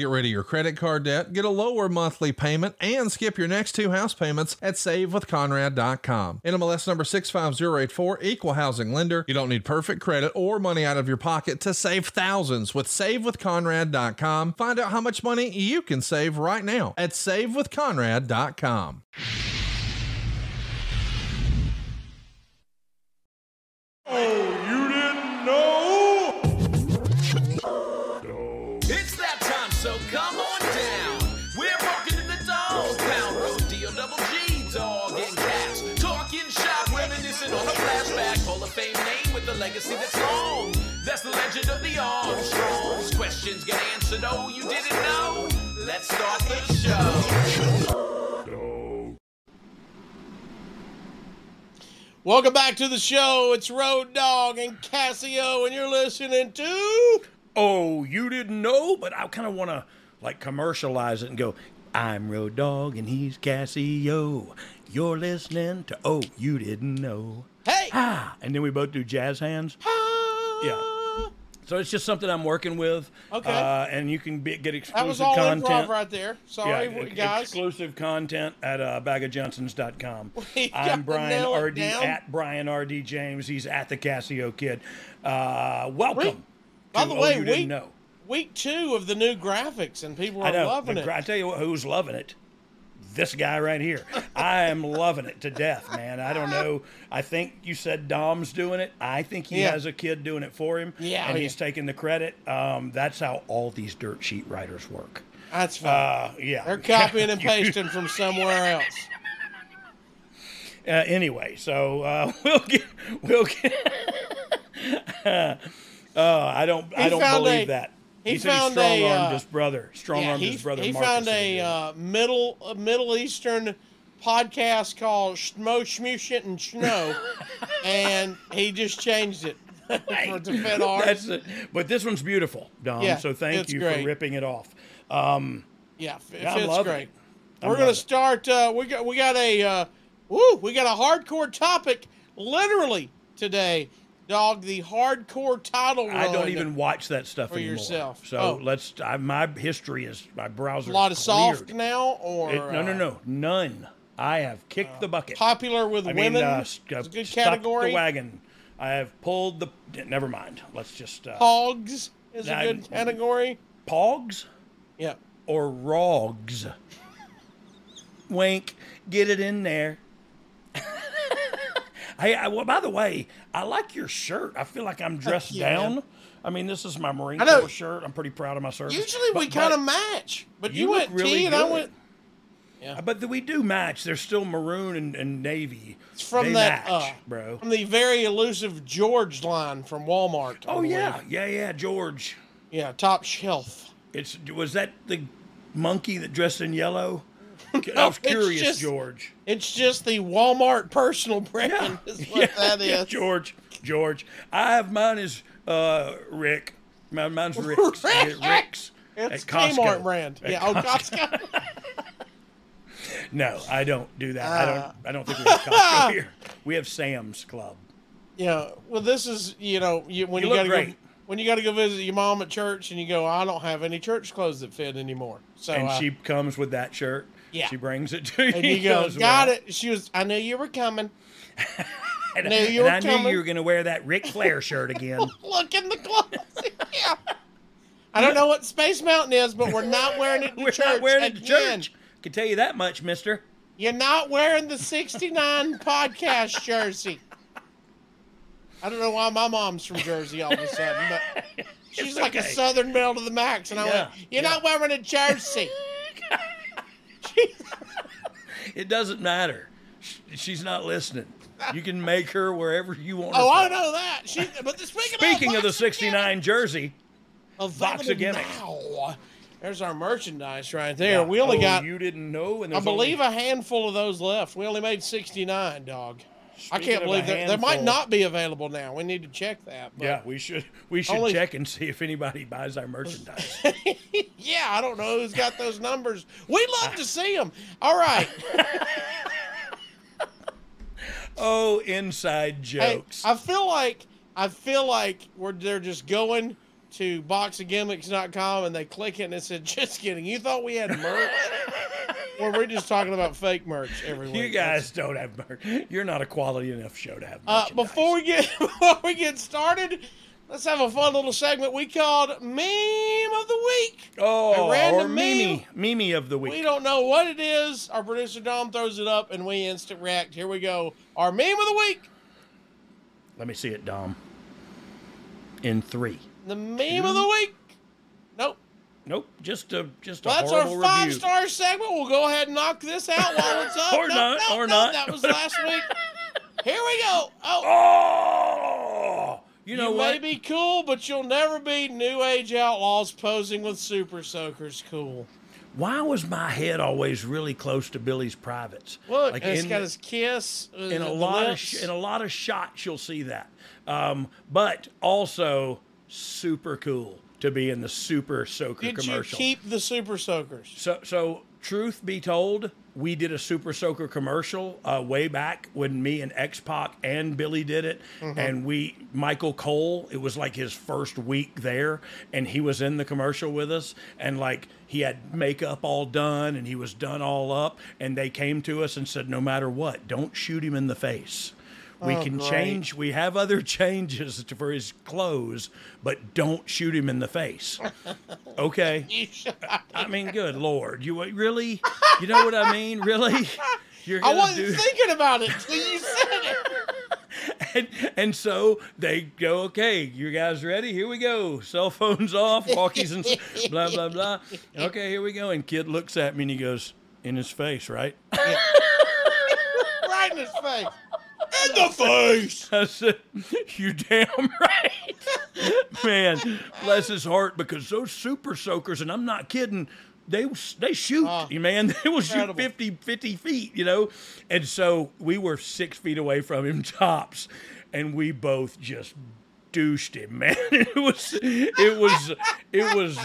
Get rid of your credit card debt, get a lower monthly payment, and skip your next two house payments at savewithconrad.com. NMLS number 65084, equal housing lender. You don't need perfect credit or money out of your pocket to save thousands with savewithconrad.com. Find out how much money you can save right now at savewithconrad.com. It's oh. Legacy that's long. That's the legend of the Armstrongs. Questions get answered, oh, you didn't know? Let's start the show. Welcome back to the show. It's Road Dogg and Casio, and you're listening to. Oh, you didn't know, but I kind of want to like commercialize it and go, I'm Road Dogg and he's Casio. You're listening to Oh, you didn't know. Hey! Ah, and then we both do jazz hands. Yeah. So it's just something I'm working with. Okay. Uh, and you can be, get exclusive That was all content. improv right there. Sorry, yeah, ex- guys. exclusive content at uh, bagofjohnsons.com. We I'm gotta Brian nail it RD down. at Brian RD James. He's at the Casio Kid. Uh, welcome. Week- by to the Oh, way, you didn't week, know. week two of the new graphics, and people I are know. loving The it. gra- I tell you what, who's loving it? This guy right here. I am loving it to death, man. I don't know. I think you said Dom's doing it. I think he Yeah. has a kid doing it for him. Yeah, And yeah. he's taking the credit. Um, that's how all these dirt sheet writers work. That's fine. Uh, yeah. They're copying and pasting from somewhere else. Uh, anyway, so uh, we'll get we'll get. uh, I don't I don't believe a- that. He said found he a, strong armed uh, his brother. Strong Yeah, he, his brother. he Marcus found a uh, middle a Middle Eastern podcast called Schmo Schmushit and Schno, and he just changed it for to fit ours. It. But this one's beautiful, Dom. Yeah, so thank you great. for ripping it off. Um, Yeah, it Yeah, fits great. it. We're gonna it. start. Uh, we got we got a uh, woo. We got a hardcore topic literally today, dog. The hardcore title. I don't even watch that stuff for anymore. yourself. So Oh. let's. I, my history is my browser. a lot of soft now, or It- no, no, uh, no, none. I have kicked the bucket. popular with I mean, women. uh, It's a good stuck category. the wagon. I have pulled the. Never mind. Let's just. Uh, Hogs is a good category. Pogs Yeah. or rogs. Wink. Get it in there. hey, I, well, by the way, I like your shirt. I feel like I'm dressed yeah, down. I mean, this is my Marine I. Corps shirt. I'm pretty proud of my service. Usually we kind of match, but you, you went really T and I good. went. But we do match. They're still maroon and, and navy. It's from they that match, uh, bro. from the very elusive George line from Walmart. I Oh believe. yeah, yeah, yeah. George. yeah, top shelf. It's was that the monkey that dressed in yellow? I was it's curious, just- George. It's just the Walmart personal brand. Is what that yeah. George. George. I have mine is uh, Rick. Mine, mine's Rick's. I Rick's. It's at Costco. Kmart brand. At Yeah, oh Costco. No, I don't do that. I Uh. don't. I don't think we have Costco here. We have Sam's Club. yeah. Well, this is you know you, when You you, gotta go when you gotta go visit your mom at church and you go I don't have any church clothes that fit anymore. So and uh, she comes with that shirt. Yeah. She brings it to you. and you go goes, got "Well," it. She was I knew you were coming. And, knew you and were I knew you were going to wear that Ric Flair shirt again. Look in the closet. yeah. I don't know what Space Mountain is, but we're not wearing it to we're church. not wearing it to church. Can tell you that much, Mister. You're not wearing the 69 podcast jersey. I don't know why my mom's from Jersey all of a sudden, but she's like a. Southern Belle to the max. And I Yeah, went, You're yeah. not wearing a jersey. It doesn't matter. She's not listening. You can make her wherever you want. oh, I know that. She, but speaking, Speaking of the Box '69 jersey, Box of gimmicks. now. There's our merchandise right there. Yeah. We only Oh, got, You didn't know, and I believe, only- a handful of those left. We only made 69, dog. I can't believe that. They might not be available now. We need to check that. But Yeah, we should we should Only- check and see if anybody buys our merchandise. yeah, I don't know who's got those numbers. We love to see them. All right. oh, inside Hey, jokes. I feel like I feel like we're they're just going to boxofgimmicks.com and they click it and it said, "Just kidding, you thought we had merch." or we're just talking about fake merch every week. You guys don't have merch. You're not a quality enough show to have Uh, before we get before we get started, let's have a fun little segment we called Meme of the Week. oh, a random or Mimi, Mimi of the week. We don't know what it is. Our producer Dom throws it up and we instant react. Here we go. Our meme of the week. Let me see it, Dom. In three. The meme of the week. Nope. Just a just a Well, that's our five review. star segment. We'll go ahead and knock this out while it's up. Or No, not, no, or no, not. That was last week. Here we go. Oh, Oh, you you, know may what? be cool, but you'll never be New Age outlaws posing with super soakers cool. Why was my head always really close to Billy's privates? Look, Like it's got his kiss. uh, in a the lot of lips. sh- in a lot of shots you'll see that um, but also super cool to be in the super soaker Did commercial. you keep the super soakers? so so truth be told we did a super soaker commercial uh, way back when me and x-pac and billy did it. Mm-hmm. and we michael cole it was like his first week there and he was in the commercial with us. And like he had makeup all done and he was done all up. And they came to us and said no matter what don't shoot him in the face we Oh, can great. change we have other changes to, for his clothes but don't shoot him in the face okay. I mean, good lord, you really, you know what I mean? Really, you're I wasn't do, thinking about it till you said it. and, and so they go, okay, you guys ready? Here we go. Cell phones off, walkies and blah blah blah. Okay, here we go. And kid looks at me and he goes, in his face, right? Right in his face. In the face. I said, "You damn right, man." Bless his heart, because those super soakers, and I'm not kidding. They they shoot, you man. They will shoot 50, 50 feet, you know. And so we were six feet away from him, tops, and we both just douched him, man. It was it was it was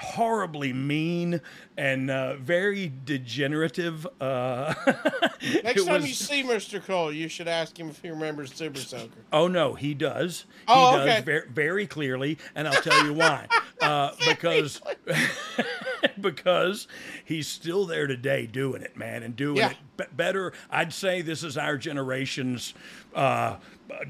horribly mean and uh, very degenerative. Uh, Next time was- you see Mr. Cole, you should ask him if he remembers Super Soaker. Oh no, he does. Oh, he does okay. very, very clearly, and I'll tell you why. Uh, because because he's still there today doing it, man, and doing Yeah. it b- better. I'd say this is our generation's uh,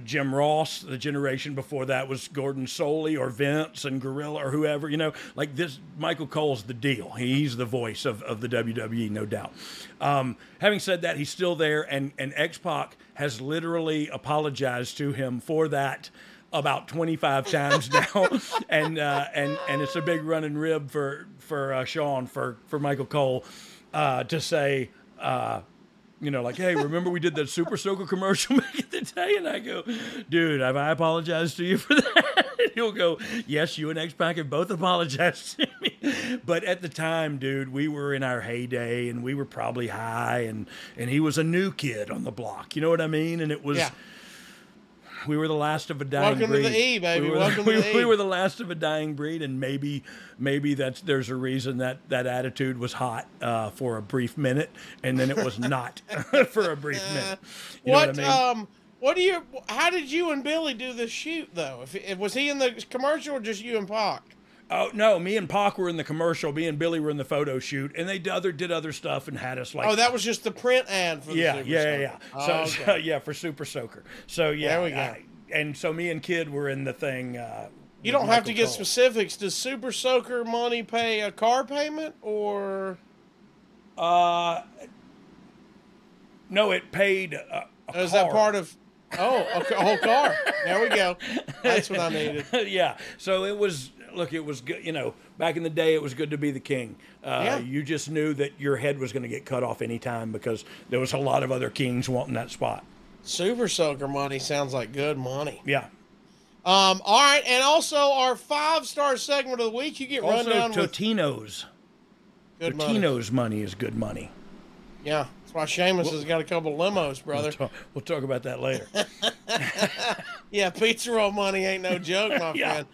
Jim Ross. The generation before that was Gordon Solie or Vince and Gorilla or whoever. You know, like this. Michael Cole's the deal. He's the voice of, of the WWE, no doubt. Um, having said that, he's still there, and and X Pac has literally apologized to him for that about 25 times now, and uh, and and it's a big running rib for for uh, Sean for for Michael Cole uh, to say. You know, like, hey, remember we did that Super Soaker commercial back in the day? And I go, dude, have I apologized to you for that? And he'll go, yes, you and X Pac have both apologized to me. But at the time, dude, we were in our heyday and we were probably high, and and he was a new kid on the block. You know what I mean? And it was. Yeah. We were the last of a dying breed. Welcome to the E, baby. We were, Welcome the, to we, the we E. were the last of a dying breed, and maybe, maybe that's there's a reason that that attitude was hot uh, for a brief minute, and then it was not for a brief minute. You what, what I mean? um what do you how did you and Billy do the shoot though? If, if was he in the commercial or just you and Pac? Oh no, me and Pac were in the commercial. Me and Billy were in the photo shoot, and they did other did other stuff and had us like. Oh, that was just the print ad for the yeah, Super yeah, Soaker. yeah, yeah. Oh, So, okay. so, yeah, for Super Soaker. So yeah, There we go. I- and so me and Kid were in the thing. Uh, you don't have to get Cole. specifics. Does Super Soaker money pay a car payment or Uh, no, it paid. A, a is that part of Oh, a, a whole car. There we go. That's what I needed. yeah. So it was. Look, it was good. You know, back in the day, it was good to be the king. Uh, Yeah. You just knew that your head was going to get cut off anytime because there was a lot of other kings wanting that spot. Super Soaker money sounds like good money. Yeah. Um, all right, and also our five star segment of the week, you get run Also, down with Totino's. good. Totino's money is good money. Yeah, that's why Seamus has got a couple limos, brother. We'll talk, we'll talk about that later. Yeah, pizza roll money ain't no joke, my Yeah. friend.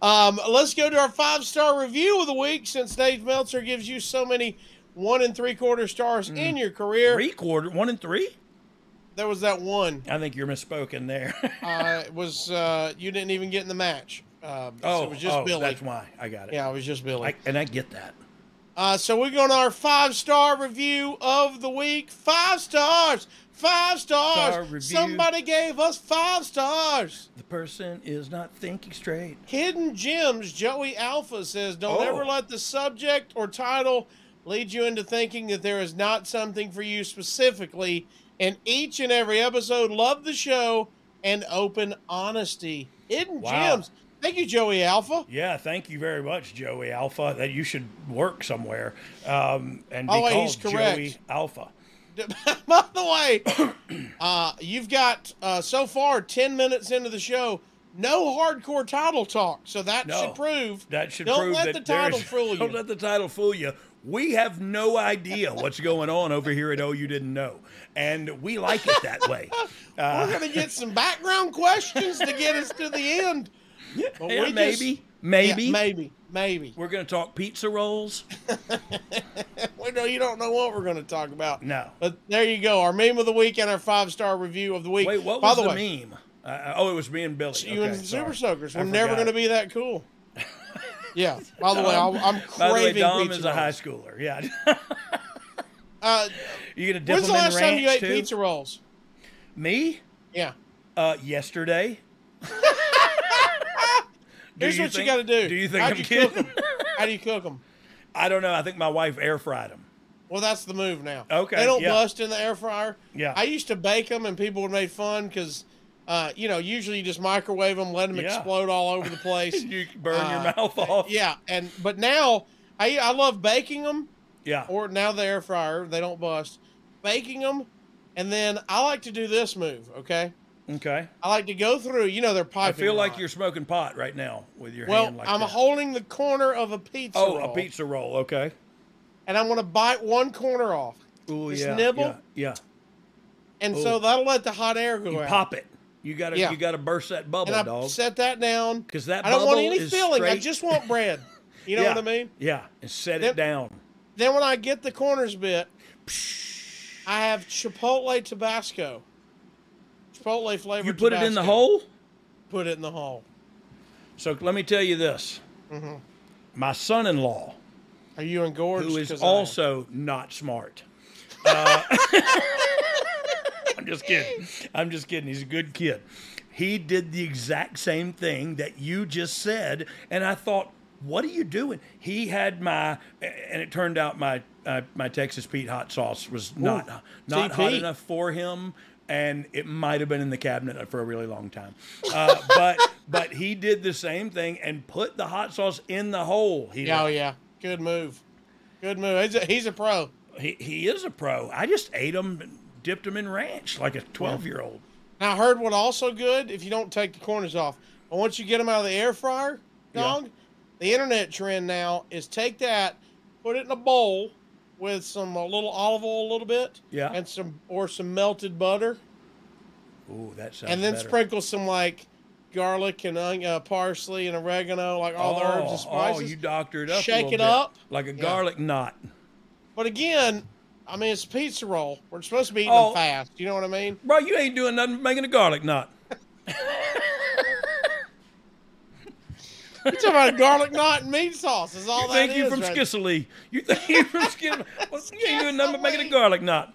Um, let's go to our five star review of the week since Dave Meltzer gives you so many one and three quarter stars in your career. Mm. three quarter, one and three. There was that one. I think you're misspoken there. Uh, it was uh, you didn't even get in the match. Uh, so Oh, it was just oh, Billy. that's why I got it. Yeah, it was just Billy. I, and I get that. Uh, so we're going to our five star review of the week. Five stars. Five stars. Star review. Somebody gave us five stars. The person is not thinking straight. Hidden Gems, Joey Alpha says, Don't Oh. ever let the subject or title lead you into thinking that there is not something for you specifically in each and every episode. Love the show and open honesty. Hidden Wow. Gems. Thank you, Joey Alpha. Yeah, thank you very much, Joey Alpha. That you should work somewhere um, and be Oh, called he's correct. Joey Alpha. By the way, uh, you've got uh, so far 10 minutes into the show, no hardcore title talk. So that No. should prove. That should prove don't prove let the title fool you. Don't let the title fool you. We have no idea what's going on over here at Oh You Didn't Know, and we like it that way. We're going to get some background questions to get us to the end. Yeah, maybe, just- maybe, Yeah, maybe. Maybe. we're going to talk pizza rolls. We know you don't know what we're going to talk about. No. But there you go. Our meme of the week and our five star review of the week. Wait, what By was the, the, way, meme? Uh, oh, it was me and Billy. You Okay, and Super. Soakers. We're never going to be that cool. Yeah. By the way, I'm, I'm By the way, Dom pizza is a high schooler. Yeah. Uh, you gonna dip when's the last ranch time you ate too? pizza rolls? Me? Yeah. Uh, yesterday. Here's what think- you got to do. Do you think How'd I'm you kidding? cook 'em? How do you cook them? I don't know. I think my wife air fried them. Well, that's the move now. Okay, They don't yeah. bust in the air fryer. Yeah. I used to bake them, and people would make fun because, uh, you know, usually you just microwave them, let them Yeah. explode all over the place. You burn Uh, your mouth off. yeah, and but now I I love baking them, Yeah. or now the air fryer they don't bust. Baking them, and then I like to do this move. Okay, Okay. I like to go through. You know, they're piping. I feel like you're smoking pot right now with your Well, hand like I'm that. holding the corner of a pizza oh, roll, a pizza roll. Okay. and I'm going to bite one corner off. Ooh, Just yeah. nibble? Yeah. yeah. And so that'll let the hot air go You out. pop it. You gotta. Yeah. You gotta burst that bubble, and I dog. set that down 'Cause that I don't want any filling. I just want bread. You know yeah. what I mean? Yeah. And set Then- it down. Then when I get the corners bit, I have Chipotle Tabasco. Chipotle flavored. You put it in the hole. Put it in the hole. So let me tell you this. Mm-hmm. My son-in-law, Are you engorged? who is also not smart. Uh, I'm just kidding. I'm just kidding. He's a good kid. He did the exact same thing that you just said, and I thought, "What are you doing?" He had my, and it turned out my uh, my Texas Pete hot sauce was not not hot enough for him. And it might have been in the cabinet for a really long time, uh, but but he did the same thing and put the hot sauce in the hole. He oh left. yeah. Good move. Good move. He's a, he's a pro. He, he is a pro. I just ate them, and dipped them in ranch like a 12 year old. Now I heard what also good if you don't take the corners off. But once you get them out of the air fryer, Yeah. dog, the internet trend now is take that, put it in a bowl with some a little olive oil, a little bit, Yeah. and some or some melted butter, Ooh, that sounds and then better. sprinkle some like garlic and onion- uh, parsley and oregano, like all the herbs and spices. Oh, spices. you doctored up. a Shake it bit, up. like a Yeah. garlic knot. But again, I mean it's a pizza roll. We're supposed to be eating Oh. them fast. You know what I mean? Bro, you ain't doing nothing making a garlic knot. You talking about a garlic knot and meat sauce? Is all You that think you is from right. You think you from Skissily. Well, you ain't doing nothing but making a garlic knot.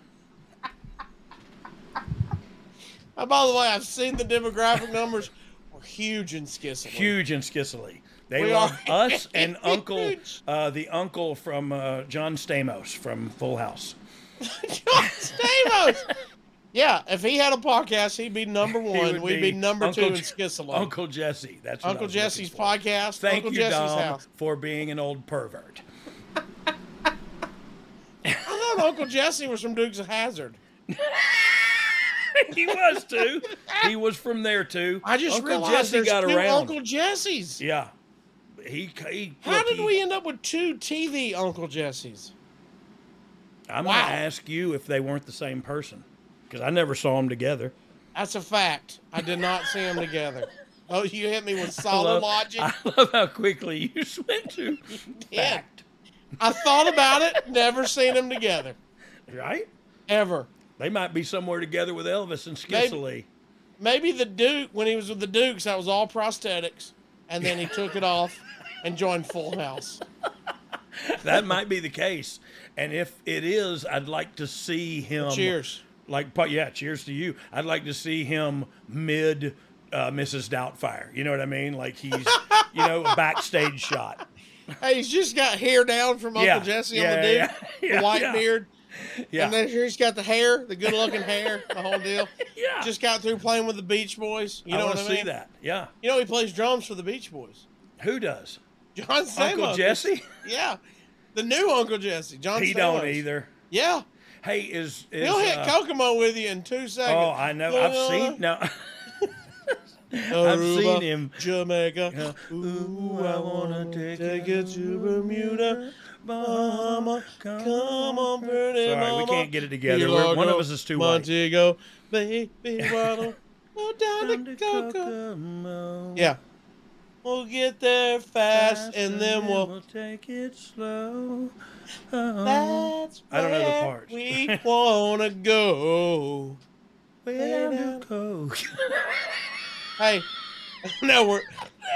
Uh, by the way, I've seen the demographic numbers. We're huge in Skissel. Huge in Skissily. They We love are us and Uncle, uh, the uncle from uh, John Stamos from Full House. John Stamos. Yeah, if he had a podcast, he'd be number one. We'd be, number Uncle two in Je- Uncle Jesse. That's Uncle Jesse's podcast. Thank Uncle you, Jesse's Dom, house. for being an old pervert. I thought Uncle Jesse was from Dukes of Hazzard. he was too. He was from there too. I just Uncle realized Jesse there's got two around. Uncle Jesse's. Yeah, he. he How look, did he- we end up with two TV Uncle Jesse's? I'm Wow. gonna ask you if they weren't the same person because I never saw them together. That's a fact. I did not see them together. Oh, you hit me with I solid love, logic. I love how quickly you went to Yeah. fact. I thought about it, never seen them together. Right? Ever. They might be somewhere together with Elvis and Maybe. Maybe the Duke, when he was with the Dukes, that was all prosthetics. and then he took it off and joined Full House. that might be the case. And if it is, I'd like to see him. Cheers. Like, but yeah, cheers to you. I'd like to see him mid uh, Mrs. Doubtfire. You know what I mean? Like he's, you know, a backstage shot. Hey, he's just got hair down from Uncle Yeah, Jesse yeah, on the dude, yeah, yeah, the white beard, Yeah. and then he's got the hair, the good-looking hair, the whole deal. yeah. Just got through playing with the Beach Boys. You I know want what to I see that. Yeah. You know he plays drums for the Beach Boys. Who does? John Stamos. Uncle Jesse? Yeah, the new Uncle Jesse. John. He Stamos. don't either. Yeah, Hey, is, is he'll hit uh, Kokomo with you in two seconds. Oh, I know. I've seen no. I've seen him. Jamaica. Ooh, I wanna take, Take it to Bermuda. Mama, come on, pretty Sorry, mama. we can't get it together. We're- one of us is too white. Montego, baby, waddle, go down to Coco. Yeah. We'll get there fast, and then we'll. take it slow. That's I don't know the where parts. We wanna go. Way down to Hey, now we're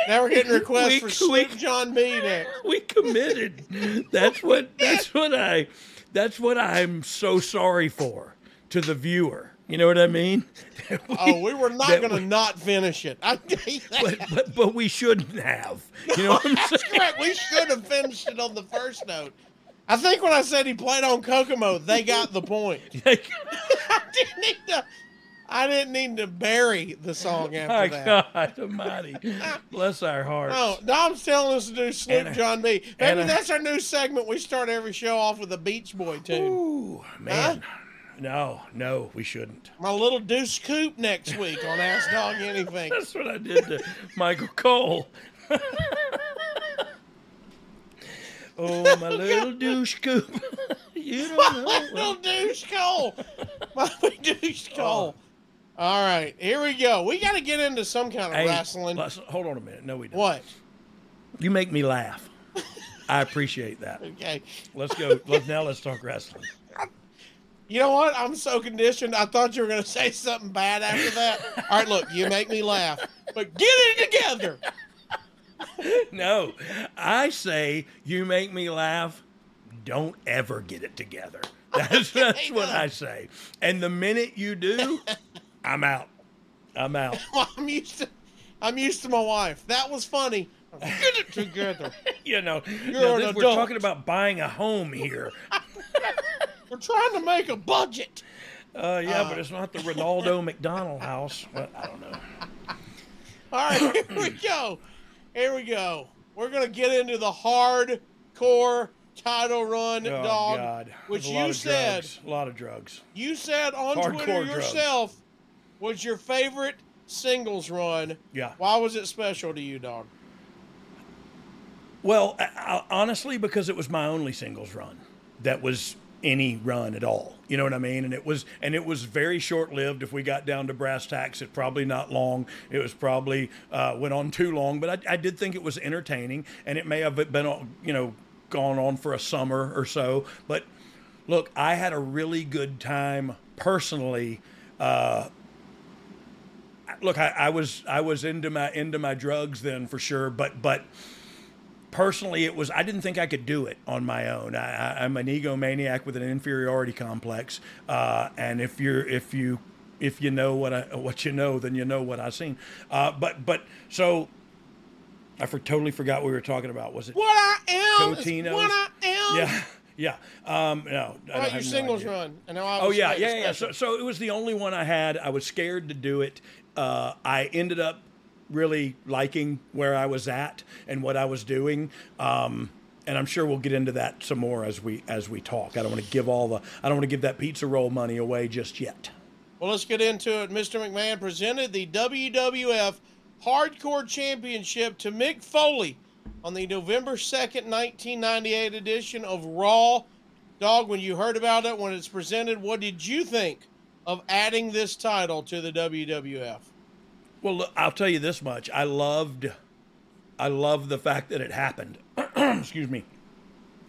now we're getting requests We- for we- Snoop John B next. we committed. That's what. That's what I. That's what I'm so sorry for to the viewer. You know what I mean? Oh, we were not going to not finish it. I. But, but but we shouldn't have. You know what I'm That's saying? correct. We should have finished it on the first note. I think when I said he played on Kokomo, they got the point. I didn't need to. I didn't need to bury the song My after that. God Almighty, bless our hearts. Oh, Dom's telling us to do Snoop John B. Maybe that's our new segment. We start every show off with a Beach Boy tune. Ooh, man. No, no, we shouldn't. My little Deuce Coupe next week on Ask Dogg Anything. That's what I did to Michael Cole. oh, my little douche coop. you don't know. little douche Cole. My douche Oh. Cole. All right, here we go. We got to get into some kind of Hey, wrestling. hold on a minute. No, we don't. What? You make me laugh. I appreciate that. Okay. Let's go. Let's now. Let's talk wrestling. You know what? I'm so conditioned. I thought you were going to say something bad after that. All right, look, you make me laugh, but get it together. No, I say you make me laugh. Don't ever get it together. That's that's what I say. And the minute you do, I'm out. I'm out. I'm used to. I'm used to my wife. That was funny. Get it together. You know, You're this- we're talking about buying a home here. We're trying to make a budget. Uh, yeah, but it's not the Ronaldo McDonald house. But I don't know. All right, here we go. Here we go. We're gonna get into the hardcore title run, Oh dog. God, Which you said, drugs. a lot of drugs. you said on Hardcore Twitter drugs. yourself was your favorite singles run. Yeah. Why was it special to you, dog? Well, I, I, honestly, because it was my only singles run that was any run at all. You know what I mean? And it was and it was very short lived. If we got down to brass tacks, it probably not long. It was probably uh, went on too long, but I, I did think it was entertaining, and it may have been uh, you know gone on for a summer or so. But look, I had a really good time personally. Uh, look, I, I was I was into my into my drugs then for sure, but but personally it was i didn't think i could do it on my own I, i'm an egomaniac with an inferiority complex uh, and if you're if you if you know what I, what you know then you know what i've seen uh, but but so i for, totally forgot what we were talking about was it What I am Totino's? what I am. yeah yeah um no I right, your no singles run. And now I Oh yeah, yeah, yeah. So, so it was the only one I had. I was scared to do it. Uh, I ended up really liking where I was at and what I was doing. Um, and I'm sure we'll get into that some more as we as we talk. I don't want to give all the I don't want to give that pizza roll money away just yet. Well, let's get into it. Mr. McMahon presented the WWF Hardcore Championship to Mick Foley on the November 2nd, 1998 edition of Raw. Dog, when you heard about it, when it's presented, what did you think of adding this title to the WWF? Well, I'll tell you this much. I loved I loved the fact that it happened. Excuse me.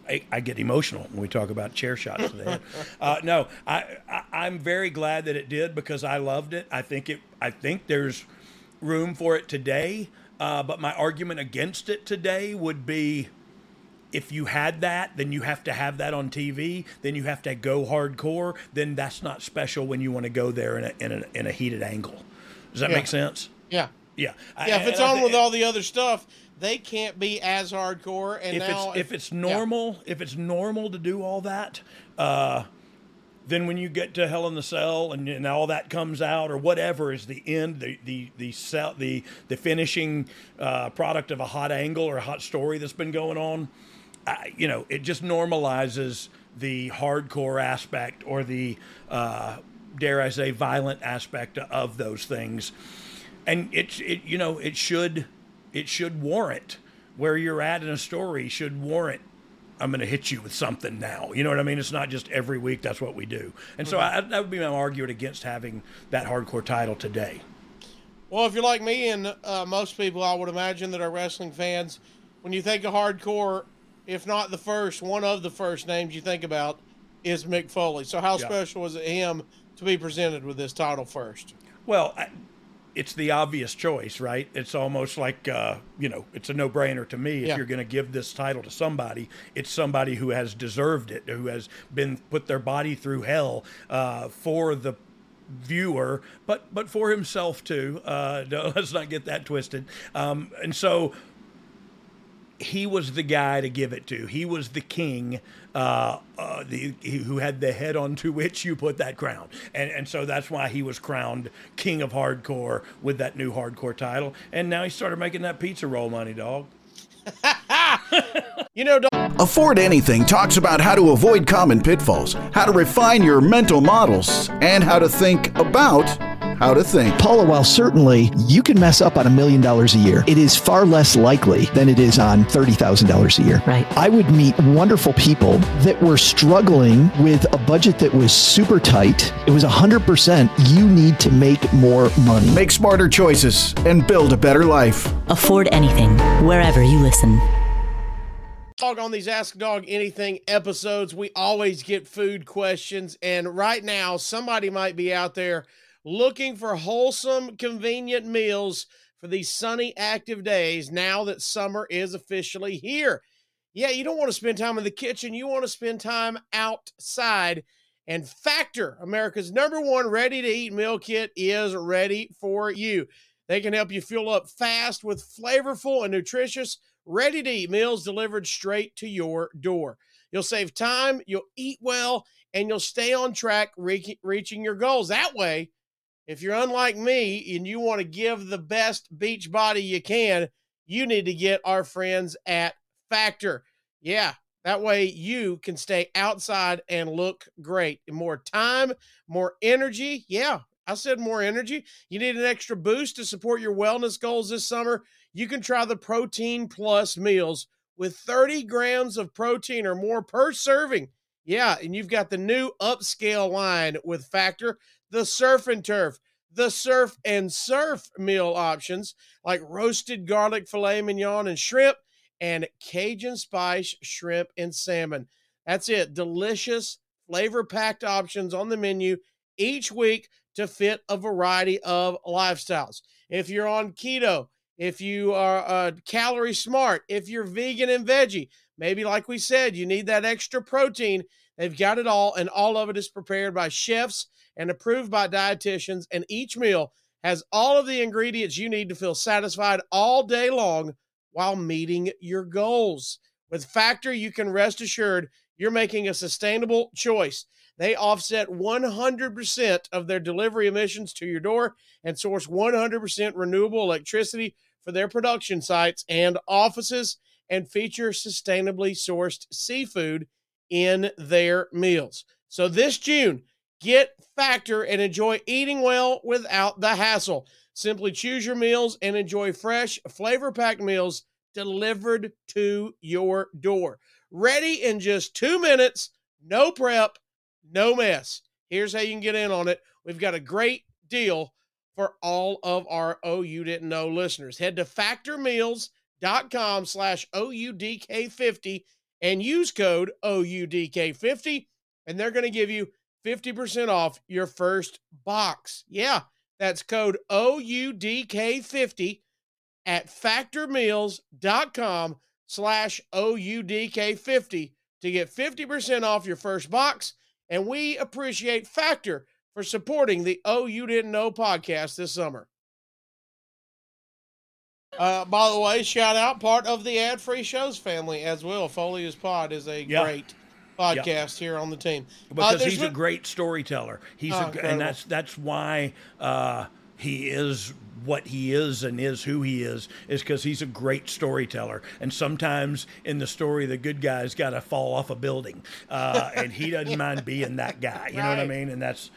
I, I get emotional when we talk about chair shots to the head. Uh, no, I, I I'm very glad that it did because I loved it. I think it. I think there's room for it today. Uh, but my argument against it today would be if you had that, then you have to have that on TV. Then you have to go hardcore. Then that's not special when you want to go there in a, in a, in a heated angle. Does that Yeah. make sense? Yeah. Yeah. Yeah, if it's I on thi- with all the other stuff, they can't be as hardcore. And if now, it's if it's normal, if it's normal to do all that, uh, then when you get to Hell in the Cell and, and all that comes out or whatever is the end, the the the cell, the the finishing uh, product of a hot angle or a hot story that's been going on, I, you know, it just normalizes the hardcore aspect or the uh, dare I say violent aspect of those things, and it it you know it should it should warrant where you're at in a story should warrant I'm going to hit you with something now. You know what I mean? It's not just every week. That's what we do. And so I, that would be my argument against having that hardcore title today. Well, if you're like me and uh, most people, I would imagine that are wrestling fans, when you think of hardcore, if not the first, one of the first names you think about is Mick Foley. So, how Yeah. special was it him to be presented with this title first? Well, I, it's the obvious choice, right? It's almost like uh, you know, it's a no-brainer to me. If Yeah. you're going to give this title to somebody, it's somebody who has deserved it, who has been put their body through hell uh, for the viewer, but but for himself too. Uh, no, let's not get that twisted. Um, and so he was the guy to give it to. He was the king, uh, uh, the who had the head onto which you put that crown, and and so that's why he was crowned king of hardcore with that new hardcore title. And now he started making that pizza roll money, dog. You know, Don- Afford Anything talks about how to avoid common pitfalls, how to refine your mental models, and how to think about how to think. Paula, while certainly you can mess up on a million dollars a year, it is far less likely than it is on $30,000 a year. Right. I would meet wonderful people that were struggling with a budget that was super tight. It was 100% you need to make more money. Make smarter choices and build a better life. Afford anything, wherever you listen. Dog on these Ask Dogg Anything episodes, we always get food questions. And right now, somebody might be out there looking for wholesome, convenient meals for these sunny, active days now that summer is officially here. Yeah, you don't want to spend time in the kitchen, you want to spend time outside. And Factor, America's number one ready to eat meal kit, is ready for you. They can help you fuel up fast with flavorful and nutritious ready to eat meals delivered straight to your door. You'll save time, you'll eat well, and you'll stay on track re- reaching your goals. That way, if you're unlike me and you want to give the best beach body you can, you need to get our friends at Factor. Yeah, that way you can stay outside and look great. More time, more energy. Yeah, I said more energy. You need an extra boost to support your wellness goals this summer you can try the Protein Plus meals with 30 grams of protein or more per serving. Yeah, and you've got the new upscale line with Factor, the Surf and Turf, the Surf and Surf meal options like roasted garlic filet mignon and shrimp and Cajun spice shrimp and salmon. That's it. Delicious, flavor packed options on the menu each week to fit a variety of lifestyles. If you're on keto, if you are uh, calorie smart, if you're vegan and veggie, maybe like we said, you need that extra protein. They've got it all, and all of it is prepared by chefs and approved by dietitians. And each meal has all of the ingredients you need to feel satisfied all day long while meeting your goals. With Factor, you can rest assured you're making a sustainable choice. They offset 100% of their delivery emissions to your door and source 100% renewable electricity for their production sites and offices and feature sustainably sourced seafood in their meals. So this June, get Factor and enjoy eating well without the hassle. Simply choose your meals and enjoy fresh, flavor packed meals delivered to your door. Ready in just two minutes, no prep, no mess. Here's how you can get in on it. We've got a great deal for all of our Oh You Didn't Know listeners. Head to factormeals.com slash OUDK50 and use code OUDK50, and they're going to give you 50% off your first box. Yeah, that's code OUDK50 at factormeals.com slash OUDK50 to get 50% off your first box. And we appreciate Factor for supporting the Oh You Didn't Know podcast this summer. Uh, by the way, shout out part of the ad free shows family as well. Foley Is Pod is a Yeah. great podcast here on the team. Uh, because there's he's a great storyteller. He's Oh, a, and that's that's why uh, he is what he is and is who he is is because he's a great storyteller. And sometimes in the story, the good guy's got to fall off a building, uh, and he doesn't mind being that guy. You know what I mean? And that's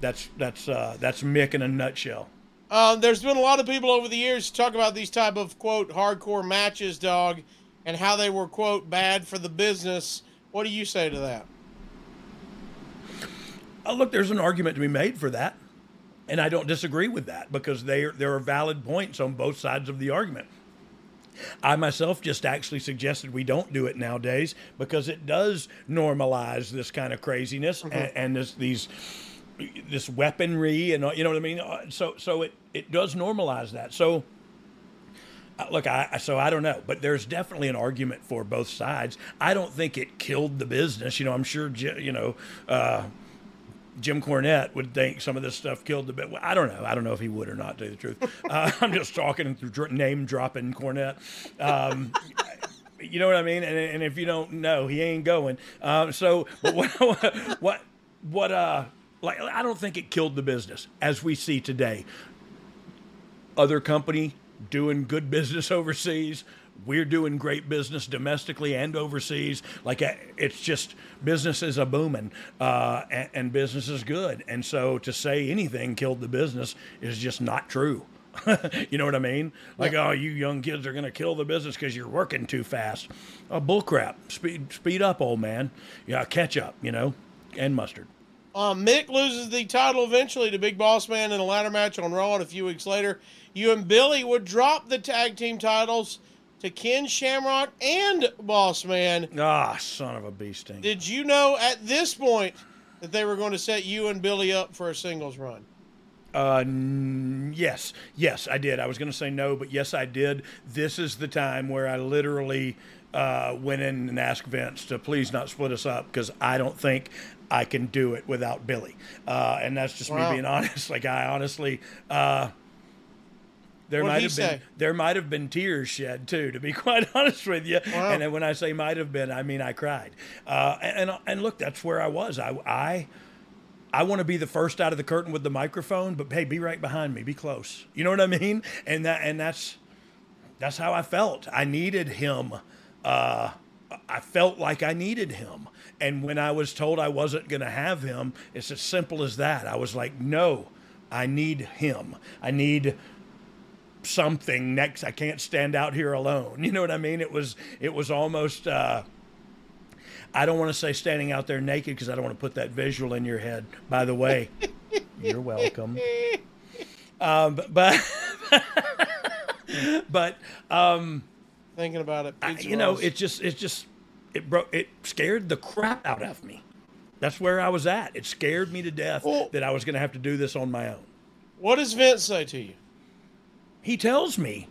that's that's uh, that's Mick in a nutshell. Um, there's been a lot of people over the years talk about these type of quote hardcore matches, dog, and how they were quote bad for the business. What do you say to that? Uh, look, there's an argument to be made for that, and I don't disagree with that because there there are valid points on both sides of the argument. I myself just actually suggested we don't do it nowadays because it does normalize this kind of craziness and, and this these this weaponry and you know what I mean. Uh, So so it it does normalize that. So. Uh, Look, I so I don't know, but there's definitely an argument for both sides. I don't think it killed the business. You know, I'm sure you know uh, Jim Cornette would think some of this stuff killed the bit. I don't know. I don't know if he would or not. To tell you the truth, uh, I'm just talking through name dropping Cornette. Um, you know what I mean? And, and if you don't know, he ain't going. Um, so, but what, what, what, uh, like, I don't think it killed the business as we see today. Other company doing good business overseas. We're doing great business domestically and overseas. Like uh, it's just business is a booming, uh, and, and business is good. And so to say anything killed the business is just not true. you know what I mean? Like, oh, you young kids are going to kill the business because you're working too fast. Oh, bullcrap. Speed, speed up, old man. Yeah, catch up. You know, and mustard. Um, Mick loses the title eventually to Big Boss Man in a ladder match on Raw, and a few weeks later, you and Billy would drop the tag team titles to Ken Shamrock and Boss Man. Ah, son of a bee sting. Did you know at this point that they were going to set you and Billy up for a singles run? Uh, n- yes, yes, I did. I was going to say no, but yes, I did. This is the time where I literally uh, went in and asked Vince to please not split us up because I don't think I can do it without Billy. Uh, and that's just Wow. me being honest. Like I honestly, uh, there What'd might have been there might have been tears shed too, to be quite honest with you. Wow. And when I say might have been, I mean I cried. Uh, and and look, that's where I was. I I. I want to be the first out of the curtain with the microphone, but hey, be right behind me, be close. You know what I mean? And that and that's that's how I felt. I needed him. Uh, I felt like I needed him. And when I was told I wasn't going to have him, it's as simple as that. I was like, no, I need him. I need something next. I can't stand out here alone. You know what I mean? It was it was almost. Uh, I don't want to say standing out there naked because I don't want to put that visual in your head. By the way, you're welcome. Um, but but um, Thinking about it, I- you know, it just it just it broke it scared the crap out of me. That's where I was at. It scared me to death Well- that I was going to have to do this on my own. what does Vince say to you? He tells me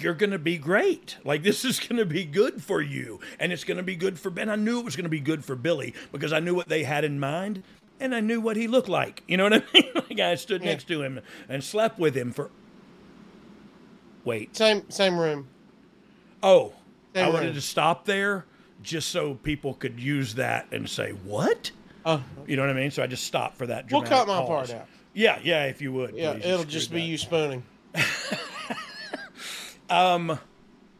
you're going to be great. Like this is going to be good for you, and it's going to be good for Ben. I knew it was going to be good for Billy because I knew what they had in mind, and I knew what he looked like. You know what I mean? like I stood next to him and slept with him for. Wait. Same same room. Oh, Same I wanted to stop there just so people could use that and say what. Oh, You know what I mean? So I just stopped for that. We'll cut my pause. part out. Yeah, yeah, if you would. yeah, please. it'll just be that. you spooning. um,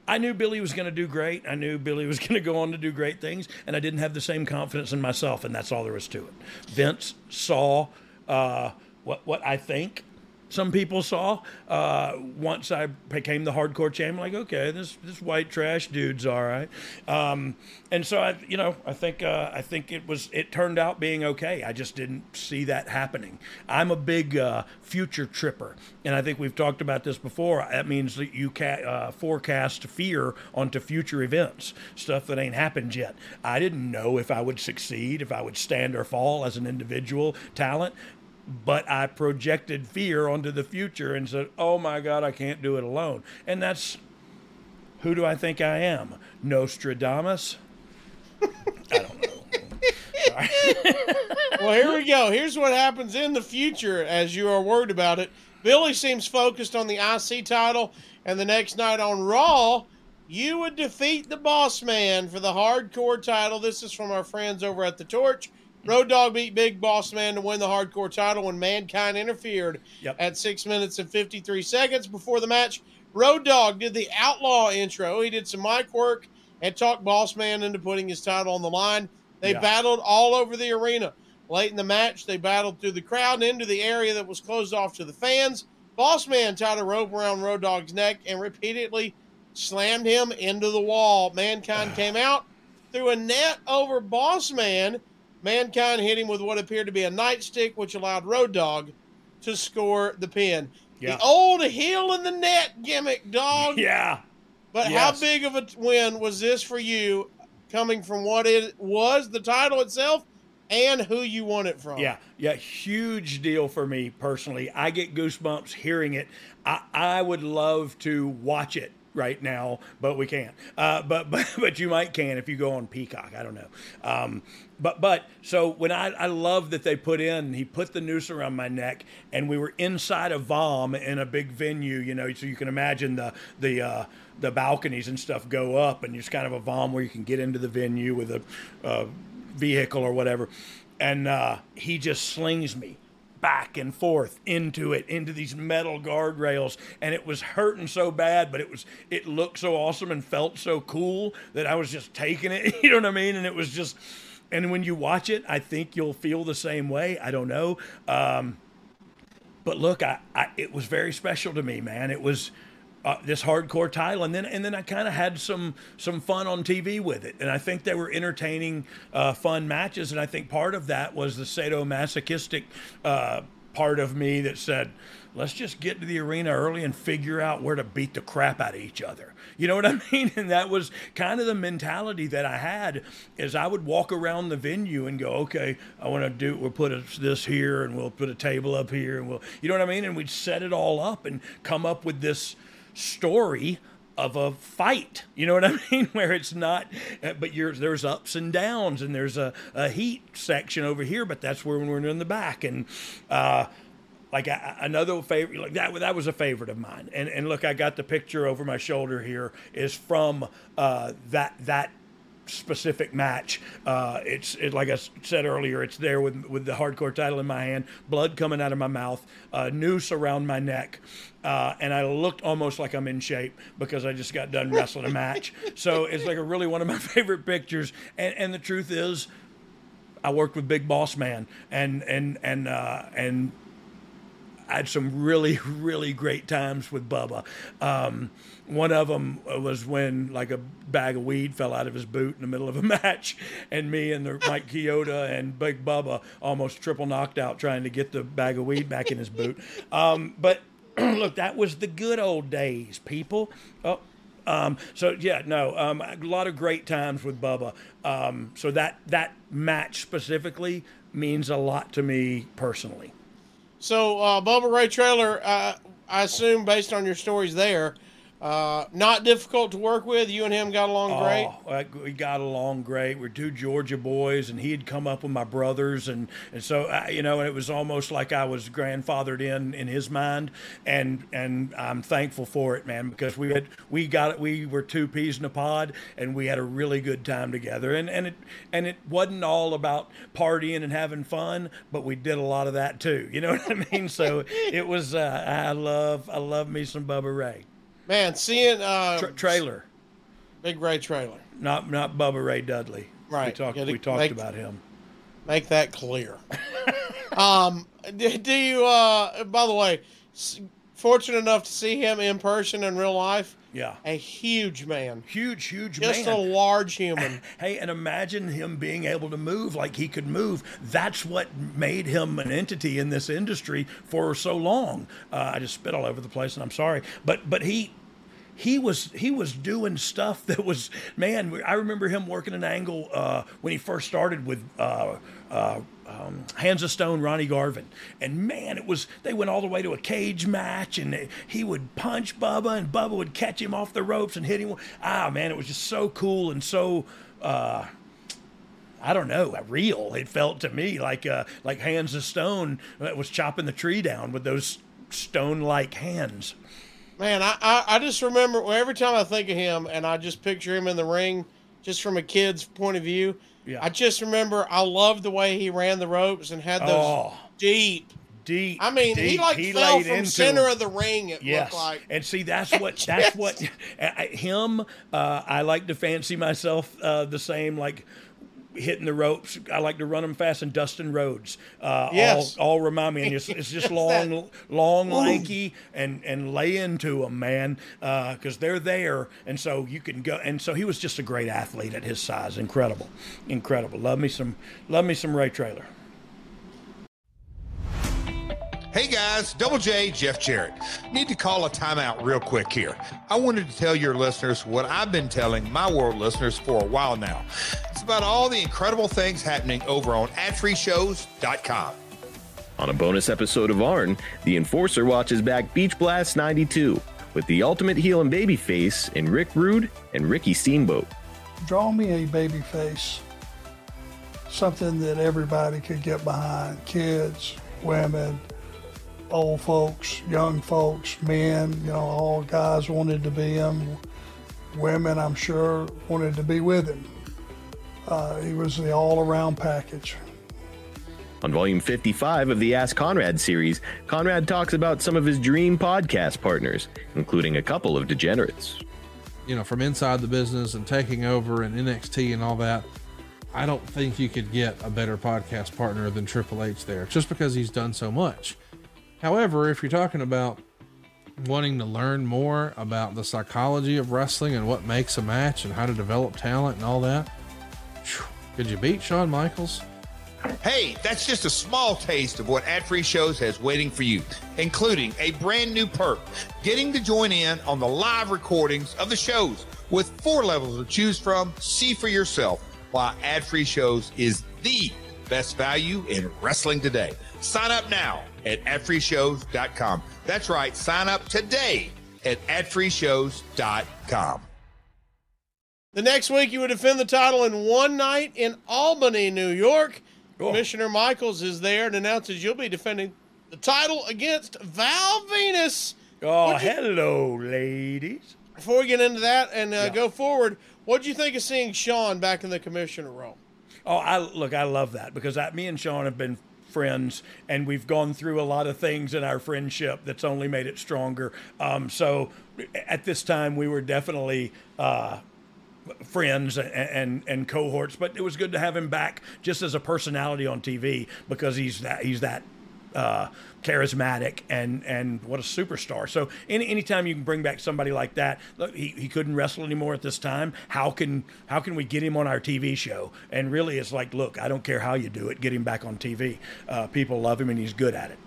I knew Billy was going to do great. I knew Billy was going to go on to do great things, and I didn't have the same confidence in myself, and that's all there was to it. Vince saw uh, what what I think some people saw uh, once I became the hardcore champion. Like, okay, this this white trash dude's all right, um, and so I, you know, I think uh, I think it was it turned out being okay. I just didn't see that happening. I'm a big uh, future tripper, and I think we've talked about this before. That means that you ca- uh, forecast fear onto future events, stuff that ain't happened yet. I didn't know if I would succeed, if I would stand or fall as an individual talent but I projected fear onto the future and said, "Oh my God, I can't do it alone." And that's who do I think I am? Nostradamus? I don't know. well, here we go. Here's what happens in the future as you are worried about it. Billy seems focused on the IC title, and the next night on Raw, you would defeat the Boss Man for the Hardcore title. This is from our friends over at the Torch. Road Dogg beat Big Boss Man to win the Hardcore title when Mankind interfered Yep. at six minutes and 53 seconds before the match. Road Dogg did the Outlaw intro. He did some mic work and talked Boss Man into putting his title on the line. They Yeah. battled all over the arena. Late in the match, they battled through the crowd and into the area that was closed off to the fans. Boss Man tied a rope around Road Dogg's neck and repeatedly slammed him into the wall. Mankind came out, threw a net over Boss Man. Mankind hit him with what appeared to be a nightstick, which allowed Road Dogg to score the pin. Yeah. The old heel in the net gimmick, dog. Yeah. But Yes. how big of a win was this for you, coming from what it was, the title itself, and who you won it from? Yeah, yeah, huge deal for me personally. I get goosebumps hearing it. I, I would love to watch it right now, but we can't. Uh, but but but you might can if you go on Peacock. I don't know. Um, but but so when I I love that they put in he put the noose around my neck and we were inside a VOM in a big venue, you know, so you can imagine the the uh, the balconies and stuff go up and it's kind of a VOM where you can get into the venue with a vehicle or whatever. And uh, he just slings me back and forth into it, into these metal guardrails. And it was hurting so bad, but it was, it looked so awesome and felt so cool that I was just taking it. You know what I mean? And it was just, and when you watch it, I think you'll feel the same way. I don't know. Um, but look, I, I it was very special to me, man. It was uh, this hardcore title, and then and then I kind of had some some fun on TV with it, and I think they were entertaining, uh, fun matches, and I think part of that was the sadomasochistic uh, part of me that said, let's just get to the arena early and figure out where to beat the crap out of each other. You know what I mean? And that was kind of the mentality that I had is I would walk around the venue and go, okay, I want to do, we'll put a, this here and we'll put a table up here and we'll, you know what I mean? And we'd set it all up and come up with this story of a fight. You know what I mean? Where it's not, uh, but there's ups and downs, and there's a, a heat section over here, but that's where we're in the back. And uh, like I, another favorite, like that, that was a favorite of mine. And and look, I got the picture over my shoulder here is from uh, that that specific match. Uh, it's it, like I said earlier. It's there with with the hardcore title in my hand, blood coming out of my mouth, a noose around my neck, uh, and I looked almost like I'm in shape because I just got done wrestling a match. So it's like a really one of my favorite pictures. And and the truth is, I worked with Big Boss Man, and and and uh, and I had some really, really great times with Bubba. Um, one of them was when like a bag of weed fell out of his boot in the middle of a match, and me and the Mike Kyoto and Big Bubba almost triple knocked out trying to get the bag of weed back in his boot. Um, but look, that was the good old days, people. Oh, um, so yeah, no, um, a lot of great times with Bubba. Um, so that that match specifically means a lot to me personally. So, uh, Bubba Ray Traylor, uh, I assume based on your stories there, uh, not difficult to work with. You and him got along great. Oh, like, we got along great. We're two Georgia boys, and he'd come up with my brothers, and and so I, you know, and it was almost like I was grandfathered in in his mind, and and I'm thankful for it, man, because we had we got it. We were two peas in a pod, and we had a really good time together, and and it and it wasn't all about partying and having fun, but we did a lot of that too. You know what I mean? So it was. Uh, I love I love me some Bubba Ray Man, seeing uh, Tra- Traylor. Big Ray Traylor, Not not Bubba Ray Dudley. We Right. talked Gotta we talked make- about him. make that clear. um, do, do you? Uh, by the way, fortunate enough to see him in person in real life. Yeah. A huge man, Huge, huge just man. Just a large human. Hey, and imagine him being able to move like he could move. That's what made him an entity in this industry for so long. Uh, I just spit all over the place, and I'm sorry, but but he he was he was doing stuff that was man. I remember him working an angle uh, when he first started with. Uh, uh, um, Hands of Stone, Ronnie Garvin, and man, it was they went all the way to a cage match, and they, he would punch Bubba, and Bubba would catch him off the ropes and hit him. Ah, man, it was just so cool and so. Uh, I don't know, real. It felt to me like uh, like Hands of Stone was chopping the tree down with those stone-like hands. Man, I, I, I just remember well, every time I think of him and I just picture him in the ring, just from a kid's point of view. Yeah. I just remember I loved the way he ran the ropes and had those Oh. deep. Deep. I mean, he deep. like fell laid from center him. of the ring. It Yes, looked like. and see that's what that's what I- him. Uh, I like to fancy myself uh, the same, like hitting the ropes. I like to run them fast and Dustin Rhodes. Uh, Yes. all, all remind me, and it's, it's just long, long, lanky, and and lay into them, man, because they're there, and so you can go. And so he was just a great athlete at his size, incredible, incredible. Love me some, love me some Ray Traylor. Hey guys, Double J, Jeff Jarrett. Need to call a timeout real quick here. I wanted to tell your listeners what I've been telling my world listeners for a while now. It's about all the incredible things happening over on adfreeshows.com. On a bonus episode of Arn, the Enforcer watches back Beach Blast 92 with the ultimate heel and babyface in Rick Rude and Ricky Steamboat. draw me a baby face, something that everybody could get behind kids, women, old folks, young folks, men, you know, all guys wanted to be him. Women, I'm sure, wanted to be with him. Uh, he was the all around package. On volume 55 of the Ask Conrad series, Conrad talks about some of his dream podcast partners, including a couple of degenerates. you know, from inside the business and taking over and NXT and all that, I don't think you could get a better podcast partner than Triple H there, just because he's done so much. However, if you're talking about wanting to learn more about the psychology of wrestling and what makes a match and how to develop talent and all that, could you beat Shawn Michaels? Hey, that's just a small taste of what Ad Free Shows has waiting for you, including a brand new perk getting to join in on the live recordings of the shows with four levels to choose from. See for yourself why Ad Free Shows is the best value in wrestling today. Sign up now at adfreeshows.com. That's right, sign up today at adfreeshows.com. The next week, you would defend the title in one night in Albany, New York. Commissioner Michaels is there and announces you'll be defending the title against Val Venis. Oh, you- hello, ladies. Before we get into that and uh, go forward, what do you think of seeing Shawn back in the commissioner role? Oh, I look, I love that because I, me and Shawn have been friends and we've gone through a lot of things in our friendship that's only made it stronger. Um, so at this time, we were definitely uh, friends and, and and cohorts, but it was good to have him back just as a personality on TV because he's that he's that uh, charismatic and and what a superstar. So any anytime you can bring back somebody like that, look, he, he couldn't wrestle anymore at this time. How can how can we get him on our TV show? And really, it's like, look, I don't care how you do it, get him back on TV. Uh, people love him and he's good at it.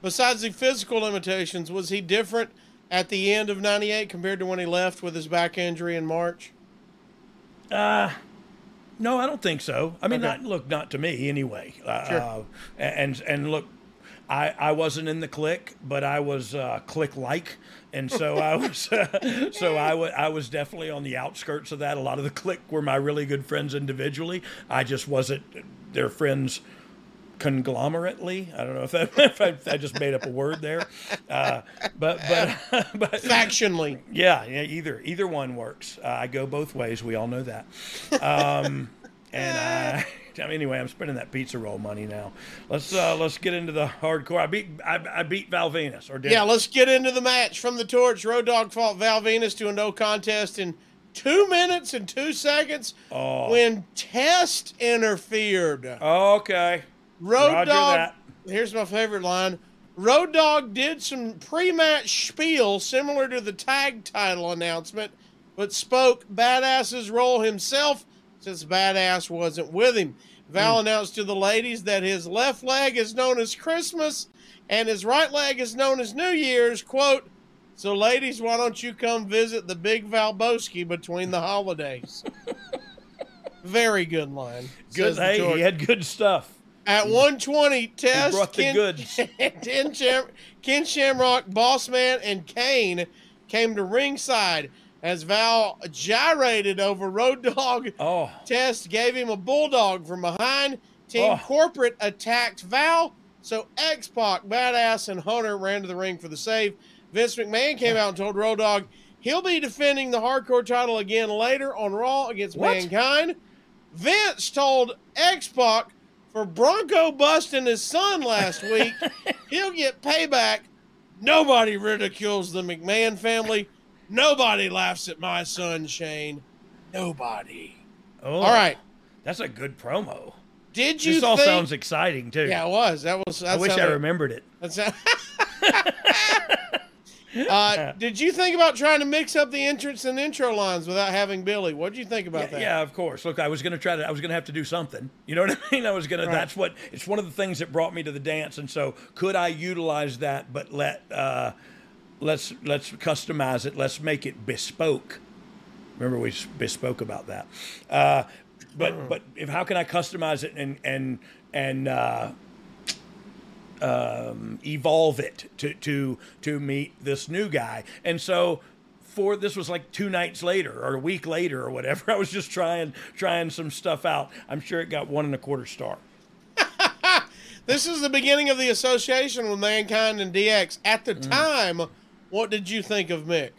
Besides the physical limitations, was he different at the end of 98 compared to when he left with his back injury in March? No, I don't think so. I mean, Okay. not look, not to me anyway. Uh, Sure. uh, and and look, I I wasn't in the click, but I was uh, clique like, and so I was so I wa- I was definitely on the outskirts of that. A lot of the click were my really good friends individually. I just wasn't their friends conglomerately. I don't know if, that, if, I, if I just made up a word there, uh, but but but Factionally. yeah, yeah, either either one works. Uh, I go both ways. We all know that. Um, and uh, anyway, I'm spending that pizza roll money now. Let's uh, let's get into the hardcore. I beat I, I beat Val Venis or did Yeah, I? let's get into the match. From the torch, Road Dogg fought Val Venis to a no contest in two minutes and two seconds Oh. when Test interfered. okay. Road Roger Dog. that. Here's my favorite line. Road Dogg did some pre-match spiel similar to the tag title announcement, but spoke Badass's role himself since Badass wasn't with him. Val Hmm. announced to the ladies that his left leg is known as Christmas and his right leg is known as New Year's. Quote, So, ladies, why don't you come visit the big Valbowski between the holidays? Very good line. Good. Hey, he had good stuff. At 120, Test, brought the Ken, goods. Ken, Sham, Ken Shamrock, Bossman, and Kane came to ringside as Val gyrated over Road Dogg. Oh, Test gave him a bulldog from behind. Team Oh. Corporate attacked Val, so X Pac, Badass, and Hunter ran to the ring for the save. Vince McMahon came out and told Road Dogg he'll be defending the hardcore title again later on Raw against What? Mankind. Vince told X Pac for Bronco busting his son last week, he'll get payback. Nobody ridicules the McMahon family. Nobody laughs at my son, Shane. Nobody. oh. All right. That's a good promo. Did you This all think? sounds exciting too. yeah, it was. That was. I wish I remembered it. That's how- uh, did you think about trying to mix up the entrance and intro lines without having Billy? What did you think about Yeah, that? yeah, of course. Look, I was going to try to. I was going to have to do something. You know what I mean? I was going to. That's what. It's one of the things that brought me to the dance. And so, could I utilize that? But let uh, let's let's customize it. Let's make it bespoke. Remember, we bespoke about that. Uh, but but if how can I customize it and and and uh, um, evolve it to to to meet this new guy? And so for this was like two nights later or a week later or whatever. I was just trying trying some stuff out. I'm sure it got one and a quarter star. This is the beginning of the association with Mankind and DX. At Mm. the time, what did you think of Mick?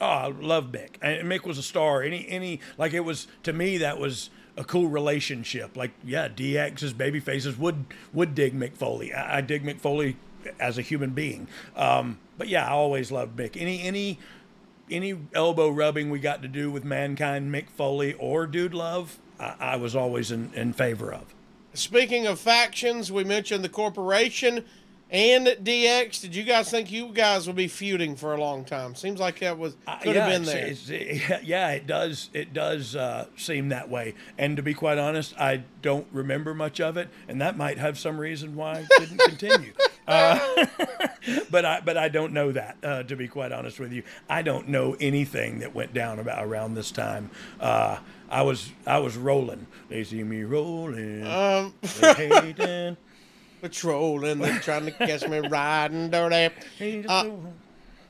Oh, I love Mick. And Mick was a star. Any any like it was to me that was a cool relationship. Like yeah, DX's baby faces would would dig Mick Foley. I, I dig Mick Foley as a human being. Um, but yeah, I always loved Mick. Any any any elbow rubbing we got to do with mankind, Mick Foley or Dude Love, I, I was always in, in favor of. Speaking of factions, we mentioned the corporation and DX. Did you guys think you guys would be feuding for a long time? Seems like that was Uh, could yeah, have been there. it's- yeah, it does. It does uh, seem that way. And to be quite honest, I don't remember much of it, and that might have some reason why it didn't continue. Uh, but I, but I don't know that. Uh, to be quite honest with you, I don't know anything that went down about around this time. Uh, I was I was rolling. They see me rolling. Um. Patrolling, they're trying to catch me riding dirty. Uh,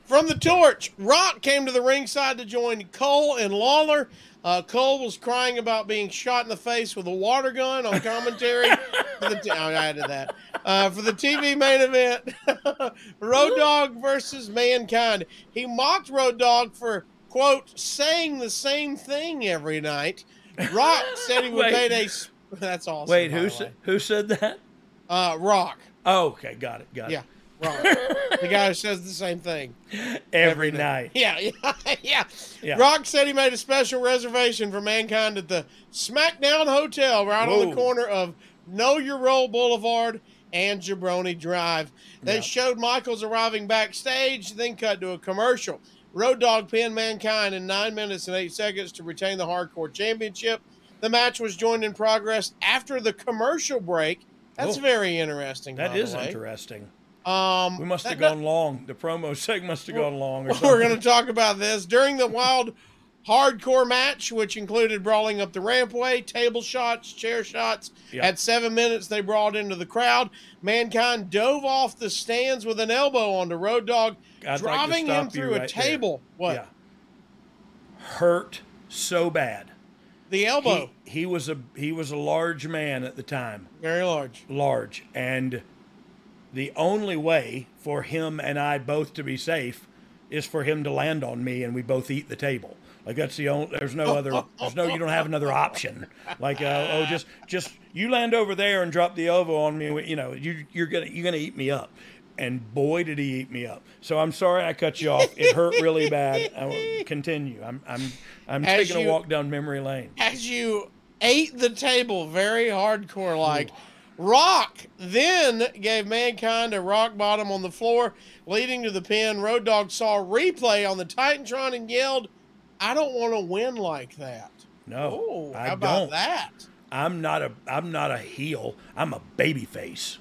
From the torch, Rock came to the ringside to join Cole and Lawler. Uh, Cole was crying about being shot in the face with a water gun on commentary. for the t- oh, I added that. Uh, for the TV main event, Road Dogg versus Mankind. He mocked Road Dogg for, quote, saying the same thing every night. Rock said he would Wait. made a. s- That's awesome. Wait, who the said who said that? Uh, Rock. Oh, okay, got it, got it. Yeah, Rock. the guy who says the same thing. Every night. Yeah, yeah, yeah, Yeah. Rock said he made a special reservation for Mankind at the SmackDown Hotel right on the corner of Know Your Role Boulevard and Jabroni Drive. They Yeah. showed Michaels arriving backstage, then cut to a commercial. Road Dogg pinned Mankind in 9 minutes and 8 seconds to retain the Hardcore Championship. The match was joined in progress after the commercial break. That's Oh. very interesting. That the is interesting. Um, We must have gone long. The promo segment must have gone long. Or we're going to talk about this during the wild hardcore match, which included brawling up the rampway, table shots, chair shots. Yeah. At seven minutes, they brawled into the crowd. Mankind dove off the stands with an elbow onto Road Dogg, I'd like driving him stop you through a right there. table. What? Yeah. Hurt so bad. The elbow, He, he was a he was a large man at the time, very large. large, and the only way for him and I both to be safe is for him to land on me and we both eat the table. Like that's the only. There's no other. There's no. You don't have another option. Like uh, oh, just just you land over there and drop the elbow on me. You know you you're gonna you're gonna eat me up. And boy, did he eat me up. So I'm sorry I cut you off. It hurt really bad. I will continue. I'm I'm I'm As taking you- a walk down memory lane. As you ate the table, very hardcore like. Rock then gave Mankind a rock bottom on the floor, leading to the pin. Road Dogg saw a replay on the Titantron and yelled, I don't want to win like that. No, Oh, I how about don't. that? I'm not a I'm not a heel. I'm a baby face.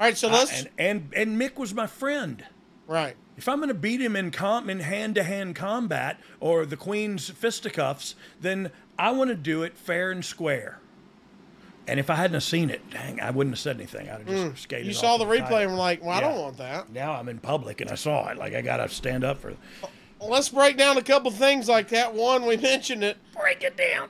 All right, so I- let's and and and Mick was my friend. Right. If I'm going to beat him in com in hand-to-hand combat or the Queen's fisticuffs, then I want to do it fair and square. And if I hadn't have seen it, dang, I wouldn't have said anything. I'd have just skated. Mm. You saw the with replay title. and were like, well, I don't want that. Now I'm in public and I saw it. Like I gotta stand up for. Well, let's break down a couple things like that. One, we mentioned it. Break it down.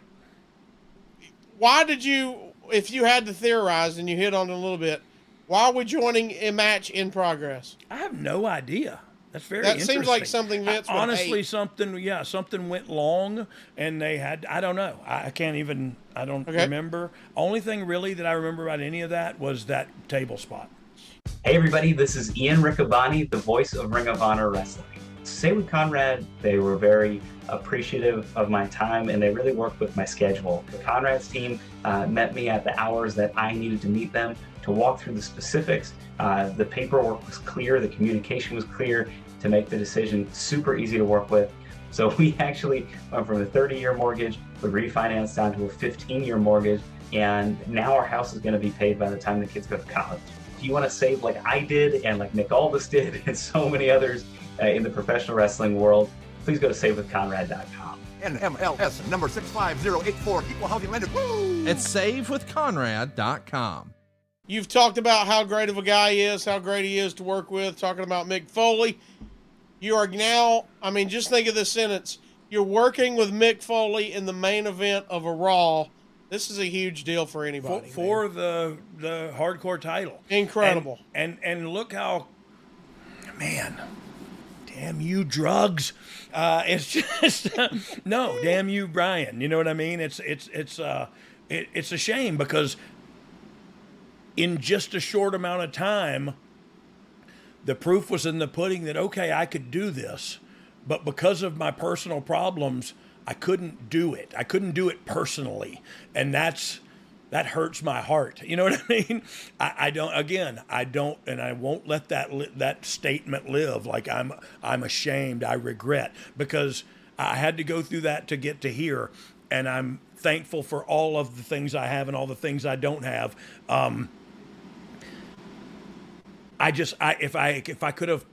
Why did you, if you had to theorize and you hit on it a little bit, why are we joining a match in progress? I have no idea. That's very. That seems like something Vince I- honestly hate. something. Yeah, something went long, and they had. I don't know. I, I can't even. I don't Okay. remember. Only thing really that I remember about any of that was that table spot. Hey everybody, this is Ian Riccaboni, the voice of Ring of Honor Wrestling. Say with Conrad, they were very appreciative of my time and they really worked with my schedule. The Conrad's team uh, met me at the hours that I needed to meet them to walk through the specifics. Uh, the paperwork was clear, the communication was clear to make the decision super easy to work with. So we actually went from a 30 year mortgage, we refinanced down to a 15 year mortgage, and now our house is going to be paid by the time the kids go to college. If you want to save like I did and like Nick Aldis did and so many others uh, in the professional wrestling world, please go to savewithconrad.com. NMLS number 65084, equal housing lender. Woo! It's savewithconrad.com. You've talked about how great of a guy he is, how great he is to work with, talking about Mick Foley. You are now, I mean, just think of this sentence. You're working with Mick Foley in the main event of a Raw. This is a huge deal for for, anybody. for the the hardcore title. Incredible. And, and and look how, man, damn you drugs. Uh, it's just no, damn you Brian. You know what I mean? It's it's it's uh it, it's a shame because in just a short amount of time, the proof was in the pudding that okay, I could do this, but because of my personal problems, I couldn't do it. I couldn't do it personally, and that's that hurts my heart. You know what I mean? I, I don't. Again, I don't, and I won't let that li- that statement live. Like I'm I'm ashamed. I regret because I had to go through that to get to here, and I'm thankful for all of the things I have and all the things I don't have. Um, I just I if I if I could have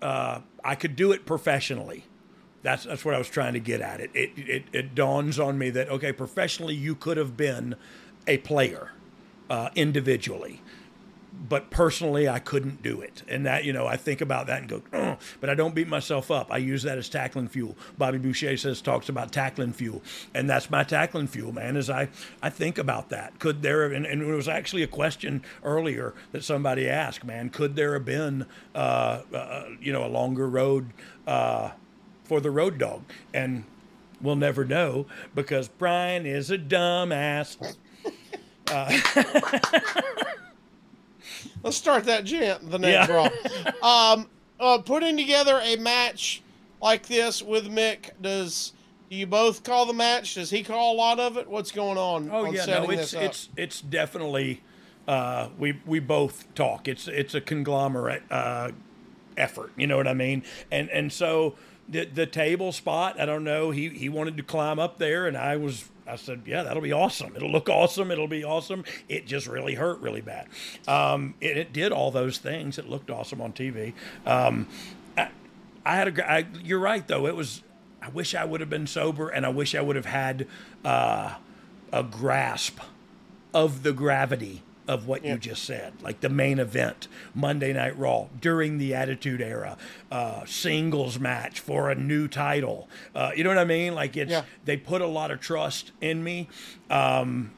uh, I could do it professionally. That's that's what I was trying to get at. It it it, it dawns on me that okay, professionally you could have been a player uh, individually, but personally I couldn't do it. And that you know I think about that and go, "Ugh," but I don't beat myself up. I use that as tackling fuel. Bobby Boucher says talks about tackling fuel, and that's my tackling fuel, man. As I I think about that, could there and, and it was actually a question earlier that somebody asked, man, could there have been uh, uh, you know a longer road? Uh, for the road dog. And we'll never know because Brian is a dumbass. Let's start that chant the next Yeah. Raw. Um, uh, putting together a match like this with Mick, does do you both call the match? Does he call a lot of it? What's going on? Oh on yeah, no, it's it's it's definitely uh, we we both talk. It's it's a conglomerate uh, effort. You know what I mean? And and so the the table spot. I don't know. He he wanted to climb up there, and I was. I said, "Yeah, that'll be awesome. It'll look awesome. It'll be awesome." It just really hurt really bad. Um, it, it did all those things. It looked awesome on TV. Um, I, I had a. you're right though. It was. I wish I would have been sober, and I wish I would have had uh, a grasp of the gravity of what you just said, like the main event, Monday Night Raw, during the Attitude Era, uh, singles match for a new title. Uh, you know what I mean? Like it's Yeah. they put a lot of trust in me, um,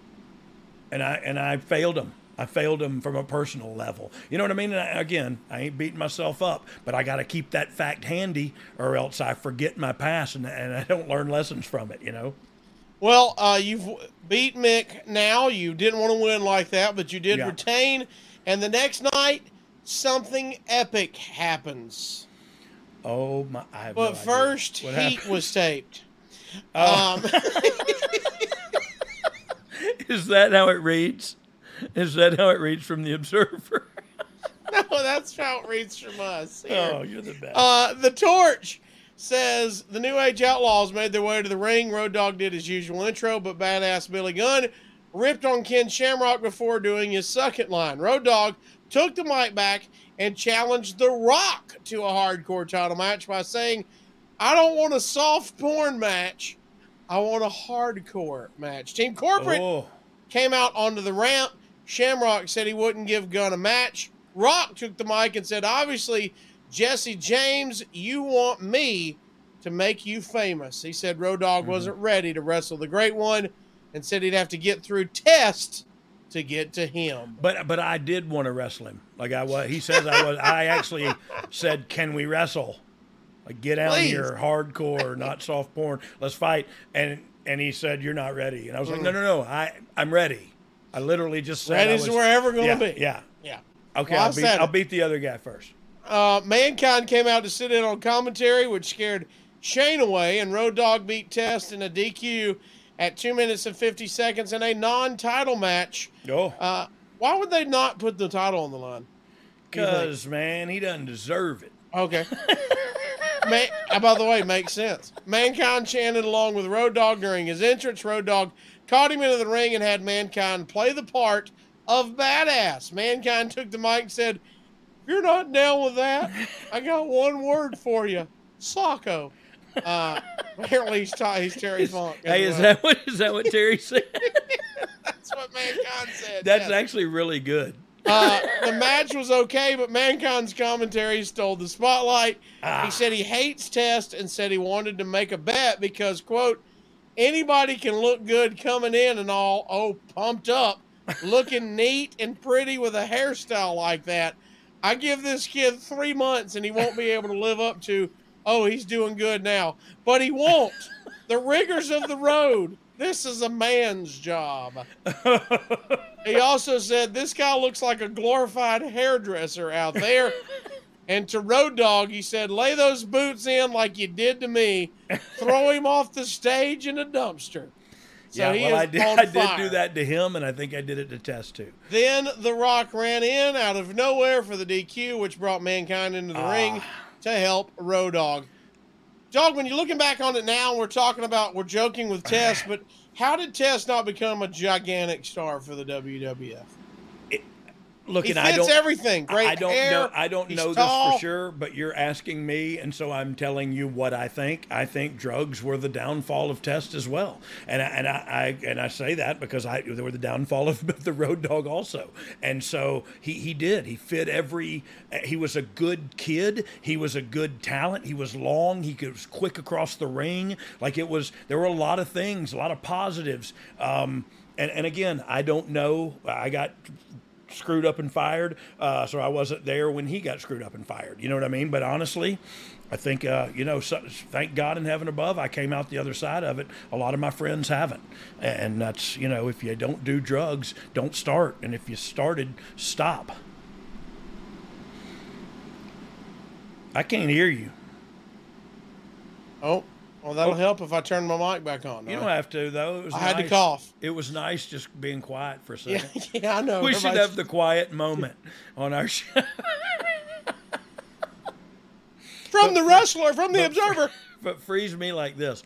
and I and I failed them. I failed them from a personal level. You know what I mean? And I, again, I ain't beating myself up, but I got to keep that fact handy, or else I forget my past and, and I don't learn lessons from it. You know? Well, uh, you've beat Mick now. You didn't want to win like that, but you did Yeah. retain. And the next night, something epic happens. Oh my! I But no first, What Heat happened? was taped. Oh. Um, Is that how it reads? Is that how it reads from the Observer? no, that's how it reads from us. here. Oh, you're the best. Uh, the Torch says the New Age Outlaws made their way to the ring. Road Dogg did his usual intro, but badass Billy Gunn ripped on Ken Shamrock before doing his second line. Road Dogg took the mic back and challenged The Rock to a hardcore title match by saying, I don't want a soft porn match. I want a hardcore match. Team Corporate Oh. came out onto the ramp. Shamrock said he wouldn't give Gunn a match. Rock took the mic and said, Obviously, Jesse James, you want me to make you famous. He said Road Dogg Mm-hmm. wasn't ready to wrestle the Great One and said he'd have to get through test to get to him. But but I did want to wrestle him. Like I was. He says I was. I actually said, "Can we wrestle? Like get out Please. here, hardcore, not soft porn. Let's fight." And and he said, "You're not ready." And I was like, "No, no, no. I I'm ready. I literally just said I Ready as was- we're ever gonna yeah, be. Yeah. Yeah. Okay. Well, I I'll, beat, I'll beat the other guy first. Uh, Mankind came out to sit in on commentary, which scared Shane away, and Road Dogg beat Test in a DQ at two minutes and 50 seconds in a non title match. Oh. Uh, why would they not put the title on the line? do you think? Because man, he doesn't deserve it. Okay. Man, uh, by the way, makes sense. Mankind chanted along with Road Dogg during his entrance. Road Dogg caught him into the ring and had Mankind play the part of badass. Mankind took the mic and said, you're not down with that, I got one word for you Socko. Uh, apparently, he's, ta- he's Terry Funk. Hey, is that what is that what Terry said? That's what Mankind said. That's yes. actually really good. Uh, the match was okay, but Mankind's commentary stole the spotlight. He said he hates Test and said he wanted to make a bet because, quote, anybody can look good coming in and all, oh, pumped up, looking neat and pretty with a hairstyle like that. I give this kid three months and he won't be able to live up to, oh, he's doing good now. But he won't. the rigors of the road. This is a man's job. He also said this guy looks like a glorified hairdresser out there. And to Road Dogg, he said, lay those boots in like you did to me. Throw him off the stage in a dumpster. So yeah, he well, I did. I did fire. do that to him, and I think I did it to Test too. Then The Rock ran in out of nowhere for the DQ, which brought Mankind into the Ah. ring to help Road Dogg. Dog, when you're looking back on it now, we're talking about, we're joking with Test, but how did Test not become a gigantic star for the WWF? Look, He and I don't everything. Great I don't hair, know. I don't he's know tall. this for sure, but you're asking me, and so I'm telling you what I think. I think drugs were the downfall of Test as well, and I, and I, I and I say that because I they were the downfall of the Road Dogg also, and so he he did. He fit every. He was a good kid. He was a good talent. He was long. He was quick across the ring. Like it was. There were a lot of things, a lot of positives. Um, and and again, I don't know. I got screwed up and fired. Uh, so I wasn't there when he got screwed up and fired. You know what I mean? But honestly, I think, uh, you know, so, thank God in heaven above, I came out the other side of it. A lot of my friends haven't. And that's, you know, if you don't do drugs, don't start. And if you started, stop. I can't hear you. Oh, well, that'll help if I turn my mic back on. You all don't have to, though. It was I had to cough. It was nice just being quiet for a second. yeah, I know. We should have the quiet moment on our show. From the wrestler, from the observer. But freeze me like this.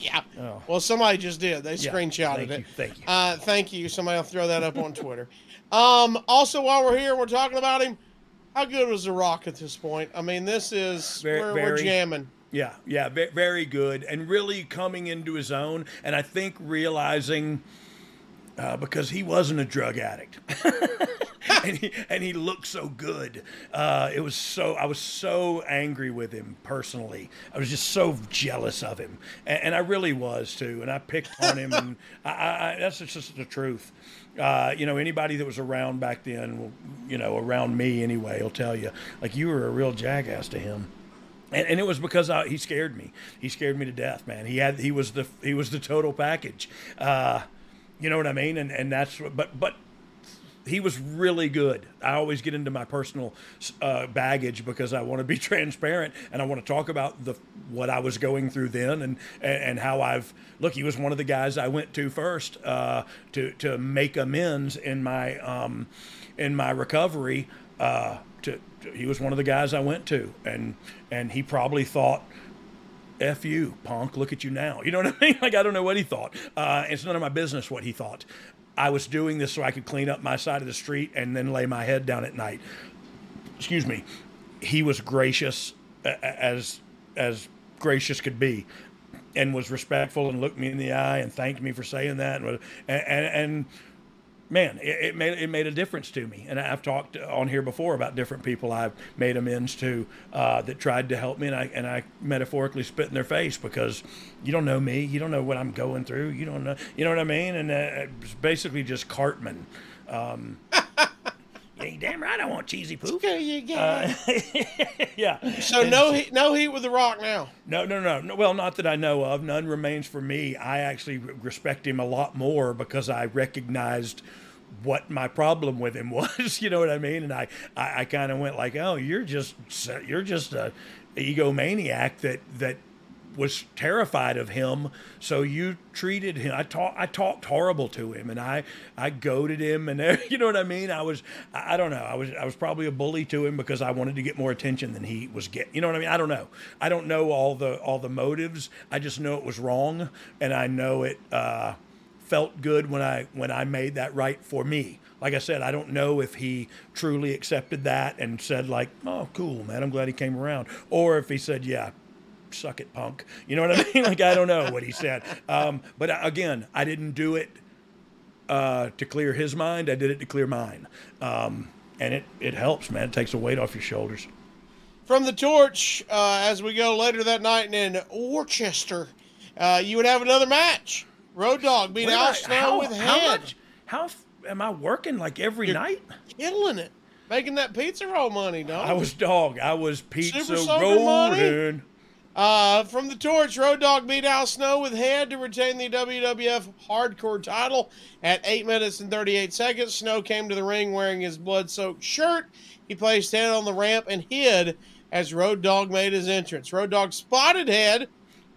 Yeah. Oh. Well, somebody just did. They Yeah, screenshotted thank it. you, thank you. Uh, thank you. Somebody will throw that up on Twitter. Um, also, while we're here, we're talking about him. How good was The Rock at this point? I mean, this is Very- we're, we're jamming. Yeah, yeah, ve- very good, and really coming into his own. And I think realizing uh, because he wasn't a drug addict, and he and he looked so good. Uh, it was so I was so angry with him personally. I was just so jealous of him, and, and I really was too. And I picked on him, and I, I, I, that's just the truth. Uh, you know, anybody that was around back then, you know, around me anyway, will tell you like you were a real jackass to him and, and it was because I, he scared me. He scared me to death, man. He had he was the he was the total package. Uh, you know what I mean? And and that's but but he was really good. I always get into my personal uh, baggage because I want to be transparent and I want to talk about the what I was going through then and and, and how I've look. He was one of the guys I went to first uh, to to make amends in my um, in my recovery. To, he was one of the guys I went to, and and he probably thought. F you, punk. Look at you now. You know what I mean? Like, I don't know what he thought. Uh, it's none of my business what he thought. I was doing this so I could clean up my side of the street and then lay my head down at night. Excuse me. He was gracious as as gracious could be, and was respectful and looked me in the eye and thanked me for saying that. And, and, and man, it, it made it made a difference to me. And I've talked on here before about different people I've made amends to uh, that tried to help me, and I and I metaphorically spit in their face because you don't know me, you don't know what I'm going through, you don't know, you know what I mean, and uh, it's basically just Cartman. Um, yeah, damn right, I don't want cheesy poop. Uh, yeah. So And no heat, no heat with the Rock now. no, no, no, no. Well, not that I know of. None remains for me. I actually respect him a lot more because I recognized what my problem with him was. You know what I mean? And I, I, I kind of went like, "Oh, you're just, you're just a egomaniac that that was terrified of him. So you treated him. I talked. I talked horrible to him, and I, I goaded him, and you know what I mean. I was. I don't know. I was. I was probably a bully to him because I wanted to get more attention than he was getting. You know what I mean? I don't know. I don't know all the all the motives. I just know it was wrong, and I know it uh, felt good when I when I made that right for me. Like I said, I don't know if he truly accepted that and said like, "Oh, cool, man. I'm glad he came around," or if he said, "Yeah, suck it, punk. You know what I mean? like I don't know what he said. Um, but again, I didn't do it uh, to clear his mind. I did it to clear mine. Um, and it, it helps, man. It takes a weight off your shoulders. From the torch, uh, as we go later that night in Worcester, uh, you would have another match. Road Dogg beat Al Snow how- with how head. much- How f- am I working like every You're night? Killing it. Making that pizza roll money, dog. I was dog. I was pizza Soaker money? Uh, from the torch, Road Dogg beat Al Snow with head to retain the WWF Hardcore title at 8 minutes and 38 seconds. Snow came to the ring wearing his blood soaked shirt. He placed head on the ramp and hid as Road Dogg made his entrance. Road Dogg spotted head.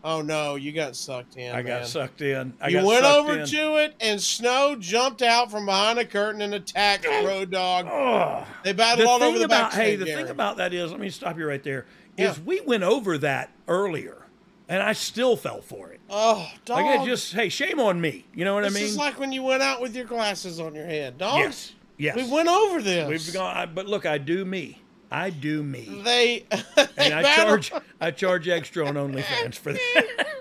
Oh no, you got sucked in. I got sucked in. I you went over in. to it, and Snow jumped out from behind a curtain and attacked Road Dogg. They battled the all over the about, backstage. Hey, the area. thing about that is, let me stop you right there. Yeah. Is we went over that earlier, and I still fell for it. oh, dog. Like, just hey, shame on me. You know what this I mean? is like when you went out with your glasses on your head, dog. yes, yes. We went over this. We've gone, I, but look, I do me. I do me, They, and I battled- charge. I charge extra on OnlyFans for that.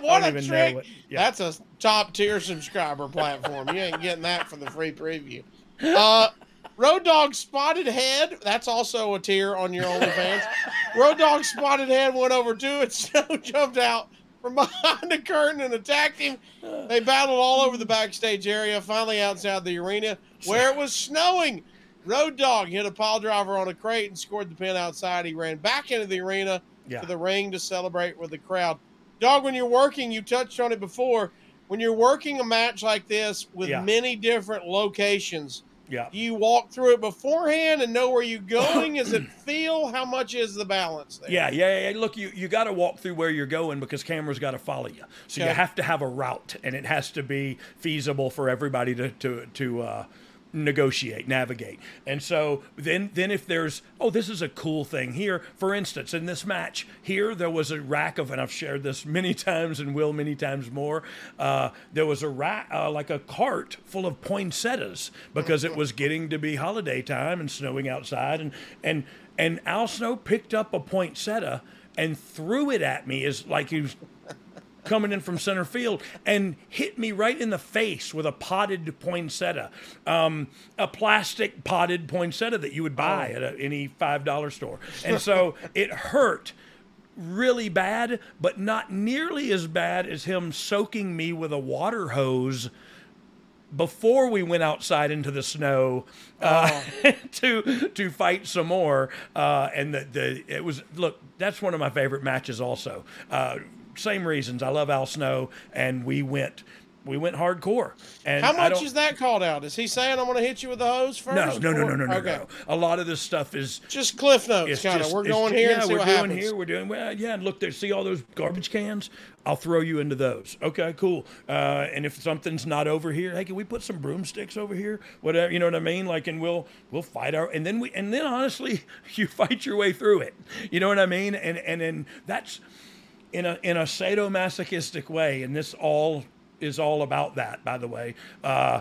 What a don't even know trick! what- yeah. That's a top tier subscriber platform. You ain't getting that for the free preview. Uh, Road Dogg Spotted Head. That's also a tier on your OnlyFans. Road Dogg Spotted Head went over to it. Snow jumped out from behind the curtain and attacked him. They battled all over the backstage area. Finally, outside the arena where it was snowing. Road Dogg hit a pile driver on a crate and scored the pin outside. He ran back into the arena Yeah. to the ring to celebrate with the crowd. Dog, when you're working, you touched on it before. When you're working a match like this with Yeah. many different locations, Yeah. you walk through it beforehand and know where you're going? Is it feel? How much is the balance there? Yeah, yeah, yeah. Look, you, you got to walk through where you're going because cameras got to follow you. So you have to have a route, and it has to be feasible for everybody to to to uh, negotiate, navigate. And so then then if there's oh this is a cool thing here, for instance, in this match here there was a rack of and I've shared this many times and will many times more. Uh, there was a rack uh, like a cart full of poinsettias because it was getting to be holiday time and snowing outside and and and Al Snow picked up a poinsettia and threw it at me as like he was coming in from center field and hit me right in the face with a potted poinsettia, um, a plastic potted poinsettia that you would buy at a, any five dollar store, and so it hurt really bad, but not nearly as bad as him soaking me with a water hose before we went outside into the snow uh, to to fight some more. Uh, and the, the it was look that's one of my favorite matches also. Uh, same reasons I love Al Snow, and we went we went hardcore. And How much is that called out? Is he saying I'm going to hit you with the hose first? no, no, no, no, no, no, Okay. no. A lot of this stuff is Just cliff notes, kind of. We're going here yeah, we're doing happens. here. We're doing well. Yeah, and look there. See all those garbage cans? I'll throw you into those. Okay, cool. Uh, and if something's not over here, hey, can we put some broomsticks over here? Whatever, you know what I mean? Like, and we'll we'll fight our. And then we and then honestly, you fight your way through it. You know what I mean? And and then that's in a in a sadomasochistic way. And this all is all about that. By the way, uh,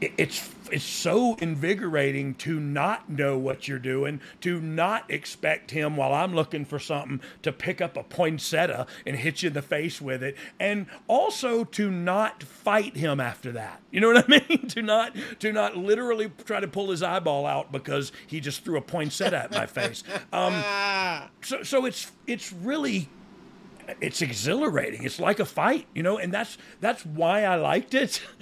it's it's so invigorating to not know what you're doing, to not expect him while I'm looking for something to pick up a poinsettia and hit you in the face with it, and also to not fight him after that. You know what I mean? to not to not literally try to pull his eyeball out because he just threw a poinsettia at my face. Um, so so it's it's really it's exhilarating. It's like a fight, you know, and that's that's why I liked it.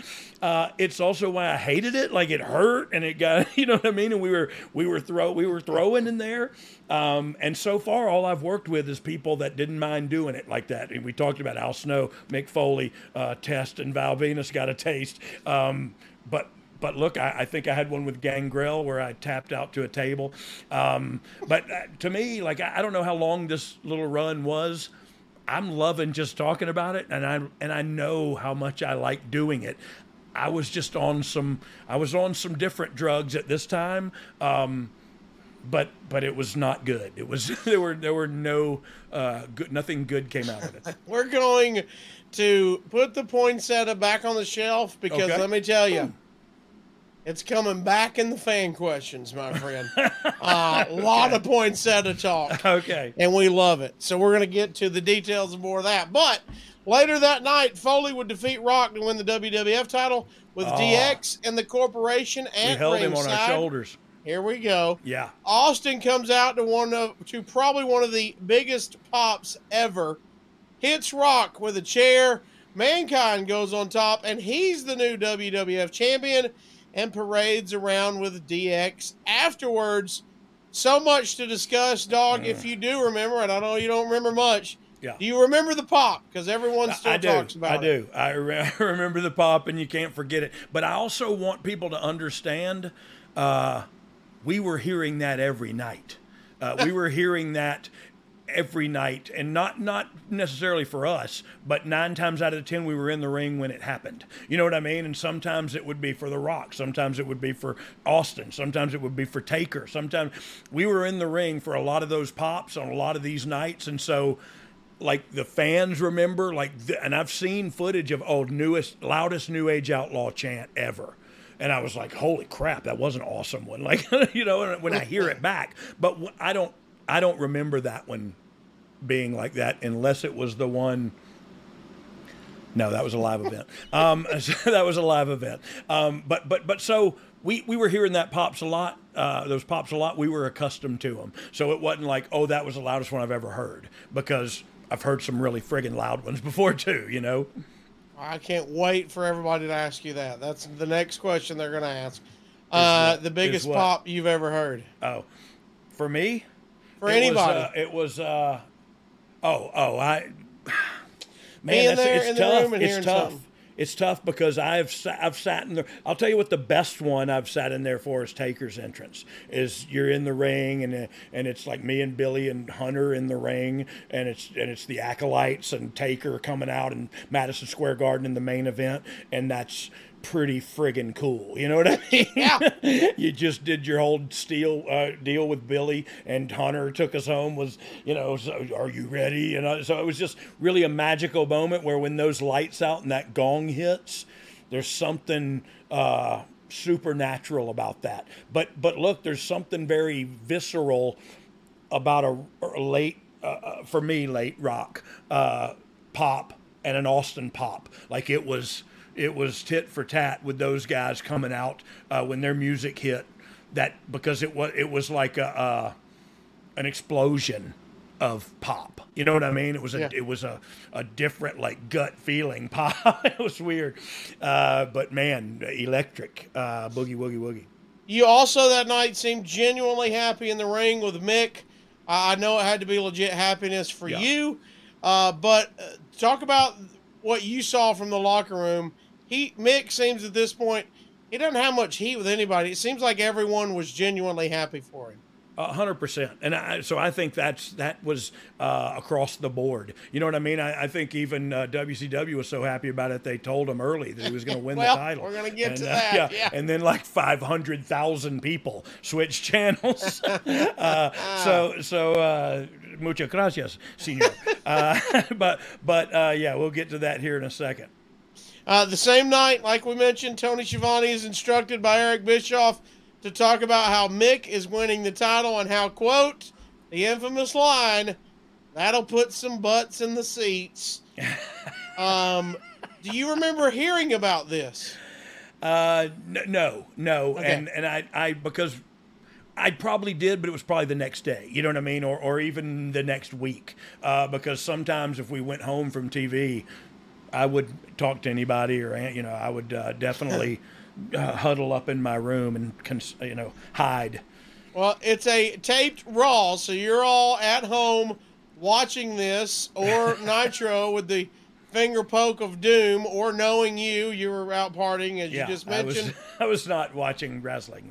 Uh, it's also why I hated it. Like it hurt and it got, you know what I mean. And we were we were throw we were throwing in there. Um, and so far, all I've worked with is people that didn't mind doing it like that. And we talked about Al Snow, Mick Foley, uh, Test, and Val Venis got a taste. Um, but but look, I, I think I had one with Gangrel where I tapped out to a table. Um, but uh, to me, like I, I don't know how long this little run was. I'm loving just talking about it, and I and I know how much I like doing it. I was just on some I was on some different drugs at this time, um, but but it was not good. It was there were there were no uh, good nothing good came out of it. We're going to put the poinsettia back on the shelf because Okay. let me tell you, it's coming back in the fan questions, my friend. Uh, a lot of poinsettia talk. Okay. And we love it. So we're going to get to the details of more of that. But later that night, Foley would defeat Rock to win the WWF title with ah. Oh. DX and the corporation We at held him on our shoulders. Here we go. Yeah. Austin comes out to one of to probably one of the biggest pops ever. Hits Rock with a chair. Mankind goes on top, and he's the new WWF champion and parades around with DX. Afterwards, so much to discuss, dog. If you do remember, and I know you don't remember much. Yeah. Do you remember the pop? Because everyone still I do. talks about I it. do. I re- I remember the pop, and you can't forget it. But I also want people to understand. Uh, we were hearing that every night. Uh, we were hearing that every night, and not not necessarily for us, but nine times out of ten we were in the ring when it happened. You know what I mean? And sometimes it would be for The Rock, sometimes it would be for Austin, sometimes it would be for Taker. Sometimes we were in the ring for a lot of those pops on a lot of these nights, and so like the fans remember like the, and i've seen footage of oh newest loudest new age outlaw chant ever and i was like holy crap that was an awesome one like you know when i hear it back but i don't i don't remember that one being like that unless it was the one no, that was a live event. Um, so that was a live event. Um, but but but so we we were hearing that pops a lot. Uh, those pops a lot. We were accustomed to them, so it wasn't like oh that was the loudest one I've ever heard because I've heard some really friggin' loud ones before too. You know. I can't wait for everybody to ask you that. That's the next question they're going to ask. Uh, what? the biggest pop you've ever heard. Oh, for me, For it was, anybody. uh, it was. Uh, oh, oh, I. Man, there it's tough. it's tough. something. It's tough because I've I've sat in there. I'll tell you what the best one I've sat in there for is Taker's entrance. Is you're in the ring and uh, and it's like me and Billy and Hunter in the ring and it's and it's the acolytes and Taker coming out in Madison Square Garden in the main event and that's pretty friggin' cool. You know what I mean? Yeah. you just did your whole steel uh, deal with Billy, and Hunter took us home. Was you know, so are you ready? And uh, so it was just really a magical moment where when those lights out and that gong hits, there's something. Uh, supernatural about that but but look there's something very visceral about a, a late uh, uh, for me late rock uh, pop and an Austin pop. Like it was it was tit for tat with those guys coming out uh, when their music hit. That because it was it was like a uh, an explosion of pop. You know what I mean? It was a Yeah. it was a, a different like gut feeling pop. it was weird, uh, but man, electric uh, boogie woogie woogie. You also that night seemed genuinely happy in the ring with Mick. I I know it had to be legit happiness for Yeah. you, uh, but uh, talk about what you saw from the locker room. He Mick seems at this point he doesn't have much heat with anybody. It seems like everyone was genuinely happy for him. A hundred percent, and I, so I think that's that was uh, across the board. You know what I mean? I, I think even uh, WCW was so happy about it they told him early that he was going to win Well, the title. we're gonna get And, to uh, that, yeah. and then like five hundred thousand people switched channels. uh, so so uh, muchas gracias, senor. uh, but but uh, yeah, we'll get to that here in a second. Uh, the same night, like we mentioned, Tony Schiavone is instructed by Eric Bischoff to talk about how Mick is winning the title and how, quote, the infamous line, that'll put some butts in the seats. um, do you remember hearing about this? Uh, no, no, Okay. and and I, I because I probably did, but it was probably the next day. You know what I mean, or or even the next week. Uh, because sometimes if we went home from TV, I would talk to anybody, or you know, I would uh, definitely uh, huddle up in my room and cons- you know hide. Well, it's a taped Raw, so you're all at home watching this, or Nitro with the finger poke of doom, or knowing you, you were out partying, as Yeah, you just I was mentioned. I was not watching wrestling.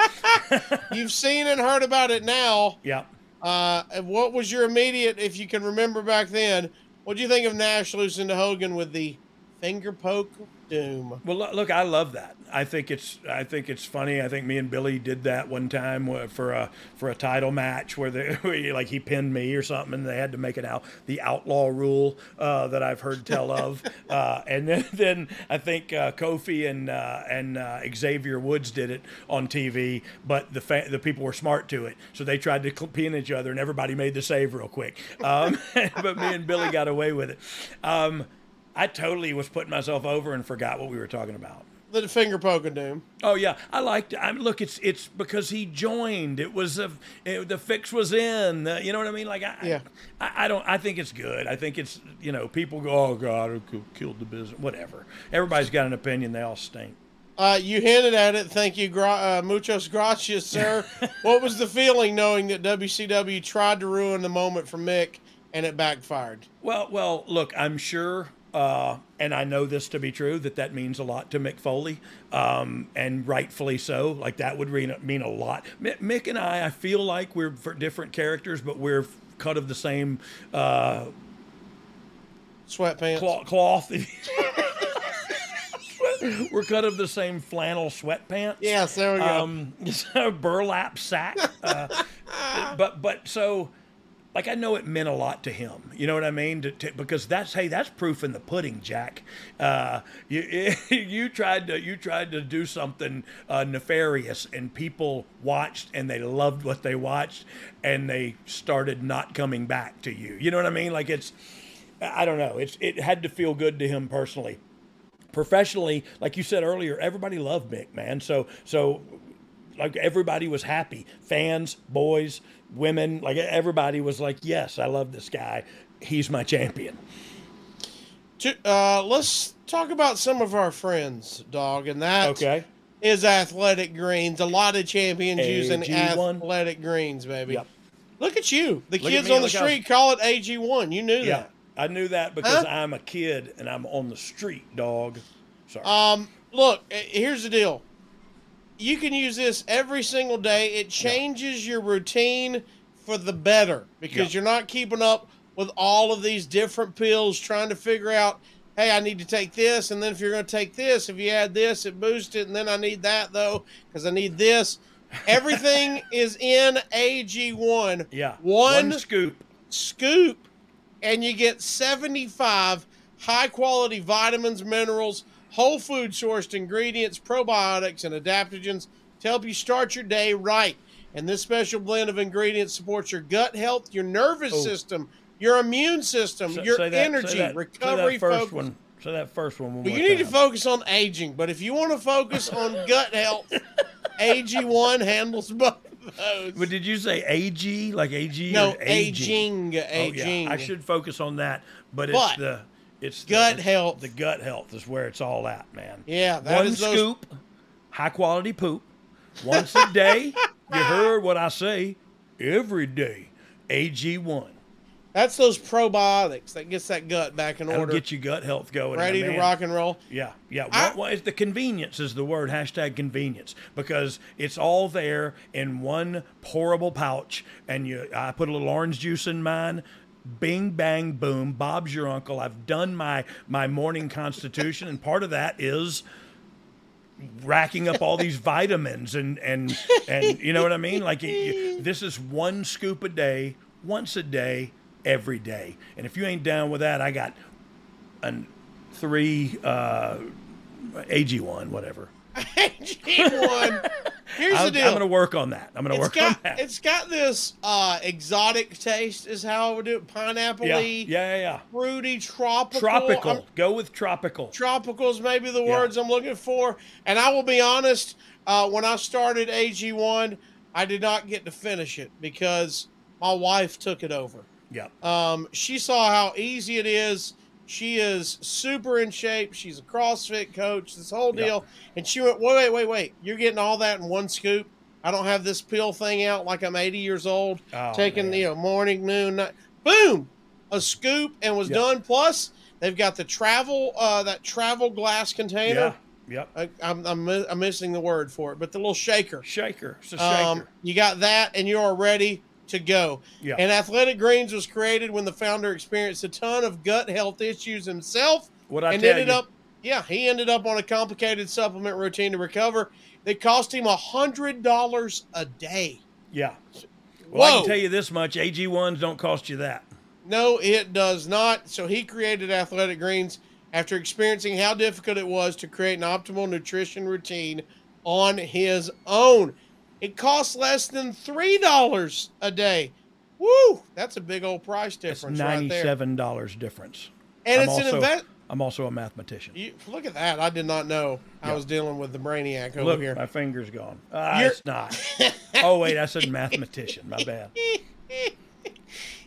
You've seen and heard about it now. yeah. Uh, what was your immediate, if you can remember back then, what do you think of Nash losing to Hogan with the finger poke doom? Well, look, I love that. I think it's I think it's funny. I think me and Billy did that one time for a for a title match where they where like he pinned me or something, and they had to make it out the outlaw rule uh, that I've heard tell of. Uh, and then then I think uh, Kofi and uh, and uh, Xavier Woods did it on TV, but the fa- the people were smart to it, so they tried to pin each other, and everybody made the save real quick. Um, but me and Billy got away with it. Um, I totally was putting myself over and forgot what we were talking about. The finger poke of doom. Oh yeah, I liked. it. I mean, look, it's it's because he joined. It was a, it, the fix was in. Uh, you know what I mean? Like I, Yeah. I, I don't. I think it's good. I think it's you know people go, oh God, who killed the business. Whatever. Everybody's got an opinion. They all stink. Uh, you hinted at it. Thank you, gra- uh, muchos gracias, sir. what was the feeling knowing that WCW tried to ruin the moment for Mick and it backfired? Well, well, look, I'm sure, uh, and I know this to be true, that that means a lot to Mick Foley, um, and rightfully so. Like that would mean, mean a lot. Mi- Mick and I, I feel like we're for different characters, but we're cut of the same uh, Sweatpants. cloth. cloth. we're cut of the same flannel sweatpants. Yes, there we go. Um, burlap sack. Uh, but but so like I know it meant a lot to him. You know what I mean? To, to, because that's hey, that's proof in the pudding, Jack. Uh, you you tried to you tried to do something uh, nefarious, and people watched and they loved what they watched, and they started not coming back to you. You know what I mean? Like it's I don't know. It's it had to feel good to him personally professionally, like you said earlier, everybody loved Mick, man. So so like everybody was happy. Fans, boys, women, like everybody was like, "Yes, I love this guy. He's my champion." Uh, let's talk about some of our friends, dog, and that Okay. is Athletic Greens. A lot of champions using AG1. Athletic Greens, baby. Yep. Look at you. The Look kids me, on the street call it AG1. You knew Yeah. that. I knew that because Huh? I'm a kid and I'm on the street, dog. Sorry. Um, look, eh, here's the deal. You can use this every single day. It changes your routine for the better because Yeah. you're not keeping up with all of these different pills, trying to figure out, hey, I need to take this, and then if you're going to take this, if you add this, it boosts it, and then I need that though because I need this. Everything is in AG1. yeah. One, scoop. scoop and you get 75 high quality vitamins, minerals, whole food sourced ingredients, probiotics, and adaptogens to help you start your day right. And this special blend of ingredients supports your gut health, your nervous Oh. system, your immune system, Say- your that- energy, that- say recovery that first focus. one. So that first one. Well, you need to focus on aging, but if you want to focus on gut health, AG1 handles both those. But did you say AG like AG? No, aging? aging, aging. Oh, yeah. I should focus on that, but, But it's the it's gut it's- health. The gut health is where it's all at, man. Yeah, that one is those- scoop, high quality poop, once a day. you heard what I say. Every day, AG one. That's those probiotics that gets that gut back in That'll order, get your gut health going. ready to rock and roll. Yeah, yeah. I- What, what is the convenience is the word hashtag convenience because it's all there in one pourable pouch, and you. I put a little orange juice in mine. Bing bang boom. Bob's your uncle. I've done my my morning constitution, and part of that is racking up all these vitamins and and and you know what I mean. Like you, this is one scoop a day, once a day, every day. And if you ain't down with that, I got an three uh, AG1, whatever. AG1. Here's I'm, the deal. I'm going to work on that. I'm going to It's work got on that. it's got this uh, exotic taste, is how I would do it. Pineapple Yeah, yeah, yeah, yeah. fruity, tropical. Tropical. I'm- Go with tropical. tropical is maybe the Yeah. words I'm looking for. And I will be honest, uh, when I started AG1, I did not get to finish it because my wife took it over. Yeah. Um, she saw how easy it is. She is super in shape. She's a CrossFit coach, this whole Yeah. deal. And she went, wait, wait, wait, wait. You're getting all that in one scoop. I don't have this pill thing out like I'm 80 years old, Oh, taking, man. you know, morning, noon, night. Boom! A scoop and was Yeah. done. Plus, they've got the travel, uh, that travel glass container. Yeah. Yep. I, I'm, I'm, I'm missing the word for it, but the little shaker. Shaker. It's a shaker. Um, you got that, and you are ready to go. Yeah. And Athletic Greens was created when the founder experienced a ton of gut health issues himself, what I and ended you, up, yeah, he ended up on a complicated supplement routine to recover. That cost him a hundred dollars a day. yeah. Well, I can tell you this much: AG1s don't cost you that. No, it does not. So he created Athletic Greens after experiencing how difficult it was to create an optimal nutrition routine on his own. It costs less than three dollars a day. Woo! That's a big old price difference right there. ninety-seven dollars difference. And I'm it's an also, invest. I'm also a mathematician. You, look at that! I did not know I was dealing with the brainiac over Look, here. my finger's gone. Ah, You're- it's not. oh wait, I said mathematician. My bad.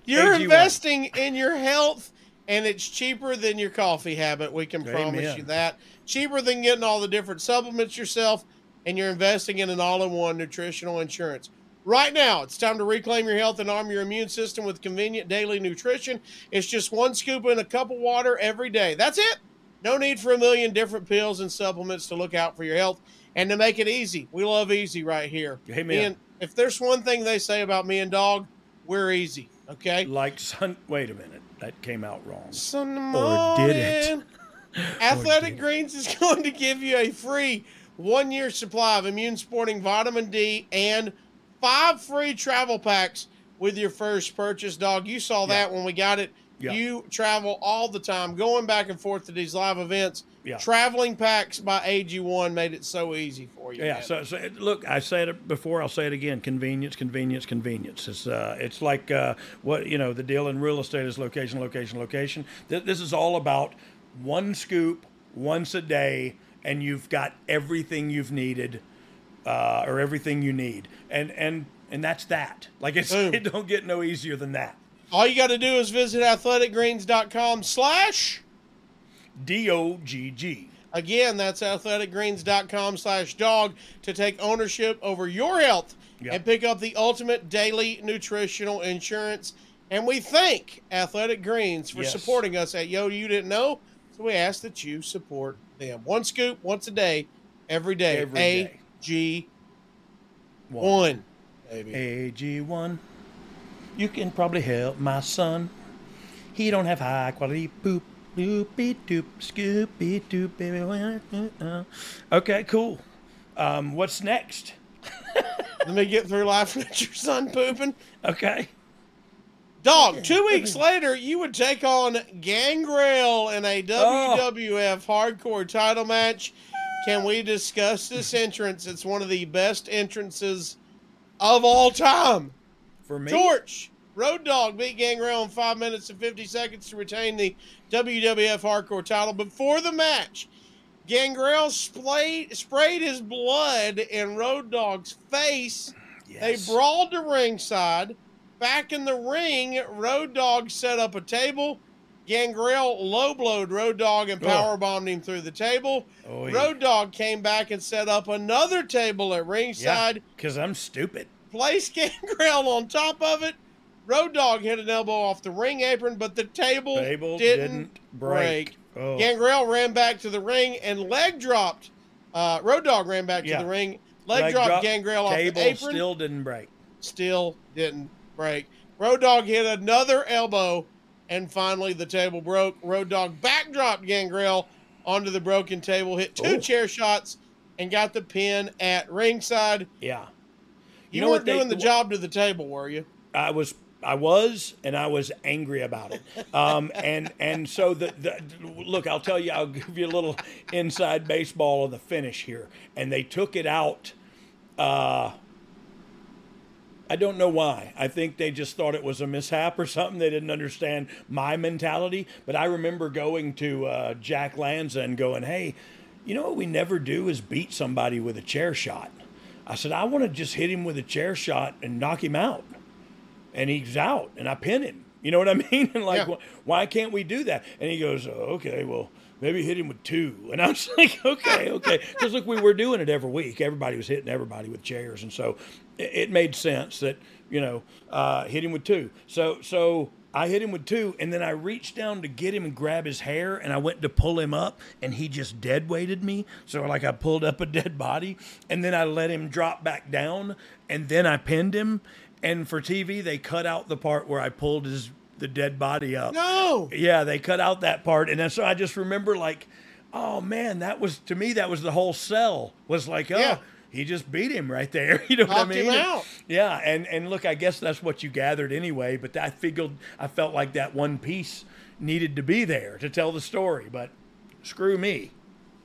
You're AG1. investing in your health, and it's cheaper than your coffee habit. We can promise you that. Cheaper than getting all the different supplements yourself, and you're investing in an all in one nutritional insurance. Right now, it's time to reclaim your health and arm your immune system with convenient daily nutrition. It's just one scoop in a cup of water every day. That's it. No need for a million different pills and supplements to look out for your health. And to make it easy, we love easy right here. Amen. And- if there's one thing they say about me and dog, we're easy. Okay. Like sun. Wait a minute, that came out wrong. Sun Or did it? morning. Athletic Greens is going to give you a free one year supply of immune sporting vitamin D and five free travel packs with your first purchase, dog. You saw that when we got it. Yeah. You travel all the time, going back and forth to these live events. Yeah. Traveling packs by AG1 made it so easy for you. Yeah. So, so look, I said it before. I'll say it again. Convenience, convenience, convenience. It's uh, it's like uh, what you know. The deal in real estate is location, location, location. Th- this is all about one scoop once a day, and you've got everything you've needed, uh, or everything you need, and and and that's that. Like it's Boom. it don't get no easier than that. all you got to do is visit athleticgreens.com slash D O G G. Again, that's athleticgreens.com slash dog to take ownership over your health Yep. and pick up the ultimate daily nutritional insurance. And we thank Athletic Greens for Yes. supporting us at Yo You Didn't Know. So we ask that you support them. One scoop once a day, every day. Every A day. G One. one. Baby. AG1. You can probably help my son. He don't have high quality poop. Doopy doop, scoopy doop, baby. Okay, cool. Um, what's next? Let me get through laughing at your son pooping. Okay. Dog, two weeks later, you would take on Gangrel in a Oh. WWF hardcore title match. Can we discuss this entrance? It's one of the best entrances of all time. For me, Torch, Road Dogg beat Gangrel in 5 minutes and 50 seconds to retain the WWF hardcore title. Before the match, Gangrel sprayed, sprayed his blood in Road Dogg's face. yes. They brawled to ringside. Back in the ring, Road Dogg set up a table. Gangrel low blowed Road Dogg and power bombed him through the table. Oh, yeah. Road Dogg came back and set up another table at yeah, ringside. because I'm stupid. Placed Gangrel on top of it. Road Dogg hit an elbow off the ring apron, but the table, Table didn't, didn't break. Oh. Gangrel ran back to the ring and leg dropped. Uh, Road Dogg ran back Yeah. to the ring, leg, Leg dropped drop, Gangrel off Table the apron still didn't break. still didn't break. Road Dogg hit another elbow, and finally the table broke. Road Dogg backdropped Gangrel onto the broken table, hit two Ooh. chair shots, and got the pin at ringside. Yeah. You, know weren't what they- doing the job to the table, were you? I was I was, and I was angry about it. Um, and and so the, the look, I'll tell you, I'll give you a little inside baseball of the finish here. And they took it out. Uh, I don't know why. I think they just thought it was a mishap or something. They didn't understand my mentality. But I remember going to uh, Jack Lanza and going, "Hey, you know what we never do is beat somebody with a chair shot." I said, "I want to just hit him with a chair shot and knock him out." and he's out and I pin him. You know what I mean? And like, Yeah. wh- why can't we do that? And he goes, oh, okay, well, maybe hit him with two. And I was like, okay, okay. Because look, we were doing it every week. Everybody was hitting everybody with chairs. And so it, made sense that, you know, uh, hit him with two. So, so I hit him with two. And then I reached down to get him and grab his hair. And I went to pull him up and he just dead weighted me. So like I pulled up a dead body and then I let him drop back down. And then I pinned him. And for TV, they cut out the part where I pulled his the dead body up. No. Yeah, they cut out that part, and then, so I just remember like, oh man, that was to me that was the whole cell was like, oh, Yeah. He just beat him right there. You know what I Knocked him mean? out. Yeah, and and look, I guess that's what you gathered anyway. But I figured I felt like that one piece needed to be there to tell the story. But screw me.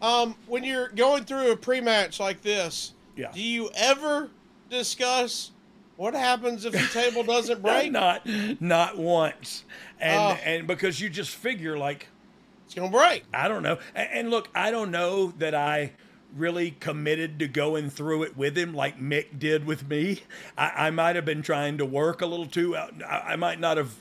Um, when you're going through a pre-match like this, Yeah. do you ever discuss what happens if the table doesn't break? not not once, and Oh. and because you just figure like It's gonna break. I don't know. And, and look, I don't know that I really committed to going through it with him like Mick did with me. I, I might have been trying to work a little too. I, I might not have.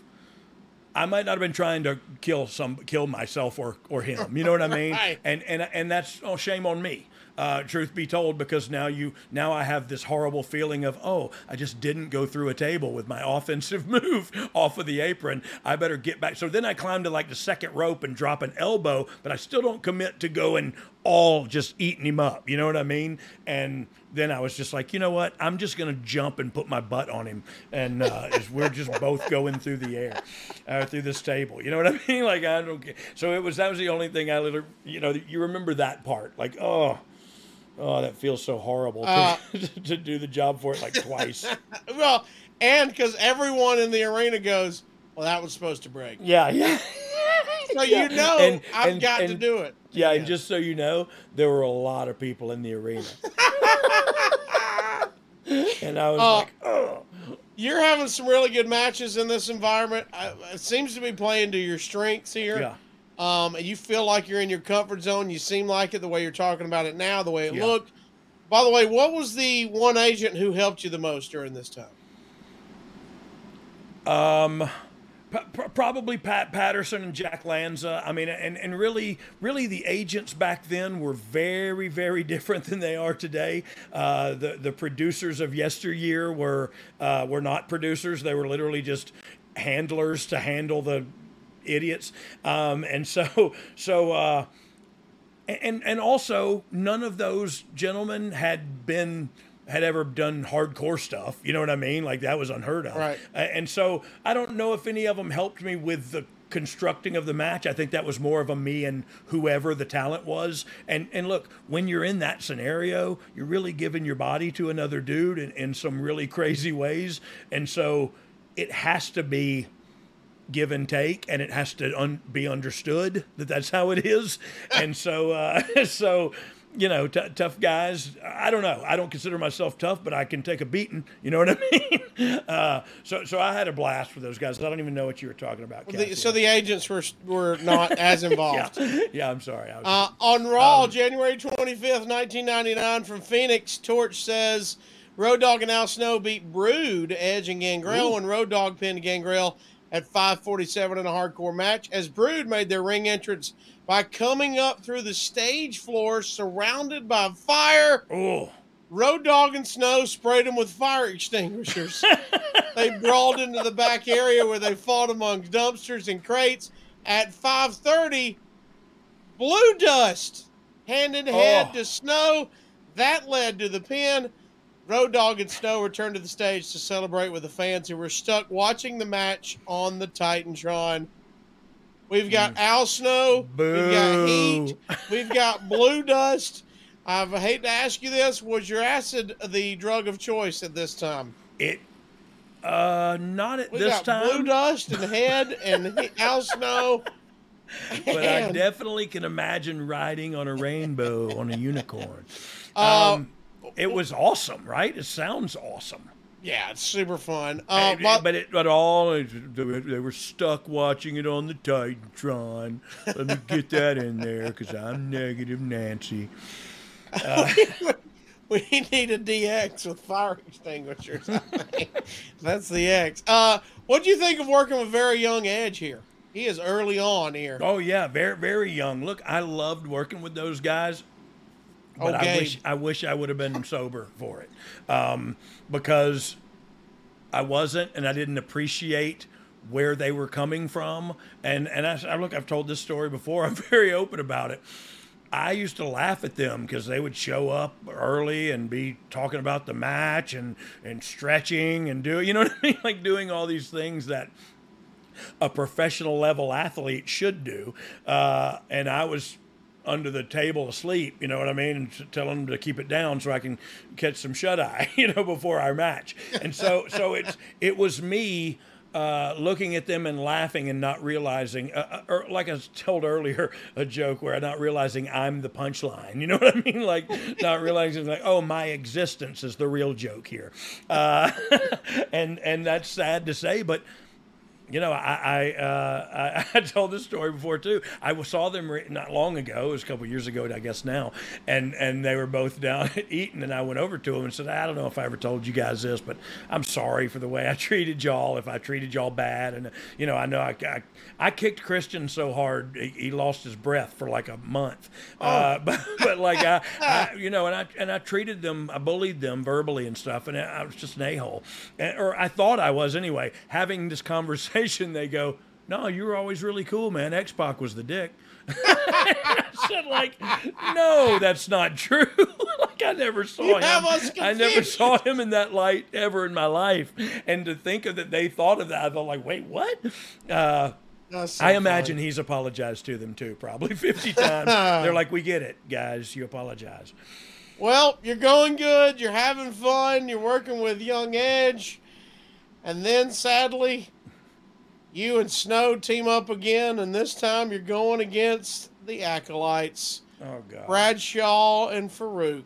I might not have been trying to kill some, kill myself or or him. You know what I mean? Right. And and and that's oh shame on me. Uh, truth be told, because now you now I have this horrible feeling of oh I just didn't go through a table with my offensive move off of the apron. I better get back. So then I climb to like the second rope and drop an elbow, but I still don't commit to going all just eating him up. You know what I mean? And then I was just like, you know what? I'm just gonna jump and put my butt on him, and uh, we're just both going through the air, uh, through this table. You know what I mean? Like I don't. care. So it was that was the only thing I literally, you know, you remember that part? Like oh. Oh, that feels so horrible to, Uh, to do the job for it like twice. Well, and because everyone in the arena goes, well, that was supposed to break. yeah, yeah. So you know And- I've and- got to do it. Yeah, and just so you know, there were a lot of people in the arena. and I was Uh, like, oh. You're having some really good matches in this environment. I, it seems to be playing to your strengths here. Yeah. Um, and you feel like you're in your comfort zone. You seem like it the way you're talking about it now, the way it Yeah. looked. By the way, what was the one agent who helped you the most during this time? Um, p- pr- probably Pat Patterson and Jack Lanza. I mean, and, and really, really, the agents back then were very, very different than they are today. Uh, the the producers of yesteryear were uh, were not producers; they were literally just handlers to handle the idiots. Um, and so, so. Uh, and and also none of those gentlemen had been had ever done hardcore stuff. You know what i mean? Like that was unheard of. Right. And so i don't know if any of them helped me with the constructing of the match. I think that was more of a me and whoever the talent was. And and look when you're in that scenario you're really giving your body to another dude in, in some really crazy ways. And so it has to be give and take, and it has to un- be understood that that's how it is. And so, uh, so you know, t- tough guys. I don't know. I don't consider myself tough, but I can take a beating. You know what I mean? Uh, so, so I had a blast with those guys. I don't even know what you were talking about. The, so the agents were were not as involved. yeah, yeah. I'm sorry. Was, Uh, on Raw, January 25th, 1999, from Phoenix, Torch says Road Dogg and Al Snow beat Brood, Edge, and Gangrel, and Road Dogg pinned Gangrel at 547 in a hardcore match as Brood made their ring entrance by coming up through the stage floor surrounded by fire. oh, Road Dogg and Snow sprayed them with fire extinguishers. they brawled into the back area where they fought among dumpsters and crates. At 5:30, Blue Dust hand in hand Oh. to Snow. That led to the pin. Road Dogg and Snow returned to the stage to celebrate with the fans who were stuck watching the match on the Titantron. We've got Al Snow. We've got Head. We've got Blue Dust. I hate to ask you this: Was your acid the drug of choice at this time? it. Uh, not at We this got time. Blue Dust and Head and he- Al Snow. but I definitely can imagine riding on a rainbow on a unicorn. Uh, Um, it was awesome, right? It sounds awesome. Yeah, it's super fun. Uh, And- but but it, but all they were, stuck watching it on the Titantron. Let me get that in there because I'm negative Nancy. Uh, we need a DX with fire extinguishers. That's the X. Uh, what do you think of working with very young Edge here? He is early on here. oh yeah, very very young. Look, I loved working with those guys. But I wish I wish I would have been sober for it, um, because I wasn't, and I didn't appreciate where they were coming from. And and I, I look, I've told this story before. I'm very open about it. I used to laugh at them because they would show up early and be talking about the match and and stretching and do you know what I mean, like doing all these things that a professional level athlete should do. Uh, and I was under the table asleep, you know what I mean, and telling them to keep it down so I can catch some shut eye, you know, before our match. And so, so it's it was me. Uh, looking at them and laughing and not realizing, uh, uh, or like I told earlier, a joke where I'm not realizing I'm the punchline. You know what I mean? Like not realizing, like, oh, my existence is the real joke here, uh, and and that's sad to say, but you know, I I, uh, I I told this story before too. I saw them re- not long ago. It was a couple years ago, I guess now, and and they were both down at eating, and I went over to them and said, I don't know if I ever told you guys this, but I'm sorry for the way I treated y'all. If I treated y'all bad, and you know, I know I I, I kicked Christian so hard he, he lost his breath for like a month. Uh, but but like I, I you know, and I and I treated them, I bullied them verbally and stuff, and I was just an a hole, or I thought I was anyway. Having this conversation, they go, "No, you were always really cool, man. X Pac was the dick." I said, like, no, that's not true. like, I never saw You him. I never saw him in that light ever in my life. And to think of that they thought of that, I thought, like, wait, what? Uh, so I imagine funny. he's apologized to them too, probably 50 times. They're like, we get it, guys. You apologize. Well, you're going good. You're having fun. You're working with Young Edge. And then, sadly, you and Snow team up again. And this time you're going against the Acolytes Oh, God. Bradshaw and Faarooq.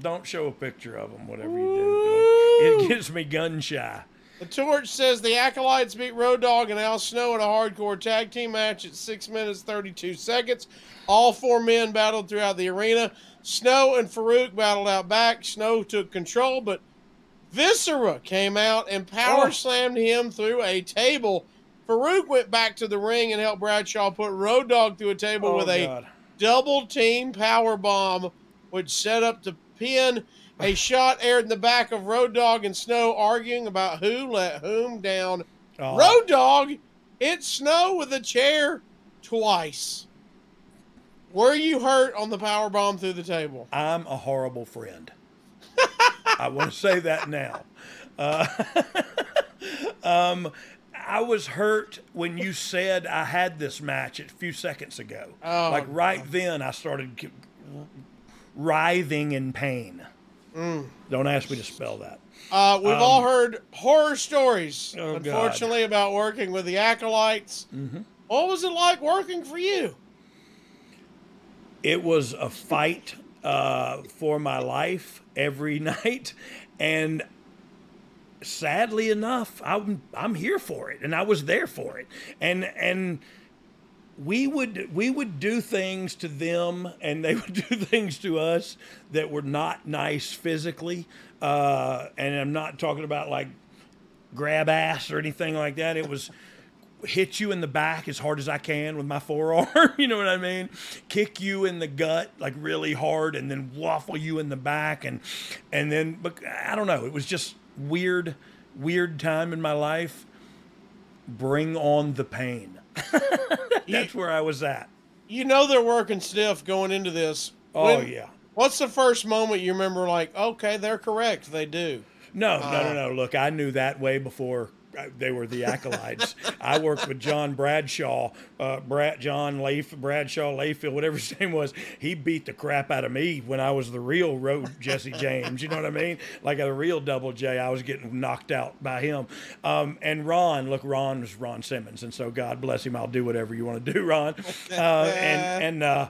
Don't show a picture of them, whatever you do. It gives me gun shy. The Torch says the Acolytes beat Road Dogg and Al Snow in a hardcore tag team match at 6 minutes 32 seconds. All four men battled throughout the arena. Snow and Faarooq battled out back. Snow took control, but Viscera came out and power Oh. slammed him through a table. Faarooq went back to the ring and helped Bradshaw put Road Dogg through a table Oh, with a God. double team power bomb, which set up to pin. A shot aired in the back of Road Dogg and Snow arguing about who let whom down. Oh. Road Dogg hit Snow with a chair twice. Were you hurt on the power bomb through the table? I'm a horrible friend. I want to say that now. Uh, um, I was hurt when you said I had this match a few seconds ago. Oh, like right then, I started writhing in pain. Mm. Don't ask me to spell that. Uh, we've Um, all heard horror stories, Oh, God. unfortunately, about working with the acolytes. Mhm. What was it like working for you? it was a fight uh, for my life every night, and sadly enough, I'm I'm here for it, and I was there for it, and and we would we would do things to them, and they would do things to us that were not nice physically, uh, and I'm not talking about like grab ass or anything like that. It was hit you in the back as hard as I can with my forearm. you know what I mean? Kick you in the gut like really hard, and then waffle you in the back, and and then but I don't know. It was just weird, weird time in my life. Bring on the pain. That's where I was at. You know they're working stiff going into this. Oh When- yeah. What's the first moment you remember? Like, okay, they're correct. They do. No, no, Uh, no, no. Look, I knew that way before uh, they were the acolytes. I worked with John Bradshaw, uh, Brad John Leif Bradshaw Layfield, whatever his name was. He beat the crap out of me when I was the real road Jesse James. You know what I mean? Like a real Double J, I was getting knocked out by him. Um, and Ron, look, Ron was Ron Simmons, and so God bless him. I'll do whatever you want to do, Ron. Uh, and and uh,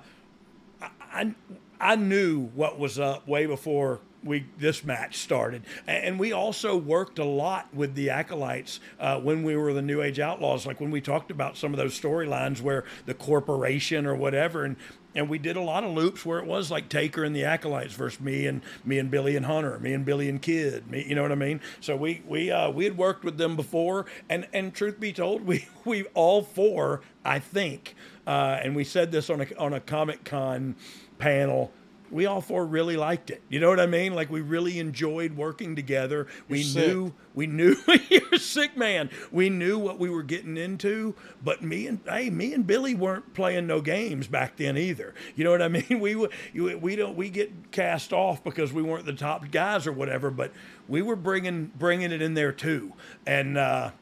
I I knew what was up way before we this match started, and we also worked a lot with the acolytes uh, when we were the New Age Outlaws. Like when we talked about some of those storylines where the corporation or whatever, and and we did a lot of loops where it was like Taker and the acolytes versus me and me and Billy and Hunter, me and Billy and Kid, me, you know what I mean? So we we uh, we had worked with them before, and and truth be told, we we all four, I think, uh, and we said this on a on a Comic Con panel we all four really liked it. You know what I mean? Like we really enjoyed working together. we sick. knew we knew you're a sick man. We knew what we were getting into, but me and hey, me and Billy weren't playing no games back then either. You know what I mean? We we don't we get cast off because we weren't the top guys or whatever, but we were bringing bringing it in there too. And uh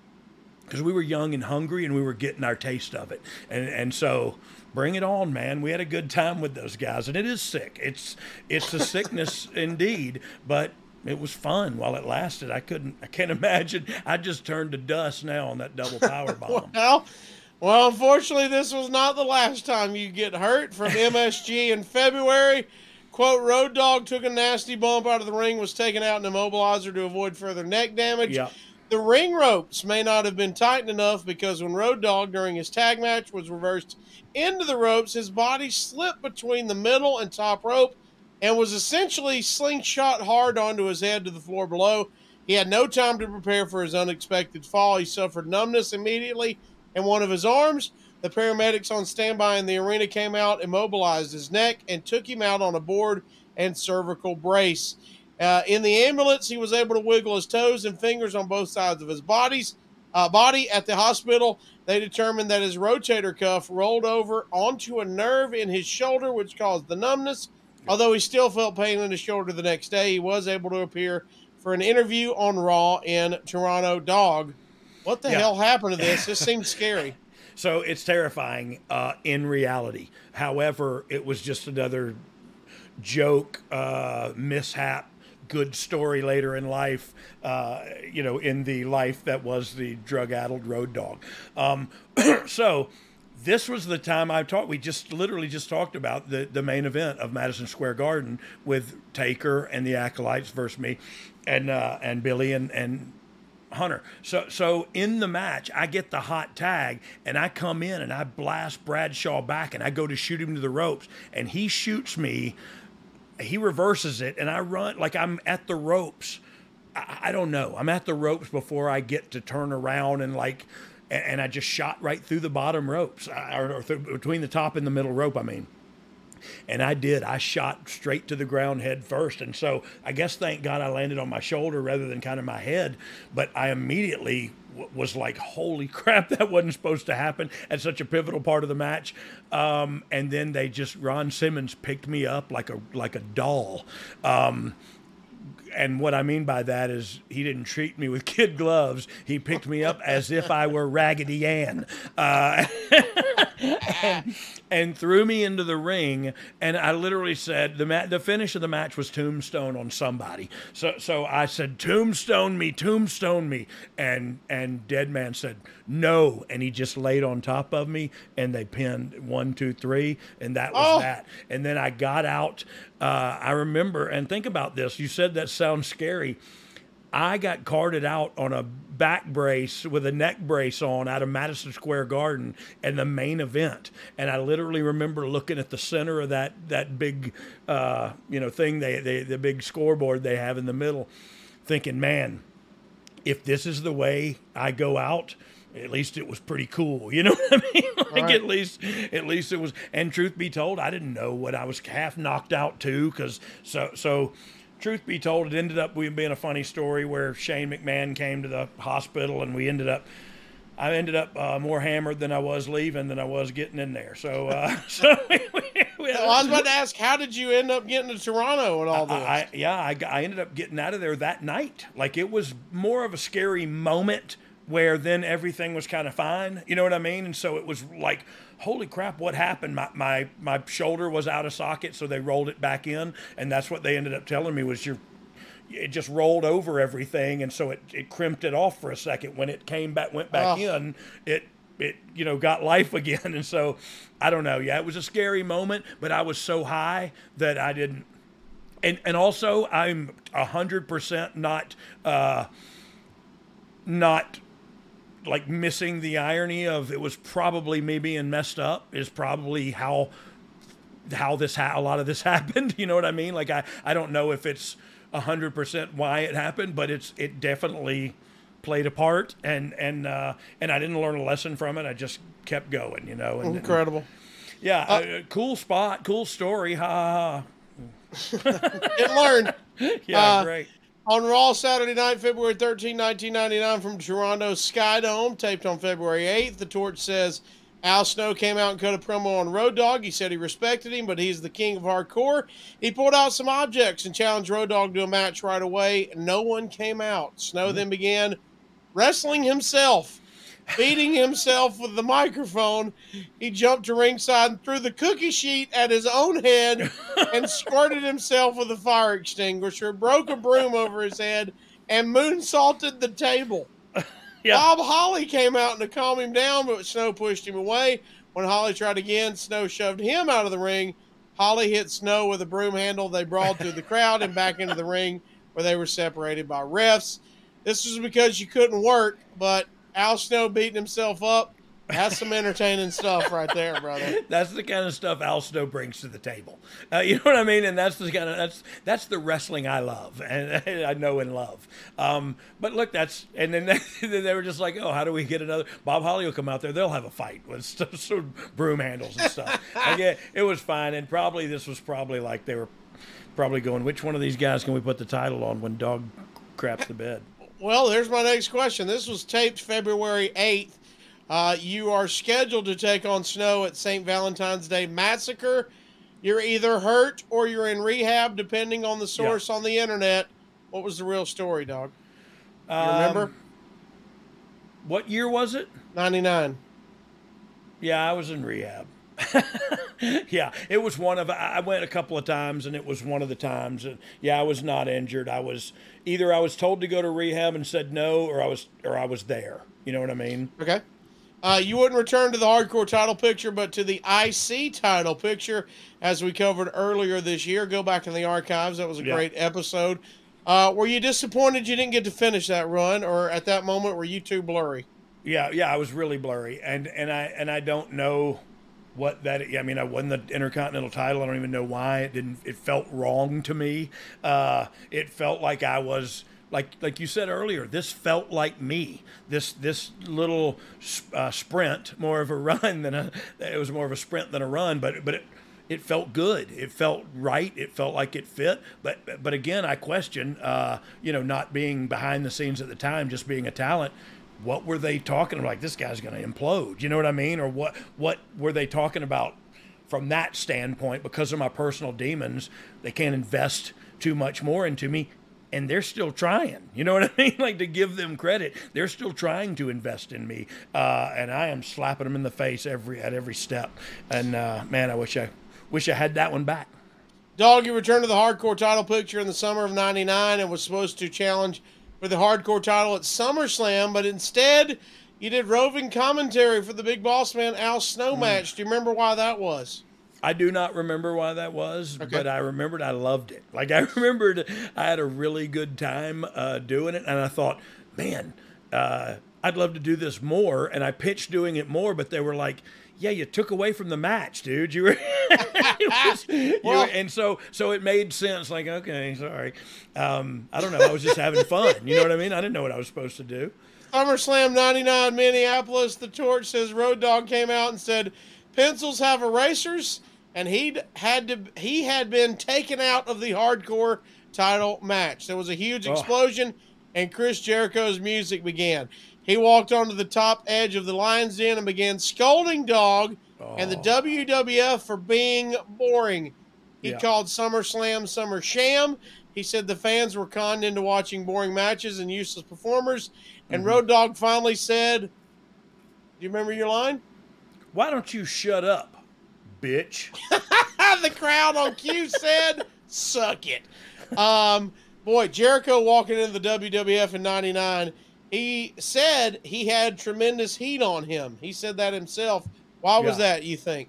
because we were young and hungry and we were getting our taste of it. And and so bring it on, man. We had a good time with those guys, and it is sick. It's it's a sickness indeed, but it was fun while it lasted. I couldn't I can't imagine. I just turned to dust now on that double power bomb. Well, well, unfortunately, this was not the last time you get hurt from MSG in February. Quote, Road Dogg took a nasty bump out of the ring, was taken out in immobilizer to avoid further neck damage. Yeah. The ring ropes may not have been tightened enough because when Road Dogg during his tag match, was reversed into the ropes, his body slipped between the middle and top rope and was essentially slingshot hard onto his head to the floor below. He had no time to prepare for his unexpected fall. He suffered numbness immediately in one of his arms. The paramedics on standby in the arena came out, immobilized his neck, and took him out on a board and cervical brace. Uh, in the ambulance, he was able to wiggle his toes and fingers on both sides of his. Uh, body at the hospital, they determined that his rotator cuff rolled over onto a nerve in his shoulder, which caused the numbness. Although he still felt pain in his shoulder the next day, he was able to appear for an interview on Raw in Toronto. Dog, what the Yeah. hell happened to this? This seems scary. So it's terrifying uh, in reality. However, it was just another joke, uh, mishap, good story later in life, uh, you know, in the life that was the drug addled road dog. Um, so this was the time I talked. We just literally just talked about the, the main event of Madison Square Garden with Taker and the Acolytes versus me and, uh, and Billy and, and Hunter. So so in the match, I get the hot tag and I come in and I blast Bradshaw back and I go to shoot him to the ropes and he shoots me. He reverses it and I run like I'm at the ropes. I, I don't know. I'm at the ropes before I get to turn around and like and, I just shot right through the bottom ropes or, or through, between the top and the middle rope. I mean. And I did. I shot straight to the ground head first. And so I guess thank God I landed on my shoulder rather than kind of my head. But I immediately w- was like, holy crap, that wasn't supposed to happen at such a pivotal part of the match. Um, and then they just, Ron Simmons picked me up like a, like a doll. Um, and what I mean by that is he didn't treat me with kid gloves. He picked me up as if I were Raggedy Ann. Uh, and, and threw me into the ring. And I literally said the ma- the finish of the match was tombstone on somebody. So so I said tombstone me, tombstone me, and and Dead Man said no, and he just laid on top of me, and they pinned one, two, three, and that was Oh. that. And then I got out. Uh, I remember, and think about this. You said that sounds scary. I got carted out on a back brace with a neck brace on out of Madison Square Garden and the main event. And I literally remember looking at the center of that that big uh, you know thing they, they the big scoreboard they have in the middle, thinking, man, if this is the way I go out, at least it was pretty cool. You know what I mean? like Right. at least at least it was and truth be told, I didn't know what I was half knocked out too, because so so truth be told, it ended up being a funny story where Shane McMahon came to the hospital and we ended up I ended up uh, more hammered than I was leaving than I was getting in there. So, uh, so we, we, we Well, I was about to ask, how did you end up getting to Toronto and all this? I, I yeah, I, I ended up getting out of there that night. Like it was more of a scary moment where then everything was kind of fine. You know what I mean? And so it was like, holy crap, what happened? My my my shoulder was out of socket, so they rolled it back in, and that's what they ended up telling me was your it just rolled over everything, and so it, it crimped it off for a second. When it came back, went back Oh. in, it it you know got life again, and so I don't know. Yeah, it was a scary moment, but I was so high that I didn't. And and also I'm a hundred percent not uh, not like missing the irony of it was probably me being messed up is probably how how this ha- a lot of this happened you know what i mean like i i don't know if it's 100% why it happened but it's it definitely played a part and and uh and i didn't learn a lesson from it i just kept going you know and, Incredible. yeah uh, cool spot cool story ha ha Didn't learn. ha yeah Uh, great On Raw Saturday night, February 13, 1999, from Toronto's Sky Dome, taped on February 8th, the torch says Al Snow came out and cut a promo on Road Dogg. He said he respected him, but he's the king of hardcore. He pulled out some objects and challenged Road Dogg to a match right away. No one came out. Snow mm-hmm. then began wrestling himself, beating himself with the microphone. He jumped to ringside and threw the cookie sheet at his own head and squirted himself with a fire extinguisher, broke a broom over his head, and moonsaulted the table. Bob Holly came out to calm him down, but Snow pushed him away. When Holly tried again, Snow shoved him out of the ring. Holly hit Snow with a broom handle. They brawled through the crowd and back into the ring where they were separated by refs. This was because you couldn't work, but Al Snow beating himself up. That's some entertaining stuff right there, brother. That's the kind of stuff Al Snow brings to the table. Uh, you know what I mean? And that's the kind of that's that's the wrestling I love and, I know and love. Um, but look, that's and then they, they were just like, oh, how do we get another? Bob Holly will come out there. They'll have a fight with some broom handles and stuff. it, it was fine, and probably this was probably like they were probably going, which one of these guys can we put the title on when dog craps the bed? Well, there's my next question. This was taped February 8th. Uh, you are scheduled to take on Snow at St. Valentine's Day Massacre. You're either hurt or you're in rehab, depending on the source on the internet. What was the real story, dog? You remember? Um, What year was it? 99. Yeah, I was in rehab. yeah, it was one of I went a couple of times and it was one of the times. And yeah, I was not injured. I was either I was told to go to rehab and said no or I was or I was there. You know what I mean? Okay. Uh, you wouldn't return to the hardcore title picture, but to the IC title picture, as we covered earlier this year. Go back in the archives. That was a Yeah. great episode. Uh, were you disappointed you didn't get to finish that run, or at that moment were you too blurry? Yeah, yeah, I was really blurry, and and I and I don't know what that. I mean, I won the Intercontinental title. I don't even know why it didn't. It felt wrong to me. Uh, it felt like I was like like you said earlier. This felt like me. This this little uh, sprint, more of a run than a. It was more of a sprint than a run, but but it. It felt good. It felt right. It felt like it fit. But but again, I question, uh, you know, not being behind the scenes at the time, just being a talent what were they talking about? Like this guy's going to implode. You know what I mean? Or what what were they talking about from that standpoint? Because of my personal demons, they can't invest too much more into me, and they're still trying. You know what I mean? Like to give them credit, they're still trying to invest in me, uh, and I am slapping them in the face every at every step. And uh, man, I wish I wish I had that one back. Dog, you returned to the hardcore title picture in the summer of 99 and was supposed to challenge for the hardcore title at SummerSlam, but instead you did roving commentary for the big boss man Al Snow match. Do you remember why that was? I do not remember why that was, but I remembered I loved it. Like I remembered I had a really good time uh, doing it, and I thought, man, uh, I'd love to do this more. And I pitched doing it more, but they were like, yeah, you took away from the match, dude. You were, was- you were- and so so it made sense. Like, okay, sorry. Um, I don't know. I was just having fun. You know what I mean? I didn't know what I was supposed to do. SummerSlam 99 Minneapolis, the torch says Road Dogg came out and said pencils have erasers and he'd had to he had been taken out of the hardcore title match. There was a huge Oh. explosion and Chris Jericho's music began. He walked onto the top edge of the lion's den and began scolding Dog and the WWF for being boring. He Yeah. called SummerSlam Summer Sham. He said the fans were conned into watching boring matches and useless performers. And Mhm. Road Dogg finally said, "Do you remember your line?" Why don't you shut up, bitch? the crowd on cue said, "Suck it." Um, boy, Jericho walking into the WWF in '99, he said he had tremendous heat on him. He said that himself. Why was Yeah. that? You think?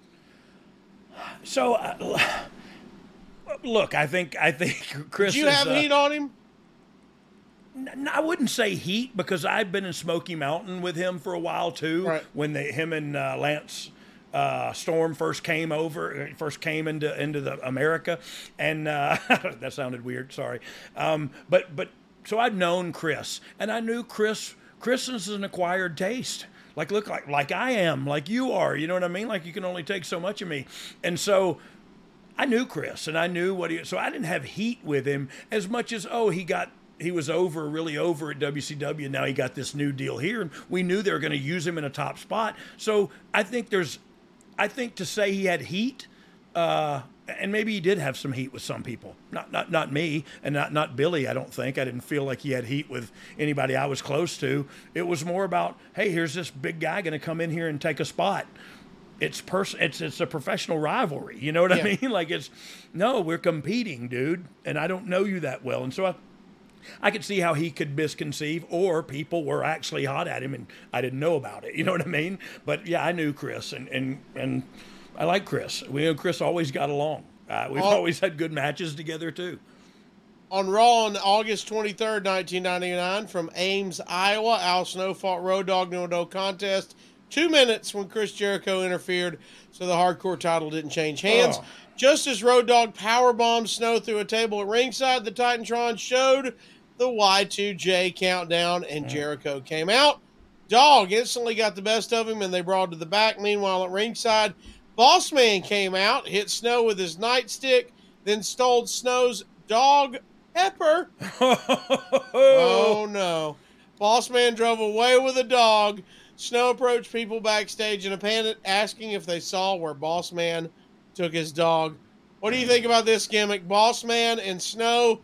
So, uh, look, I think I think Chris. Did you is, have uh, heat on him? n- I wouldn't say heat because I've been in Smoky Mountain with him for a while too. When they, him and uh, Lance uh, Storm first came over, uh, first came into into the America, and uh, that sounded weird. Sorry, um, but but so I'd known Chris, and I knew Chris. Chris is an acquired taste. Like look like like I am, like you are. You know what I mean? Like you can only take so much of me, and so. I knew Chris and I knew what he so I didn't have heat with him as much as oh he got he was over really over at WCW now he got this new deal here and we knew they were going to use him in a top spot so I think there's I think to say he had heat uh and maybe he did have some heat with some people not not not me and not not Billy I don't think I didn't feel like he had heat with anybody I was close to it was more about hey here's this big guy going to come in here and take a spot it's pers- it's it's a professional rivalry. You know what I mean? Like it's no, we're competing, dude, and I don't know you that well, and so I. I could see how he could misconceive, or people were actually hot at him and I didn't know about it. You know what I mean? But yeah, I knew Chris, and and and I like Chris. We and Chris always got along. Uh, we've All- always had good matches together too. On Raw on August 23rd, 1999, from Ames, Iowa, Al Snow fought Road Dogg no no contest. Two minutes when Chris Jericho interfered, so the hardcore title didn't change hands. Oh. Just as Road Dogg powerbombed Snow through a table at ringside, the Titantron showed the Y2J countdown, and Jericho came out. Dog instantly got the best of him, and they brought him to the back. Meanwhile, at ringside, Boss Man came out, hit Snow with his nightstick, then stole Snow's dog pepper. oh no. Boss Man drove away with a dog. Snow approached people backstage in a panic, asking if they saw where Boss Man took his dog. What do you think about this gimmick? Boss Man and Snow,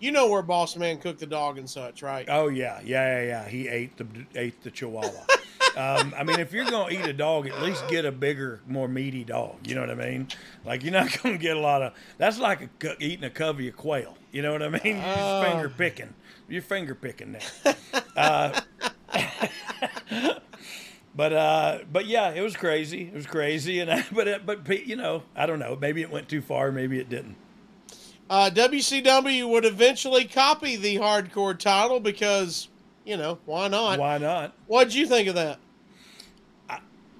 you know where Boss Man cooked the dog and such, right? Oh yeah, yeah, yeah, yeah. He ate the ate the Chihuahua. um, I mean, if you're gonna eat a dog, at least get a bigger, more meaty dog. You know what I mean? Like you're not gonna get a lot of. That's like a, eating a covey of quail. You know what I mean? You're Oh. finger picking. You're finger picking there. uh, but uh, but yeah, it was crazy. It was crazy, and I, but it, but you know, I don't know. Maybe it went too far. Maybe it didn't. Uh, WCW would eventually copy the hardcore title because, you know, why not? Why not? What'd you think of that?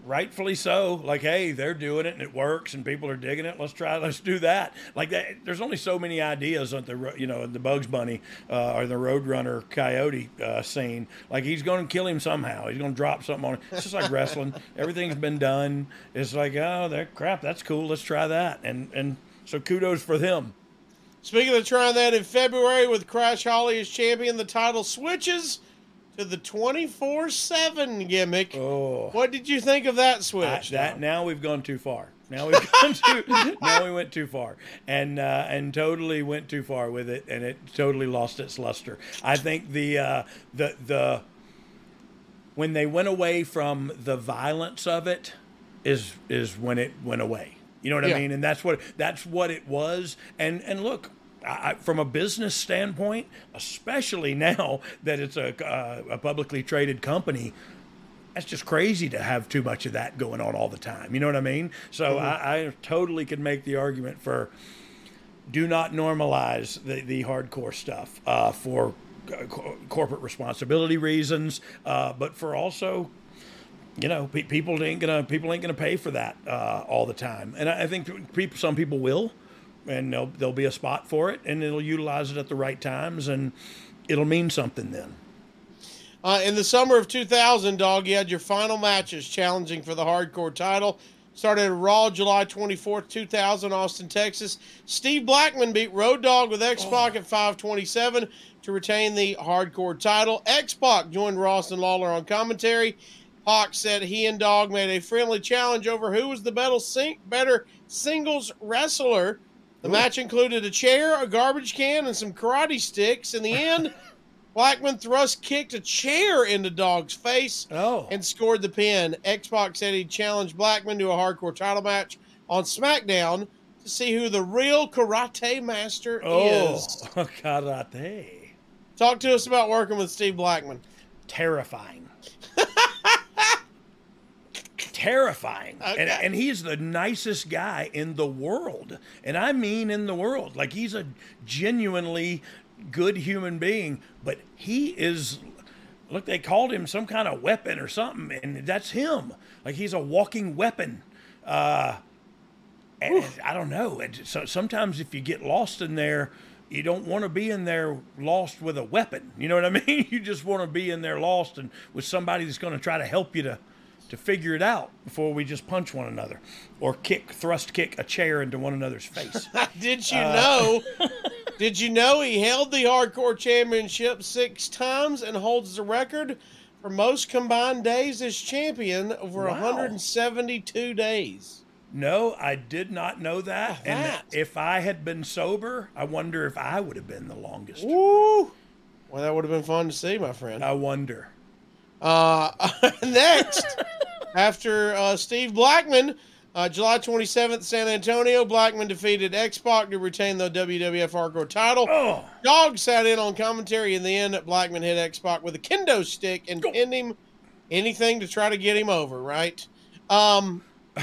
rightfully so. Like, hey, they're doing it and it works and people are digging it. Let's try. Let's do that. Like that. There's only so many ideas on the you know the Bugs Bunny uh, or the Roadrunner Coyote uh, scene. Like he's going to kill him somehow. He's going to drop something on him. It's just like wrestling. Everything's been done. It's like oh, that crap. That's cool. Let's try that. And and so kudos for them. Speaking of trying that in February with Crash Holly as champion, the title switches to the 24 7 gimmick. Oh. What did you think of that I- switch? that now we've gone too far. Now we've gone too. now we went too far, and uh, and totally went too far with it, and it totally lost its luster. I think the uh, the the when they went away from the violence of it is is when it went away. You know what Yeah. I mean? And that's what that's what it was. And and look, I, from a business standpoint, especially now that it's a uh, a publicly traded company, that's just crazy to have too much of that going on all the time. You know what I mean? So Mhm. I, I totally could make the argument for do not normalize the, the hardcore stuff uh, for co- corporate responsibility reasons, uh, but for also, you know, pe- people ain't gonna people ain't gonna pay for that uh, all the time, and I, I think people, some people will, and there'll, there'll be a spot for it, and it'll utilize it at the right times, and it'll mean something then. Uh, in the summer of 2000, Dog, you had your final matches challenging for the hardcore title. Started at Raw July 24th, 2000, Austin, Texas. Steve Blackman beat Road Dogg with X Pac at 527 to retain the hardcore title. X Pac joined Ross and Lawler on commentary. Hawk said he and Dog made a friendly challenge over who was the better singles wrestler. The match included a chair, a garbage can, and some karate sticks. In the end, Blackman thrust kicked a chair into Dog's face oh. and scored the pin. X Pac said he challenged Blackman to a hardcore title match on SmackDown to see who the real karate master Oh, is. karate. Talk to us about working with Steve Blackman. Terrifying. Terrifying. And, Okay. and he's the nicest guy in the world. And I mean in the world. Like he's a genuinely good human being, but he is look, they called him some kind of weapon or something, and that's him. Like he's a walking weapon. Uh and I don't know. And so sometimes if you get lost in there, you don't want to be in there lost with a weapon. You know what I mean? You just want to be in there lost and with somebody that's going to try to help you to to figure it out before we just punch one another or kick thrust kick a chair into one another's face. Did you Uh, know? did you know he held the hardcore championship six times and holds the record for most combined days as champion over Wow. 172 days? No, I did not know that. Oh, and that. if I had been sober, I wonder if I would have been the longest. Woo! Well, that would have been fun to see, my friend. I wonder. Uh, next, after uh, Steve Blackman, uh, July 27th, San Antonio, Blackman defeated X Pac to retain the WWF Hardcore title. Oh. Dog sat in on commentary in the end. Blackman hit X Pac with a kendo stick and pinned him. Anything to try to get him over, right? Um,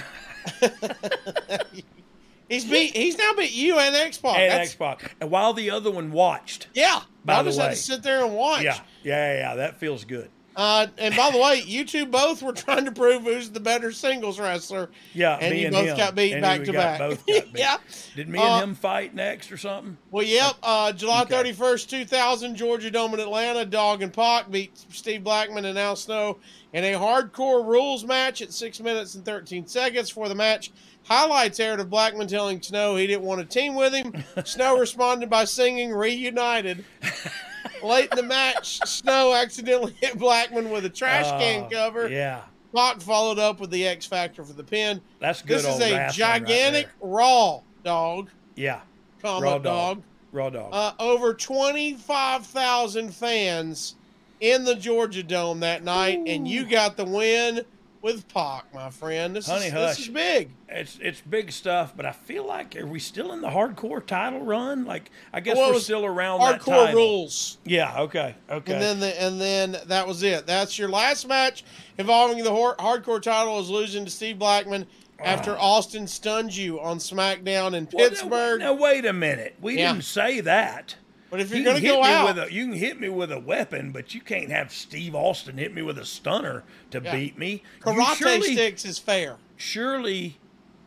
he's beat. He's now beat you and X Pac. and X Pac. And while the other one watched. Yeah, By I the just had way. to sit there and watch. Yeah, yeah, yeah, that feels good. Uh, and by the way, you two both were trying to prove who's the better singles wrestler. Yeah, and you and both him. got beat And back to back. Both got beat. yeah. Did me Uh, and him fight next or something? Well, yep. Uh, July thirty first, two thousand, Georgia Dome in Atlanta. Dog and Pac beat Steve Blackman and Al Snow in a hardcore rules match at six minutes and thirteen seconds. For the match, highlights aired of Blackman telling Snow he didn't want to team with him. Snow responded by singing "Reunited." Late in the match, Snow accidentally hit Blackman with a trash can Oh, cover. Yeah, Pac followed up with the X Factor for the pin. that's good This is a wrestling right gigantic. Raw dog, Yeah, comma raw dog. dog. Raw dog. Uh, over 25,000 fans in the Georgia Dome that night, and you got the win with Pac, my friend. This, Honey is, hush. this is big. It's it's big stuff, but I feel like are we still in the hardcore title run? Like I guess Well, we're still around Hardcore rules. Yeah. Okay. Okay. And then the, and then that was it. That's your last match involving the hor- hardcore title is losing to Steve Blackman after Austin stunned you on SmackDown in Ah. Well, now- Pittsburgh. Now, wait a minute. We Yeah. didn't say that. But if you're You gonna can hit go out- with a, you can hit me with a weapon, but you can't have Steve Austin hit me with a stunner to Yeah. beat me. Karate surely, sticks is fair. Surely,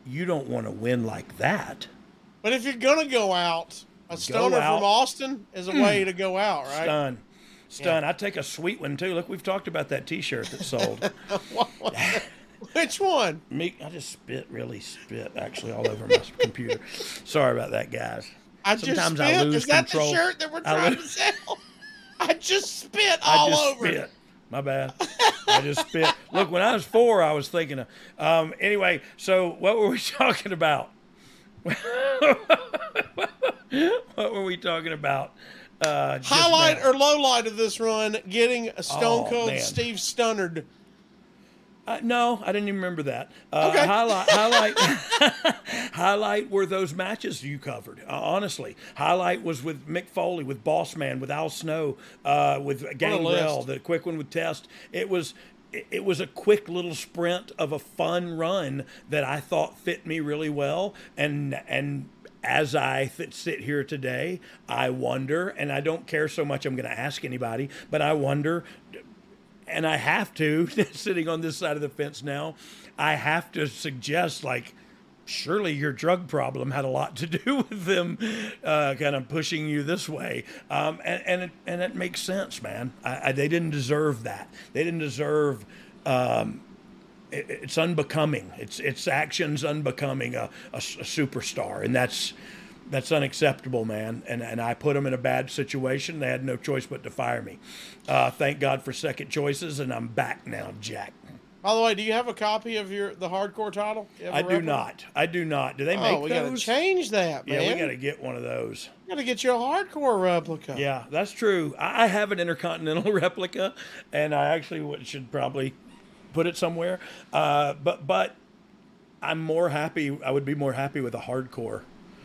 you don't want to win like that. But if you're gonna go out, a stunner out. from Austin is a hmm. way to go out, right? Stun. Stun. I take a sweet one too. Look, we've talked about that T-shirt that sold. Which one? Me, I just spit, really spit, actually, all over my computer. Sorry about that, guys. I just Sometimes spit. I lose Is that control. the shirt that we're I trying to sell? I just spit I all just over. spit. My bad. I just spit. Look, when I was four, I was thinking of. Um, anyway, so what were we talking about? what were we talking about? Uh, Highlight now? or low light of this run: getting a Stone Oh, Cold man. Steve stunnered. Uh, no, I didn't even remember that. Uh, Okay. Highlight, highlight, highlight were those matches you covered. Uh, honestly, highlight was with Mick Foley, with Boss Man, with Al Snow, uh, with Gangrel, the quick one with Test. It was. it- It was a quick little sprint of a fun run that I thought fit me really well, and and as I th- sit here today, I wonder, and I don't care so much. I'm going to ask anybody, but I wonder and I have to, sitting on this side of the fence now, I have to suggest like, surely your drug problem had a lot to do with them uh, kind of pushing you this way. Um, and and it, and it makes sense, man. I, I, they didn't deserve that. They didn't deserve. Um, it, it's unbecoming. It's it's actions unbecoming a a superstar, and that's that's unacceptable, man. And and I put them in a bad situation. They had no choice but to fire me. Uh, thank God for second choices, and I'm back now, Jack. By the way, do you have a copy of your the hardcore title? You have a I do not. I do not. Do they make Oh, we gotta change that, man. Yeah, we got to get one of those. Gotta get you a hardcore replica. Yeah, that's true. I I have an intercontinental replica, and I actually should probably put it somewhere. Uh, but but I'm more happy. I would be more happy with a hardcore.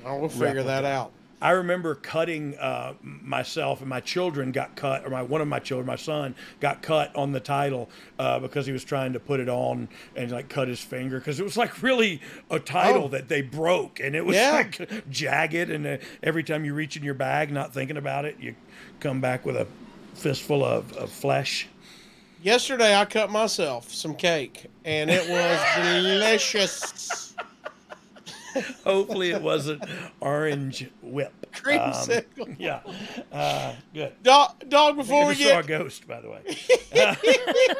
Oh, we'll figure that out. I remember cutting uh, myself and my children got cut, or my one of my children, my son, got cut on the title uh, because he was trying to put it on and like cut his finger because it was like really a title Oh. that they broke and it was Yeah. like jagged and uh, every time you reach in your bag not thinking about it, you come back with a fistful of, of flesh. Yesterday, I cut myself some cake, and it was delicious. Hopefully, it wasn't orange whip. Um, yeah, uh, good. Dog, dog before we just saw a get ghost, by the way.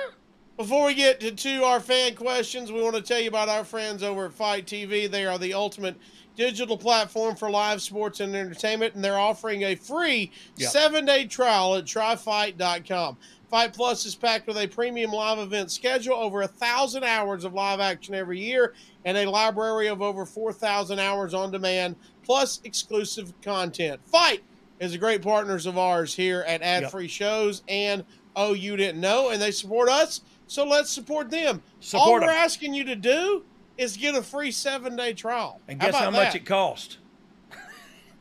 Before we get to, to our fan questions, we want to tell you about our friends over at Fite TV. They are the ultimate digital platform for live sports and entertainment, and they're offering a free Yep. seven day trial at tryfite.com. Fite Plus is packed with a premium live event schedule, over a thousand hours of live action every year, and a library of over 4,000 hours on demand, plus exclusive content. Fite is a great partners of ours here at Ad Free Shows and Oh You Didn't Know, and they support us, so let's support them. All Support we're asking you to do is get a free seven day trial. And guess how, about much that? it cost?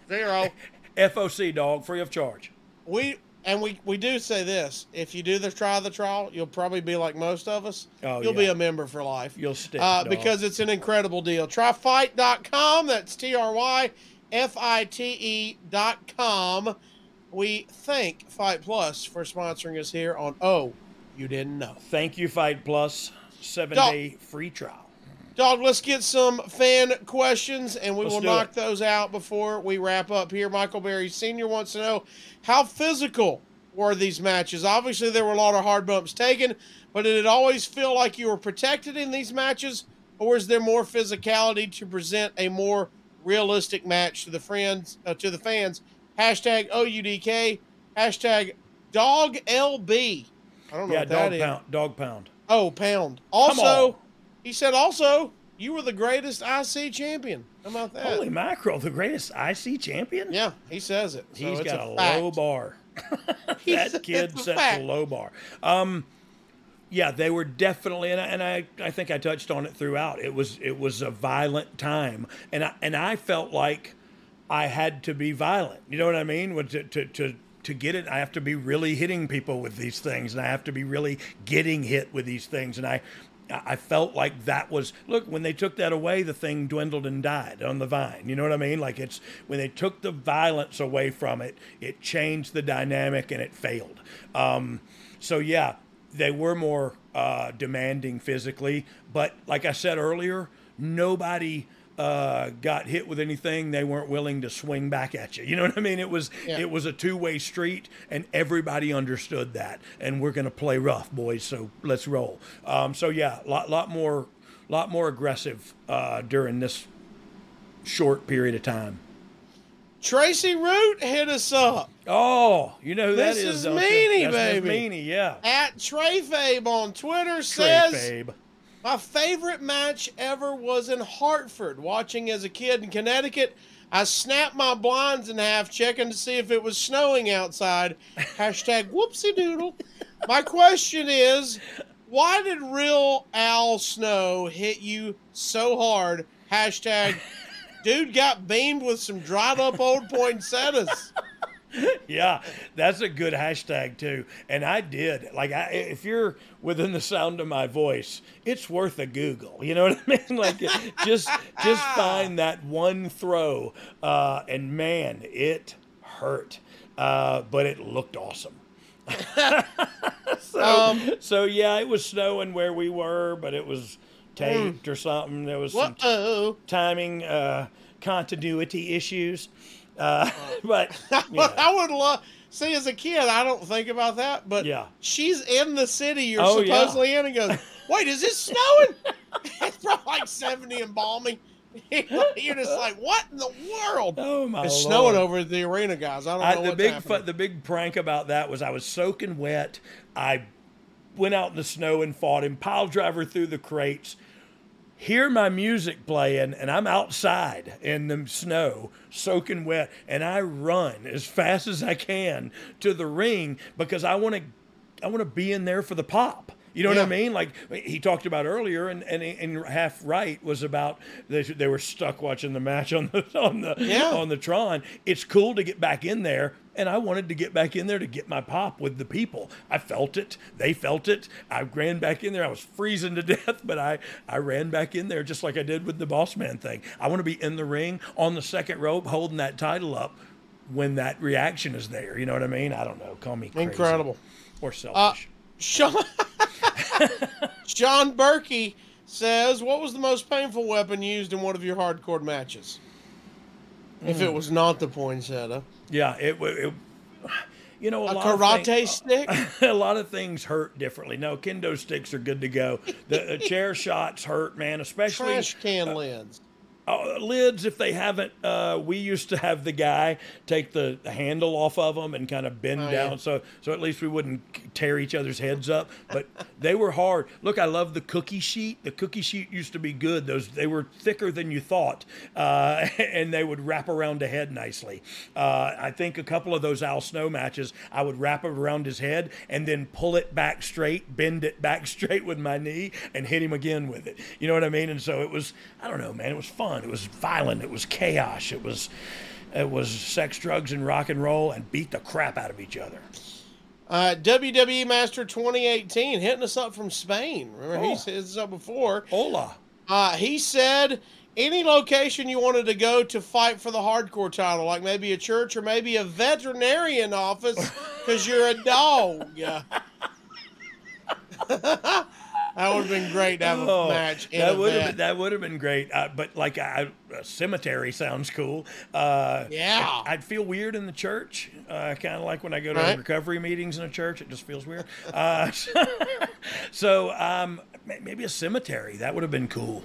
Zero. FOC dog, free of charge. We and we we do say this: if you do the try the trial, you'll probably be like most of us. Oh, you'll be a member for life. You'll stick uh, because it's an incredible deal. Tryfite.com. That's T R Y F I T E dot com. We thank Fite Plus for sponsoring us here on Oh, you didn't know. Thank you, Fite Plus. Seven Dog. day free trial. Dog, let's get some fan questions and we Let's will knock it. those out before we wrap up here. Michael Berry Sr. wants to know how physical were these matches? Obviously, there were a lot of hard bumps taken, but did it always feel like you were protected in these matches, or is there more physicality to present a more realistic match to the friends, uh, to the fans? Hashtag OUDK, hashtag Dog LB. I don't know Yeah, what dog that is. pound. Dog pound. Oh, pound. Also. He said also you were the greatest IC champion. How about that? Holy mackerel, the greatest IC champion? Yeah, he says it. So He's got a, fact. low bar. That kid a sets fact. a low bar. Um, yeah, they were definitely, and I, and I, I think I touched on it throughout. It was, it was a violent time, and I, and I felt like I had to be violent. You know what I mean? To, to, to, to get it, I have to be really hitting people with these things, and I have to be really getting hit with these things, and I. I felt like that was look when they took that away, the thing dwindled and died on the vine. You know what I mean? Like it's when they took the violence away from it, it changed the dynamic and it failed. Um, so yeah, they were more uh, demanding physically, but like I said earlier, nobody uh, got hit with anything they weren't willing to swing back at you. You know what I mean? It was Yeah. it was a two way street, and everybody understood that. And we're gonna play rough, boys. So let's roll. Um, so yeah, lot lot more lot more aggressive uh, during this short period of time. Tracy Root hit us up. Oh, you know who that This is, is don't? Meanie, baby. Meanie, yeah. At Trey Fabe on Twitter Trey says Fabe. My favorite match ever was in Hartford. Watching as a kid in Connecticut, I snapped my blinds in half, checking to see if it was snowing outside. Hashtag whoopsie doodle. My question is, why did real Al Snow hit you so hard? Hashtag dude got beamed with some dried up old poinsettias. yeah, that's a good hashtag too. And I did. Like, I, if you're within the sound of my voice, it's worth a Google. You know what I mean? Like, just just find that one throw, uh, and man, it hurt, uh, but it looked awesome. so, Um, so yeah, it was snowing where we were, but it was taped or something. There was some Uh-oh. timing, uh, continuity issues. Uh, but you know. I would love. See, as a kid, I don't think about that, but Yeah. she's in the city you're Oh, yeah. supposedly in, and goes, "Wait, is it snowing?" it's probably like seventy and balmy. you're just like, "What in the world?" Oh my It's Lord. snowing over at the arena, guys. I don't know the what's big happening. fu- the big prank about that was I was soaking wet. I went out in the snow and fought him, pile driver through the crates, hear my music playing, and I'm outside in the snow, soaking wet, and I run as fast as I can to the ring because I want to, I want to be in there for the pop. You know what I mean? Like he talked about earlier, and, and, and half right was about they, they were stuck watching the match on the on the Yeah. on the Tron. It's cool to get back in there, and I wanted to get back in there to get my pop with the people. I felt it. They felt it. I ran back in there. I was freezing to death, but I I ran back in there just like I did with the Boss Man thing. I want to be in the ring on the second rope, holding that title up when that reaction is there. You know what I mean? I don't know. Call me crazy Incredible. or Uh, selfish. Sean, Sean Berkey says, "What was the most painful weapon used in one of your hardcore matches? If it Mm. was not the poinsettia, Yeah, it, it you know, a, a lot of karate things- stick." a lot of things hurt differently. No, kendo sticks are good to go. The, the chair shots hurt, man, especially Trash can lids. Uh, lids if they haven't uh, we used to have the guy take the, handle off of them and kind of bend Oh, down yeah. so so at least we wouldn't tear each other's heads up but they were hard. Look i love the cookie sheet. The cookie sheet used to be good. Those they were thicker than you thought uh, and they would wrap around the head nicely. Uh, i think a couple of those al snow matches i would wrap it around his head and then pull it back straight bend it back straight with my knee and hit him again with it. You know what i mean? And so it was i don't know man it was fun it was violent it was chaos it was it was sex drugs and rock and roll and beat the crap out of each other Uh, WWE Master 2018 hitting us up from Spain. Remember, Oh. he's hit us up before. Hola. Uh, he said any location you wanted to go to fight for the hardcore title, like maybe a church or maybe a veterinarian office, because you're a dog. That would have been great to have a Oh, match. That would have been, that would have been great. Uh, but like a, a cemetery sounds cool. Uh, Yeah. I'd, I'd feel weird in the church, uh, kind of like when I go to Right. recovery meetings in a church. It just feels weird. Uh, so um, maybe a cemetery that would have been cool.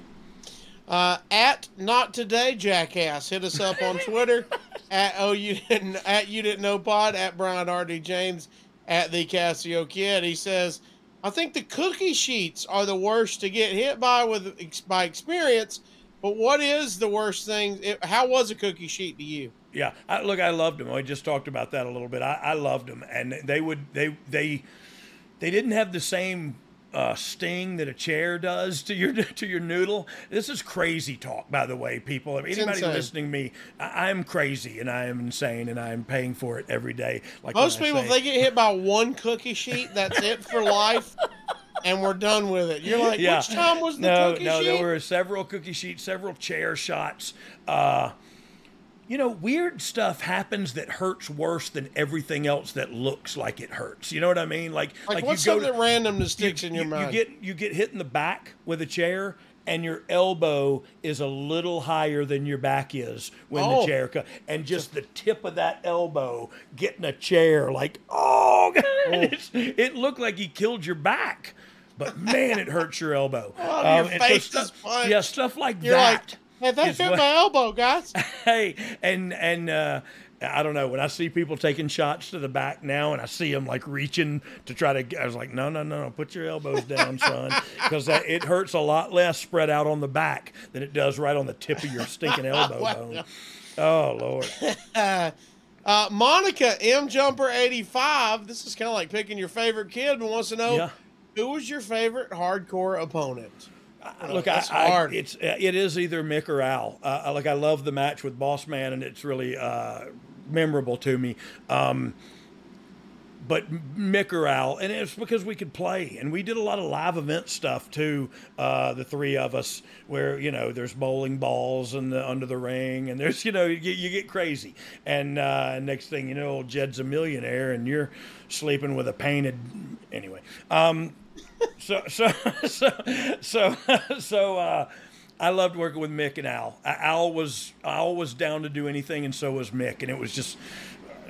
Uh, at not today jackass hit us up on twitter at oh you didn't at you didn't know pod at brian rd james at the casio kid he says i think the cookie sheets are the worst to get hit by with by experience but what is the worst thing it, how was a cookie sheet to you Yeah, I, look, I loved them. I just talked about that a little bit. I, I loved them, and they would they they they didn't have the same uh, sting that a chair does to your to your noodle. This is crazy talk, by the way, people. If anybody insane. listening to me, I, I'm crazy and I am insane and I am paying for it every day. Like most people say- if they get hit by one cookie sheet that's it for life and we're done with it you're like yeah. which time was the no, cookie no, sheet there were several cookie sheets, several chair shots. Uh, you know, weird stuff happens that hurts worse than everything else that looks like it hurts. You know what I mean? Like, like, what's you go something to, random that sticks in your you, mind You get you get hit in the back with a chair, and your elbow is a little higher than your back is when Oh. the chair comes, and just the tip of that elbow getting a chair, like oh, God, oh. it's, it looked like he killed your back. But man, it hurts your elbow. Oh, your um, and so face is punched. Yeah, stuff like You're that. like, hey, that hit what- my elbow, guys. hey, and and uh, I don't know when I see people taking shots to the back now, and I see them like reaching to try to. I was like, no, no, no, no, put your elbows down, son, because it hurts a lot less spread out on the back than it does right on the tip of your stinking elbow bone. Oh Lord. Uh, Monica M Jumper eighty five. This is kind of like picking your favorite kid, but wants to know Yeah. who was your favorite hardcore opponent. Look, that's I, I, it's uh, it is either Mick or Al. Uh, like I love the match with Boss Man, and it's really uh, memorable to me. Um, but Mick or Al, and it's because we could play, and we did a lot of live event stuff too. Uh, the three of us, where you know there's bowling balls and the under the ring, and there's you know you, get- you get crazy, and uh, next thing you know, old Jed's a millionaire, and you're sleeping with a painted anyway. Um, so so so so so uh I loved working with Mick and Al. Al was Al was down to do anything, and so was Mick, and it was just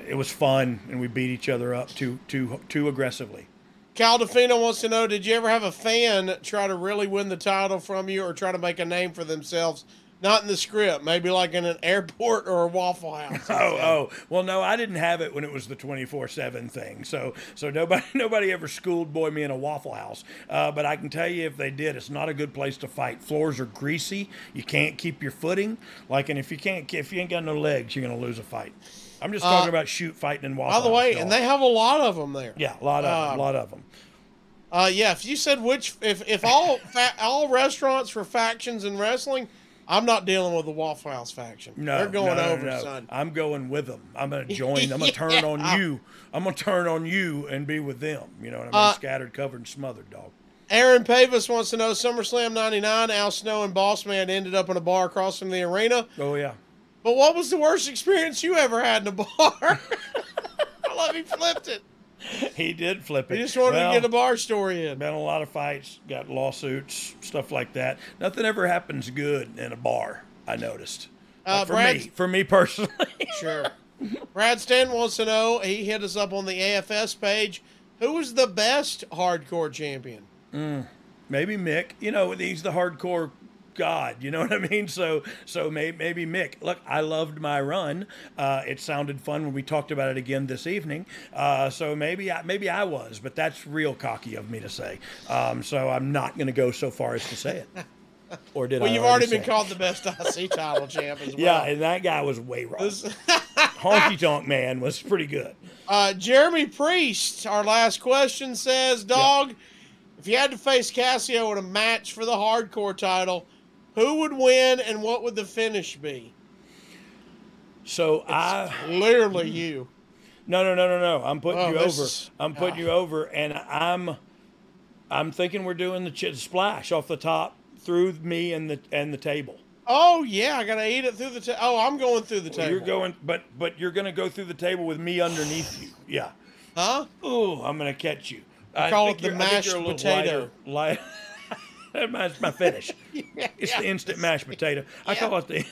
it was fun, and we beat each other up too too too aggressively. Cal Defino wants to know: Did you ever have a fan try to really win the title from you, or try to make a name for themselves Not in the script. Maybe like in an airport or a Waffle House. Oh, oh, well, no, I didn't have it when it was the twenty four seven thing. So, so nobody, nobody ever schooled boy me in a Waffle House. Uh, but I can tell you, if they did, it's not a good place to fight. Floors are greasy. You can't keep your footing. Like, and if you can't, if you ain't got no legs, you're gonna lose a fight. I'm just talking Uh, about shoot fighting in Waffle By the way, and they have a lot of them there. yeah, a lot of them, Um, a lot of them. Uh, yeah, if you said which, if if all fa- all restaurants for factions in wrestling, I'm not dealing with the Waffle House faction. No, they're going no, over, no. son. I'm going with them. I'm gonna join. I'm gonna turn on Yeah. you. I'm gonna turn on you and be with them. You know what I mean? Uh, Scattered, covered, and smothered, dog. Aaron Pavis wants to know SummerSlam '99. Al Snow and Boss Man ended up in a bar across from the arena. Oh yeah. But what was the worst experience you ever had in a bar? I love he flipped it. He did flip it. He just wanted Well, to get a bar story in. Been a lot of fights, got lawsuits, stuff like that. Nothing ever happens good in a bar. I noticed. Uh, Like for Brad- me, for me personally. Sure. Brad Stanton wants to know. He hit us up on the AFS page. Who was the best hardcore champion? Mm, maybe Mick. You know, he's the hardcore god. You know what I mean? So, so maybe, maybe Mick. Look, I loved my run. Uh, it sounded fun when we talked about it again this evening. Uh, so maybe, I, maybe I was, but that's real cocky of me to say. Um, so I'm not going to go so far as to say it. Or did well, I you've already been called the best IC title champ as well. Yeah, and that guy was way wrong. Honky Tonk Man was pretty good. Uh, Jeremy Priest, our last question says, "Dog, if you had to face Casio in a match for the hardcore title, who would win and what would the finish be?" So I literally you. No, no, no, no, no. I'm putting Oh, you over. is- I'm putting you ah. over, and I'm, I'm thinking we're doing the ch- splash off the top through me and the and the table. Oh yeah, I gotta eat it through the table. Oh, I'm going through the table. You're going, but but you're going to go through the table with me underneath you. Yeah. Huh? Oh, I'm going to catch you. I call it the mashed potato. Light, that's my finish. It's the instant mashed potato. I call it the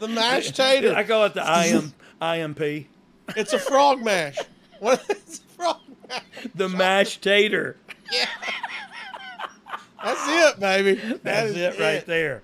the mashed tater. I call it the IM, IMP. It's a frog mash. What is frog mash. The mashed tater. Yeah. That's it, baby. That That's is it right there.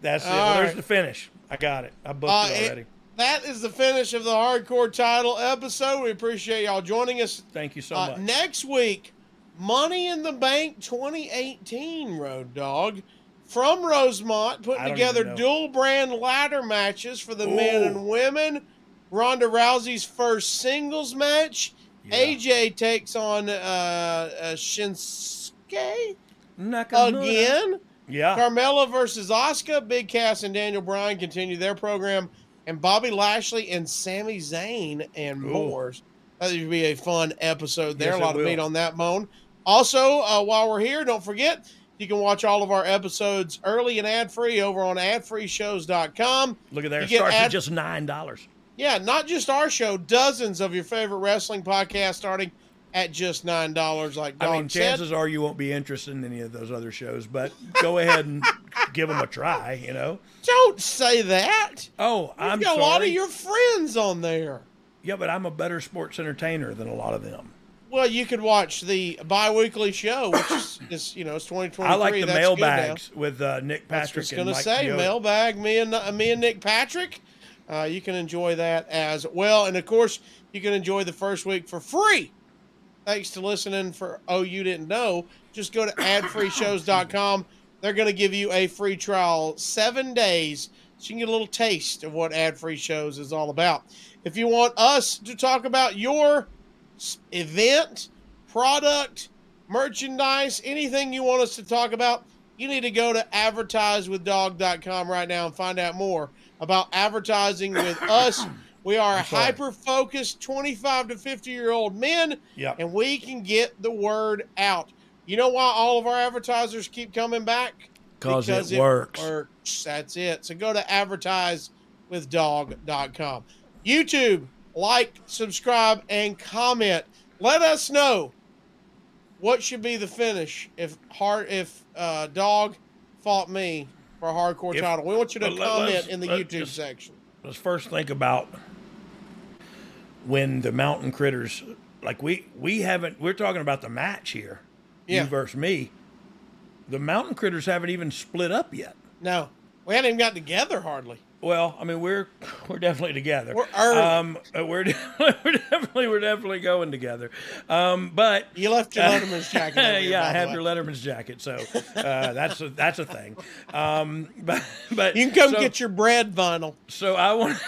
That's it. All Well, there's the finish. I got it. I booked Uh, it it- already. that is the finish of the hardcore title episode. We appreciate y'all joining us. Thank you so Uh, much. Next week, Money in the Bank 2018 Road Dogg from Rosemont, putting together dual brand ladder matches for the men and women. Ronda Rousey's first singles match. AJ takes on uh, uh, Shinsuke Nakamura. again. Yeah. Carmella versus Asuka. Big Cass and Daniel Bryan continue their program. And Bobby Lashley and Sami Zayn and Ooh. more. That would be a fun episode there. Yes, a lot of meat on that bone. Also, uh, while we're here, don't forget you can watch all of our episodes early and ad free over on adfreeshows.com. Look at It starts ad- at just nine dollars. Yeah, not just our show, dozens of your favorite wrestling podcasts starting at just $9, like Dog I mean, said. chances are you won't be interested in any of those other shows, but go ahead and give them a try. You know. Don't say that. Oh, You've I'm got sorry. a lot of your friends on there. Yeah, but I'm a better sports entertainer than a lot of them. Well, you could watch the bi-weekly show, which is, is you know, it's 2023. I like the That's mailbags with uh, Nick Patrick what's and going to say. Chioda. Mailbag, me and uh, me and Nick Patrick. Uh, you can enjoy that as well, and of course, you can enjoy the first week for free. Thanks to listening for Oh You Didn't Know. Just go to adfreeshows.com. They're going to give you a free trial seven days, so you can get a little taste of what ad free shows is all about. If you want us to talk about your event, product, merchandise, anything you want us to talk about, you need to go to advertisewithdog.com right now and find out more about advertising with us. We are hyper focused 25 to 50 year old men, Yep. and we can get the word out. You know why all of our advertisers keep coming back? 'Cause it Because works. works. That's it. So go to advertisewithdog.com. YouTube, like, subscribe, and comment. Let us know what should be the finish if hard if uh, dog fought me for a hardcore If- title. We want you to let- comment in the YouTube just- section. Let's first think about when the mountain critters, like we we haven't. We're talking about the match here, Yeah. you versus me. The mountain critters haven't even split up yet. No. We hadn't even got together hardly. Well, I mean, we're we're definitely together. We're early. Um, uh, we're, we're definitely we're definitely going together. Um, but You left your Letterman's jacket here, yeah, I have your Letterman's jacket, so uh, that's a, that's a thing. Um, but but You can come so- get your bread vinyl. So I want.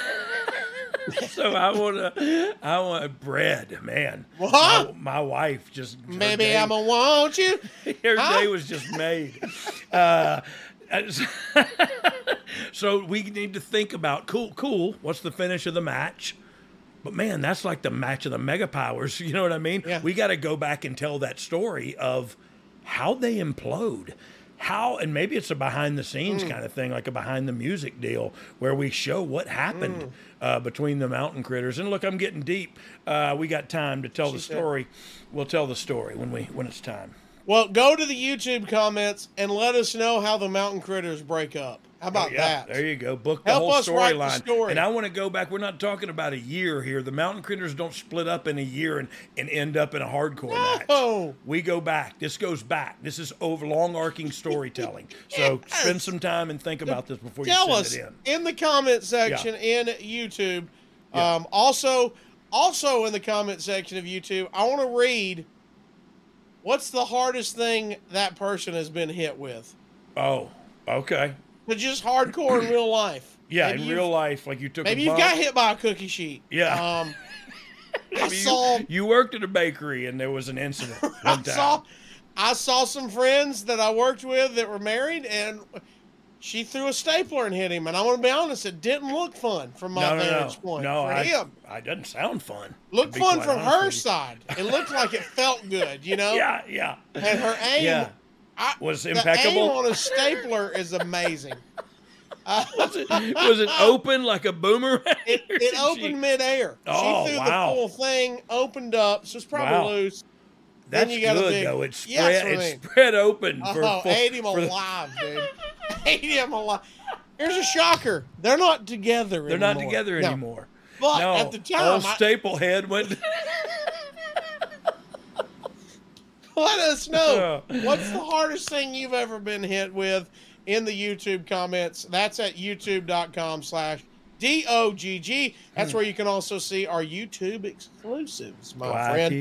so I want to. I want bread, man. What? My, my wife just. Maybe day- I'ma want you. Her Huh? day was just made. Uh, so- we need to think about cool, cool. What's the finish of the match? But man, that's like the match of the mega powers. You know what I mean? Yeah. We got to go back and tell that story of how they implode. How and maybe it's a behind the scenes Mm. kind of thing, like a behind the music deal, where we show what happened Mm. uh, between the mountain critters. And look, I'm getting deep. Uh, we got time to tell the said- story. We'll tell the story when we when it's time. Well, go to the YouTube comments and let us know how the mountain critters break up. How about Oh, yeah, that? There you go. Book the Help whole us write the storyline. story. And I want to go back. We're not talking about a year here. The mountain critters don't split up in a year and, and end up in a hardcore match. No. We go back. This goes back. This is over long arcing storytelling. So spend some time and think about this before you Tell send us it in. in the comment section in YouTube. Um, also, also in the comment section of YouTube, I want to read what's the hardest thing that person has been hit with. Oh, okay. But just hardcore in real life. Yeah, Maybe in real life, like you took Maybe bump. got hit by a cookie sheet. Yeah. Um, I you- saw you, worked at a bakery and there was an incident one I saw I saw some friends that I worked with that were married and she threw a stapler and hit him and I want to be honest it didn't look fun from my no, no, vantage no, point no. for I, him I doesn't sound fun. looked fun from her side it looked like it felt good you know Yeah, yeah. and her aim Yeah. I, Was the impeccable? aim on a stapler is amazing Uh, Was it, was it open like a boomerang? it, it opened midair Oh, she threw wow. the full thing opened up so it's probably Wow. loose That's you good big- though. It's Yeah, spread. I it's mean. spread open for. Oh, for ate him for alive, dude. ate him alive. Here's a shocker. They're not together They're not together No. anymore. But no, at the time, old I- Staplehead went. Let us know. What's the hardest thing you've ever been hit with in the YouTube comments? That's at youtube.com slash D-O-G-G. That's Hmm. where you can also see our YouTube exclusives, my friend.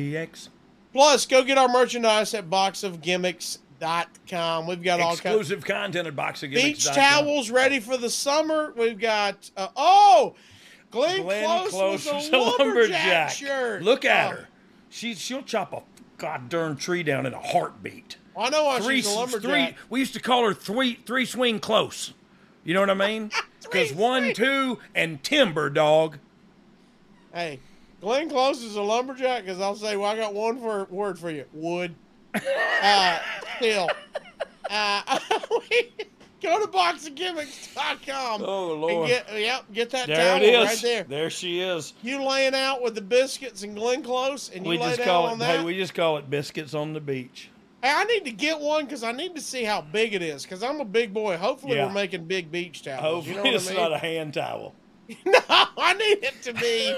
Plus, go get our merchandise at boxofgimmicks.com. We've got all kinds Exclusive content at Box of beach towels ready for the summer. We've got uh, oh, Glenn, Glenn Close, Close with a a lumberjack, lumberjack. shirt. Look at Oh, her. She she'll chop a god darn tree down in a heartbeat. I know why three, she's a lumberjack. three. We used to call her three three swing close. You know what I mean? Because one, two, and timber dog. Hey, Glenn Close is a lumberjack because I'll say, well, I got one for, word for you: wood. uh, still, uh, go to boxofgimmicks.com. Oh And Lord. get, yep, get that There towel it is. right there. There she is. You laying out with the biscuits and Glenn Close, and you We lay just down call on that. Hey, we just call it biscuits on the beach. Hey, I need to get one because I need to see how big it is. Because I'm a big boy. Hopefully, Yeah. we're making big beach towels. Hopefully, you know what it's I mean? not a hand towel. no, I need it to be.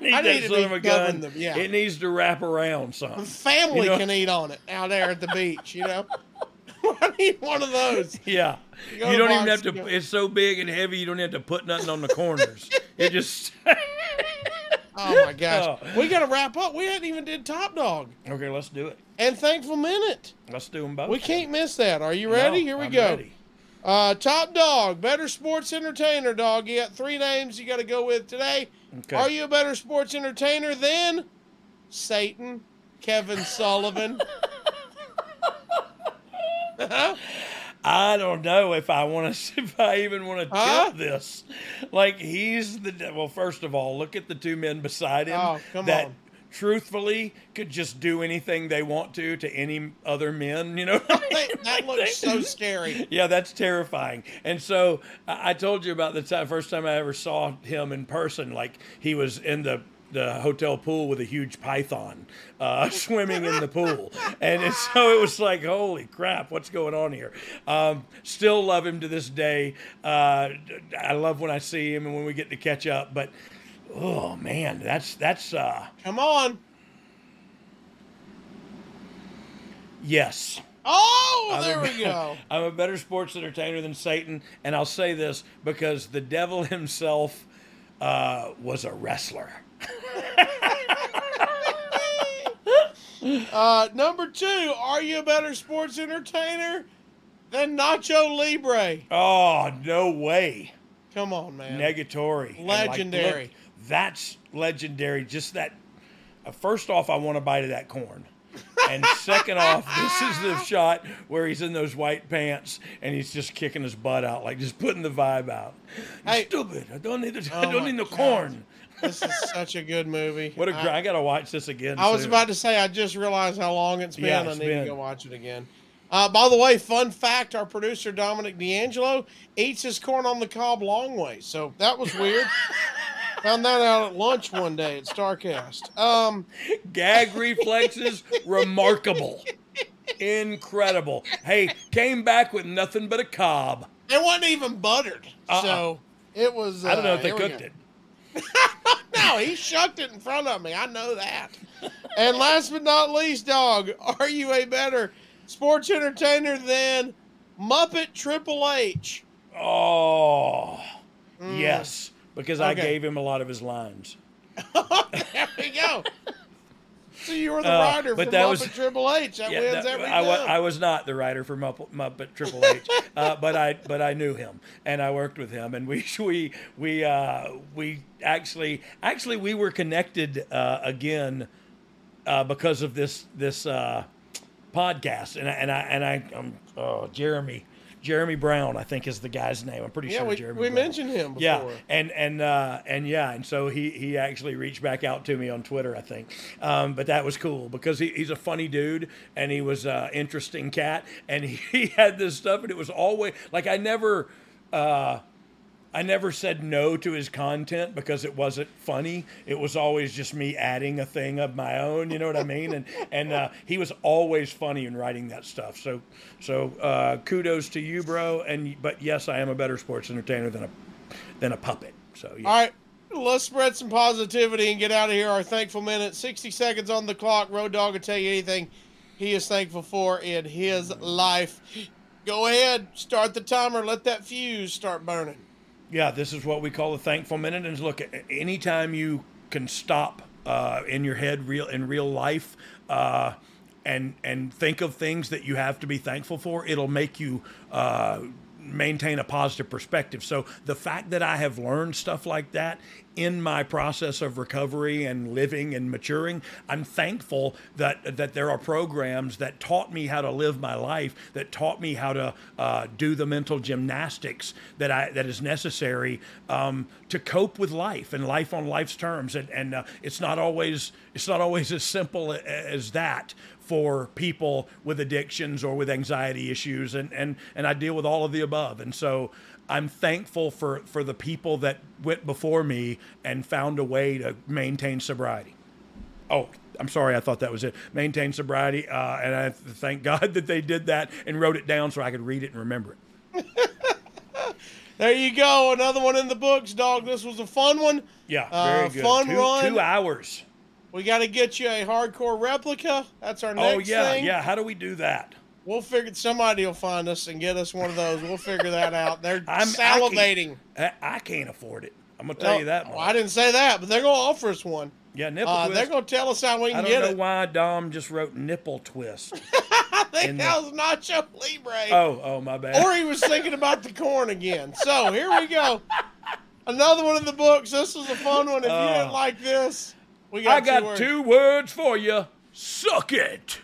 Need I need to be gun. them. Yeah, It needs to wrap around something. family you know? can eat on it out there at the beach. You know, I need one of those. Yeah. You You, don't even have to. of It's so big and heavy. You don't have to put nothing on the corners. it just. Oh my gosh, Oh. we got to wrap up. We hadn't even did Top Dog Okay, let's do it. and Thankful Minute. Let's do them both. We can't miss that. Are you ready? No, Here we I'm go. ready. Uh, top dog, better sports entertainer, dog. You got three names you got to go with today. Okay. Are you a better sports entertainer than Satan, Kevin Sullivan? I don't know if I want to. If I even want to Huh? tip this. Like he's the. Well, first of all, look at the two men beside him. Oh, come that on. Truthfully, could just do anything they want to to any other men. You know. that looks so scary. Yeah, that's terrifying. And so I told you about the time, first time I ever saw him in person. Like he was in the the hotel pool with a huge python uh, swimming in the pool, and it, so it was like, holy crap, what's going on here? Um, still love him to this day. Uh, I love when I see him and when we get to catch up. But oh man, that's that's uh, Come on. yes. Oh, I'm there a, we go. I'm a better sports entertainer than Satan, and I'll say this because the devil himself uh, was a wrestler. Uh, number two, are you a better sports entertainer than Nacho Libre? Oh no way! Come on, man. Negatory, And, like, Legendary. look, that's legendary. Just that. Uh, first off, I want a bite of that corn. And second off, this is the shot where he's in those white pants and he's just kicking his butt out, like just putting the vibe out. Hey. stupid! I don't need the, Oh I don't need no God. corn. This is such a good movie. What a I- gr- I, gotta watch this again. I was about to say, I just realized how long it's been. Yeah, I it's need been. to go watch it again. Uh, by the way, fun fact: our producer Dominic D'Angelo eats his corn on the cob long way, so that was weird. Found that out at lunch one day at Starcast. Um, gag reflexes remarkable, incredible. Hey, came back with nothing but a cob. it wasn't even buttered, Uh-uh. so it was. Uh, I don't know if they cooked it. No, he shucked it in front of me. I know that. and last but not least, dog, are you a better sports entertainer than Muppet Triple H? Oh, yes, because I. Okay. gave him a lot of his lines. there we go. So you were the Uh, writer for but that Muppet was- Triple H. That wins that- every I, wa- time. I was not the writer for Muppet, Muppet Triple H, uh, but I but I knew him and I worked with him and we we we uh, we actually actually we were connected uh, again uh, because of this this uh, podcast and I, and I and I um, oh, Jeremy Jeremy Brown I think is the guy's name I'm pretty yeah, sure we, Jeremy we Brown. mentioned him before. Yeah, and and uh, and yeah, and so he he actually reached back out to me on Twitter, I think. Um, but that was cool because he, he's a funny dude and he was an interesting cat, and he, he had this stuff, and it was always like I never. Uh, I never said no to his content because it wasn't funny. It was always just me adding a thing of my own. You know what I mean? And and uh, he was always funny in writing that stuff. So so uh, kudos to you, bro. And but yes, I am a better sports entertainer than a than a puppet. So yeah. All right, let's spread some positivity and get out of here. Our thankful minute, 60 seconds on the clock. Road Dogg will tell you anything he is thankful for in his life. Go ahead, start the timer. Let that fuse start burning. Yeah, this is what we call a thankful minute. And look, anytime you can stop uh, in your head, real in real life, uh, and and think of things that you have to be thankful for, it'll make you. Uh, maintain a positive perspective. So the fact that i have learned stuff like that in my process of recovery and living and maturing i'm thankful that that there are programs that taught me how to live my life that taught me how to uh, do the mental gymnastics that i that is necessary um, to cope with life and life on life's terms. And and uh, it's not always it's not always as simple as that for people with addictions or with anxiety issues and and and I deal with all of the above and so I'm thankful for for the people that went before me and found a way to maintain sobriety. Oh, I'm sorry, I thought that was it. Maintain sobriety, uh, and I thank God that they did that and wrote it down so I could read it and remember it. There you go. Another one in the books, dog. This was a fun one. Yeah, Uh, very good. Fun two, run. two hours. We got to get you a hardcore replica. That's our Oh next yeah, thing. yeah. How do we do that? We'll figure. Somebody will find us and get us one of those. We'll figure that out. They're I'm salivating. I can't, I, can't afford it. I'm gonna tell No, you that. well, I didn't say that, but they're to offer us one. Yeah, nipple Uh, twist. they're going to tell us how we I don't know it. why Dom just wrote nipple twist. I think in the- that was Nacho Libre. oh, oh, my bad. Or he was thinking about the corn again. So here we go. Another one in the books. This was a fun one. If you Uh, didn't like this, got I got two words. two words for you. Suck it.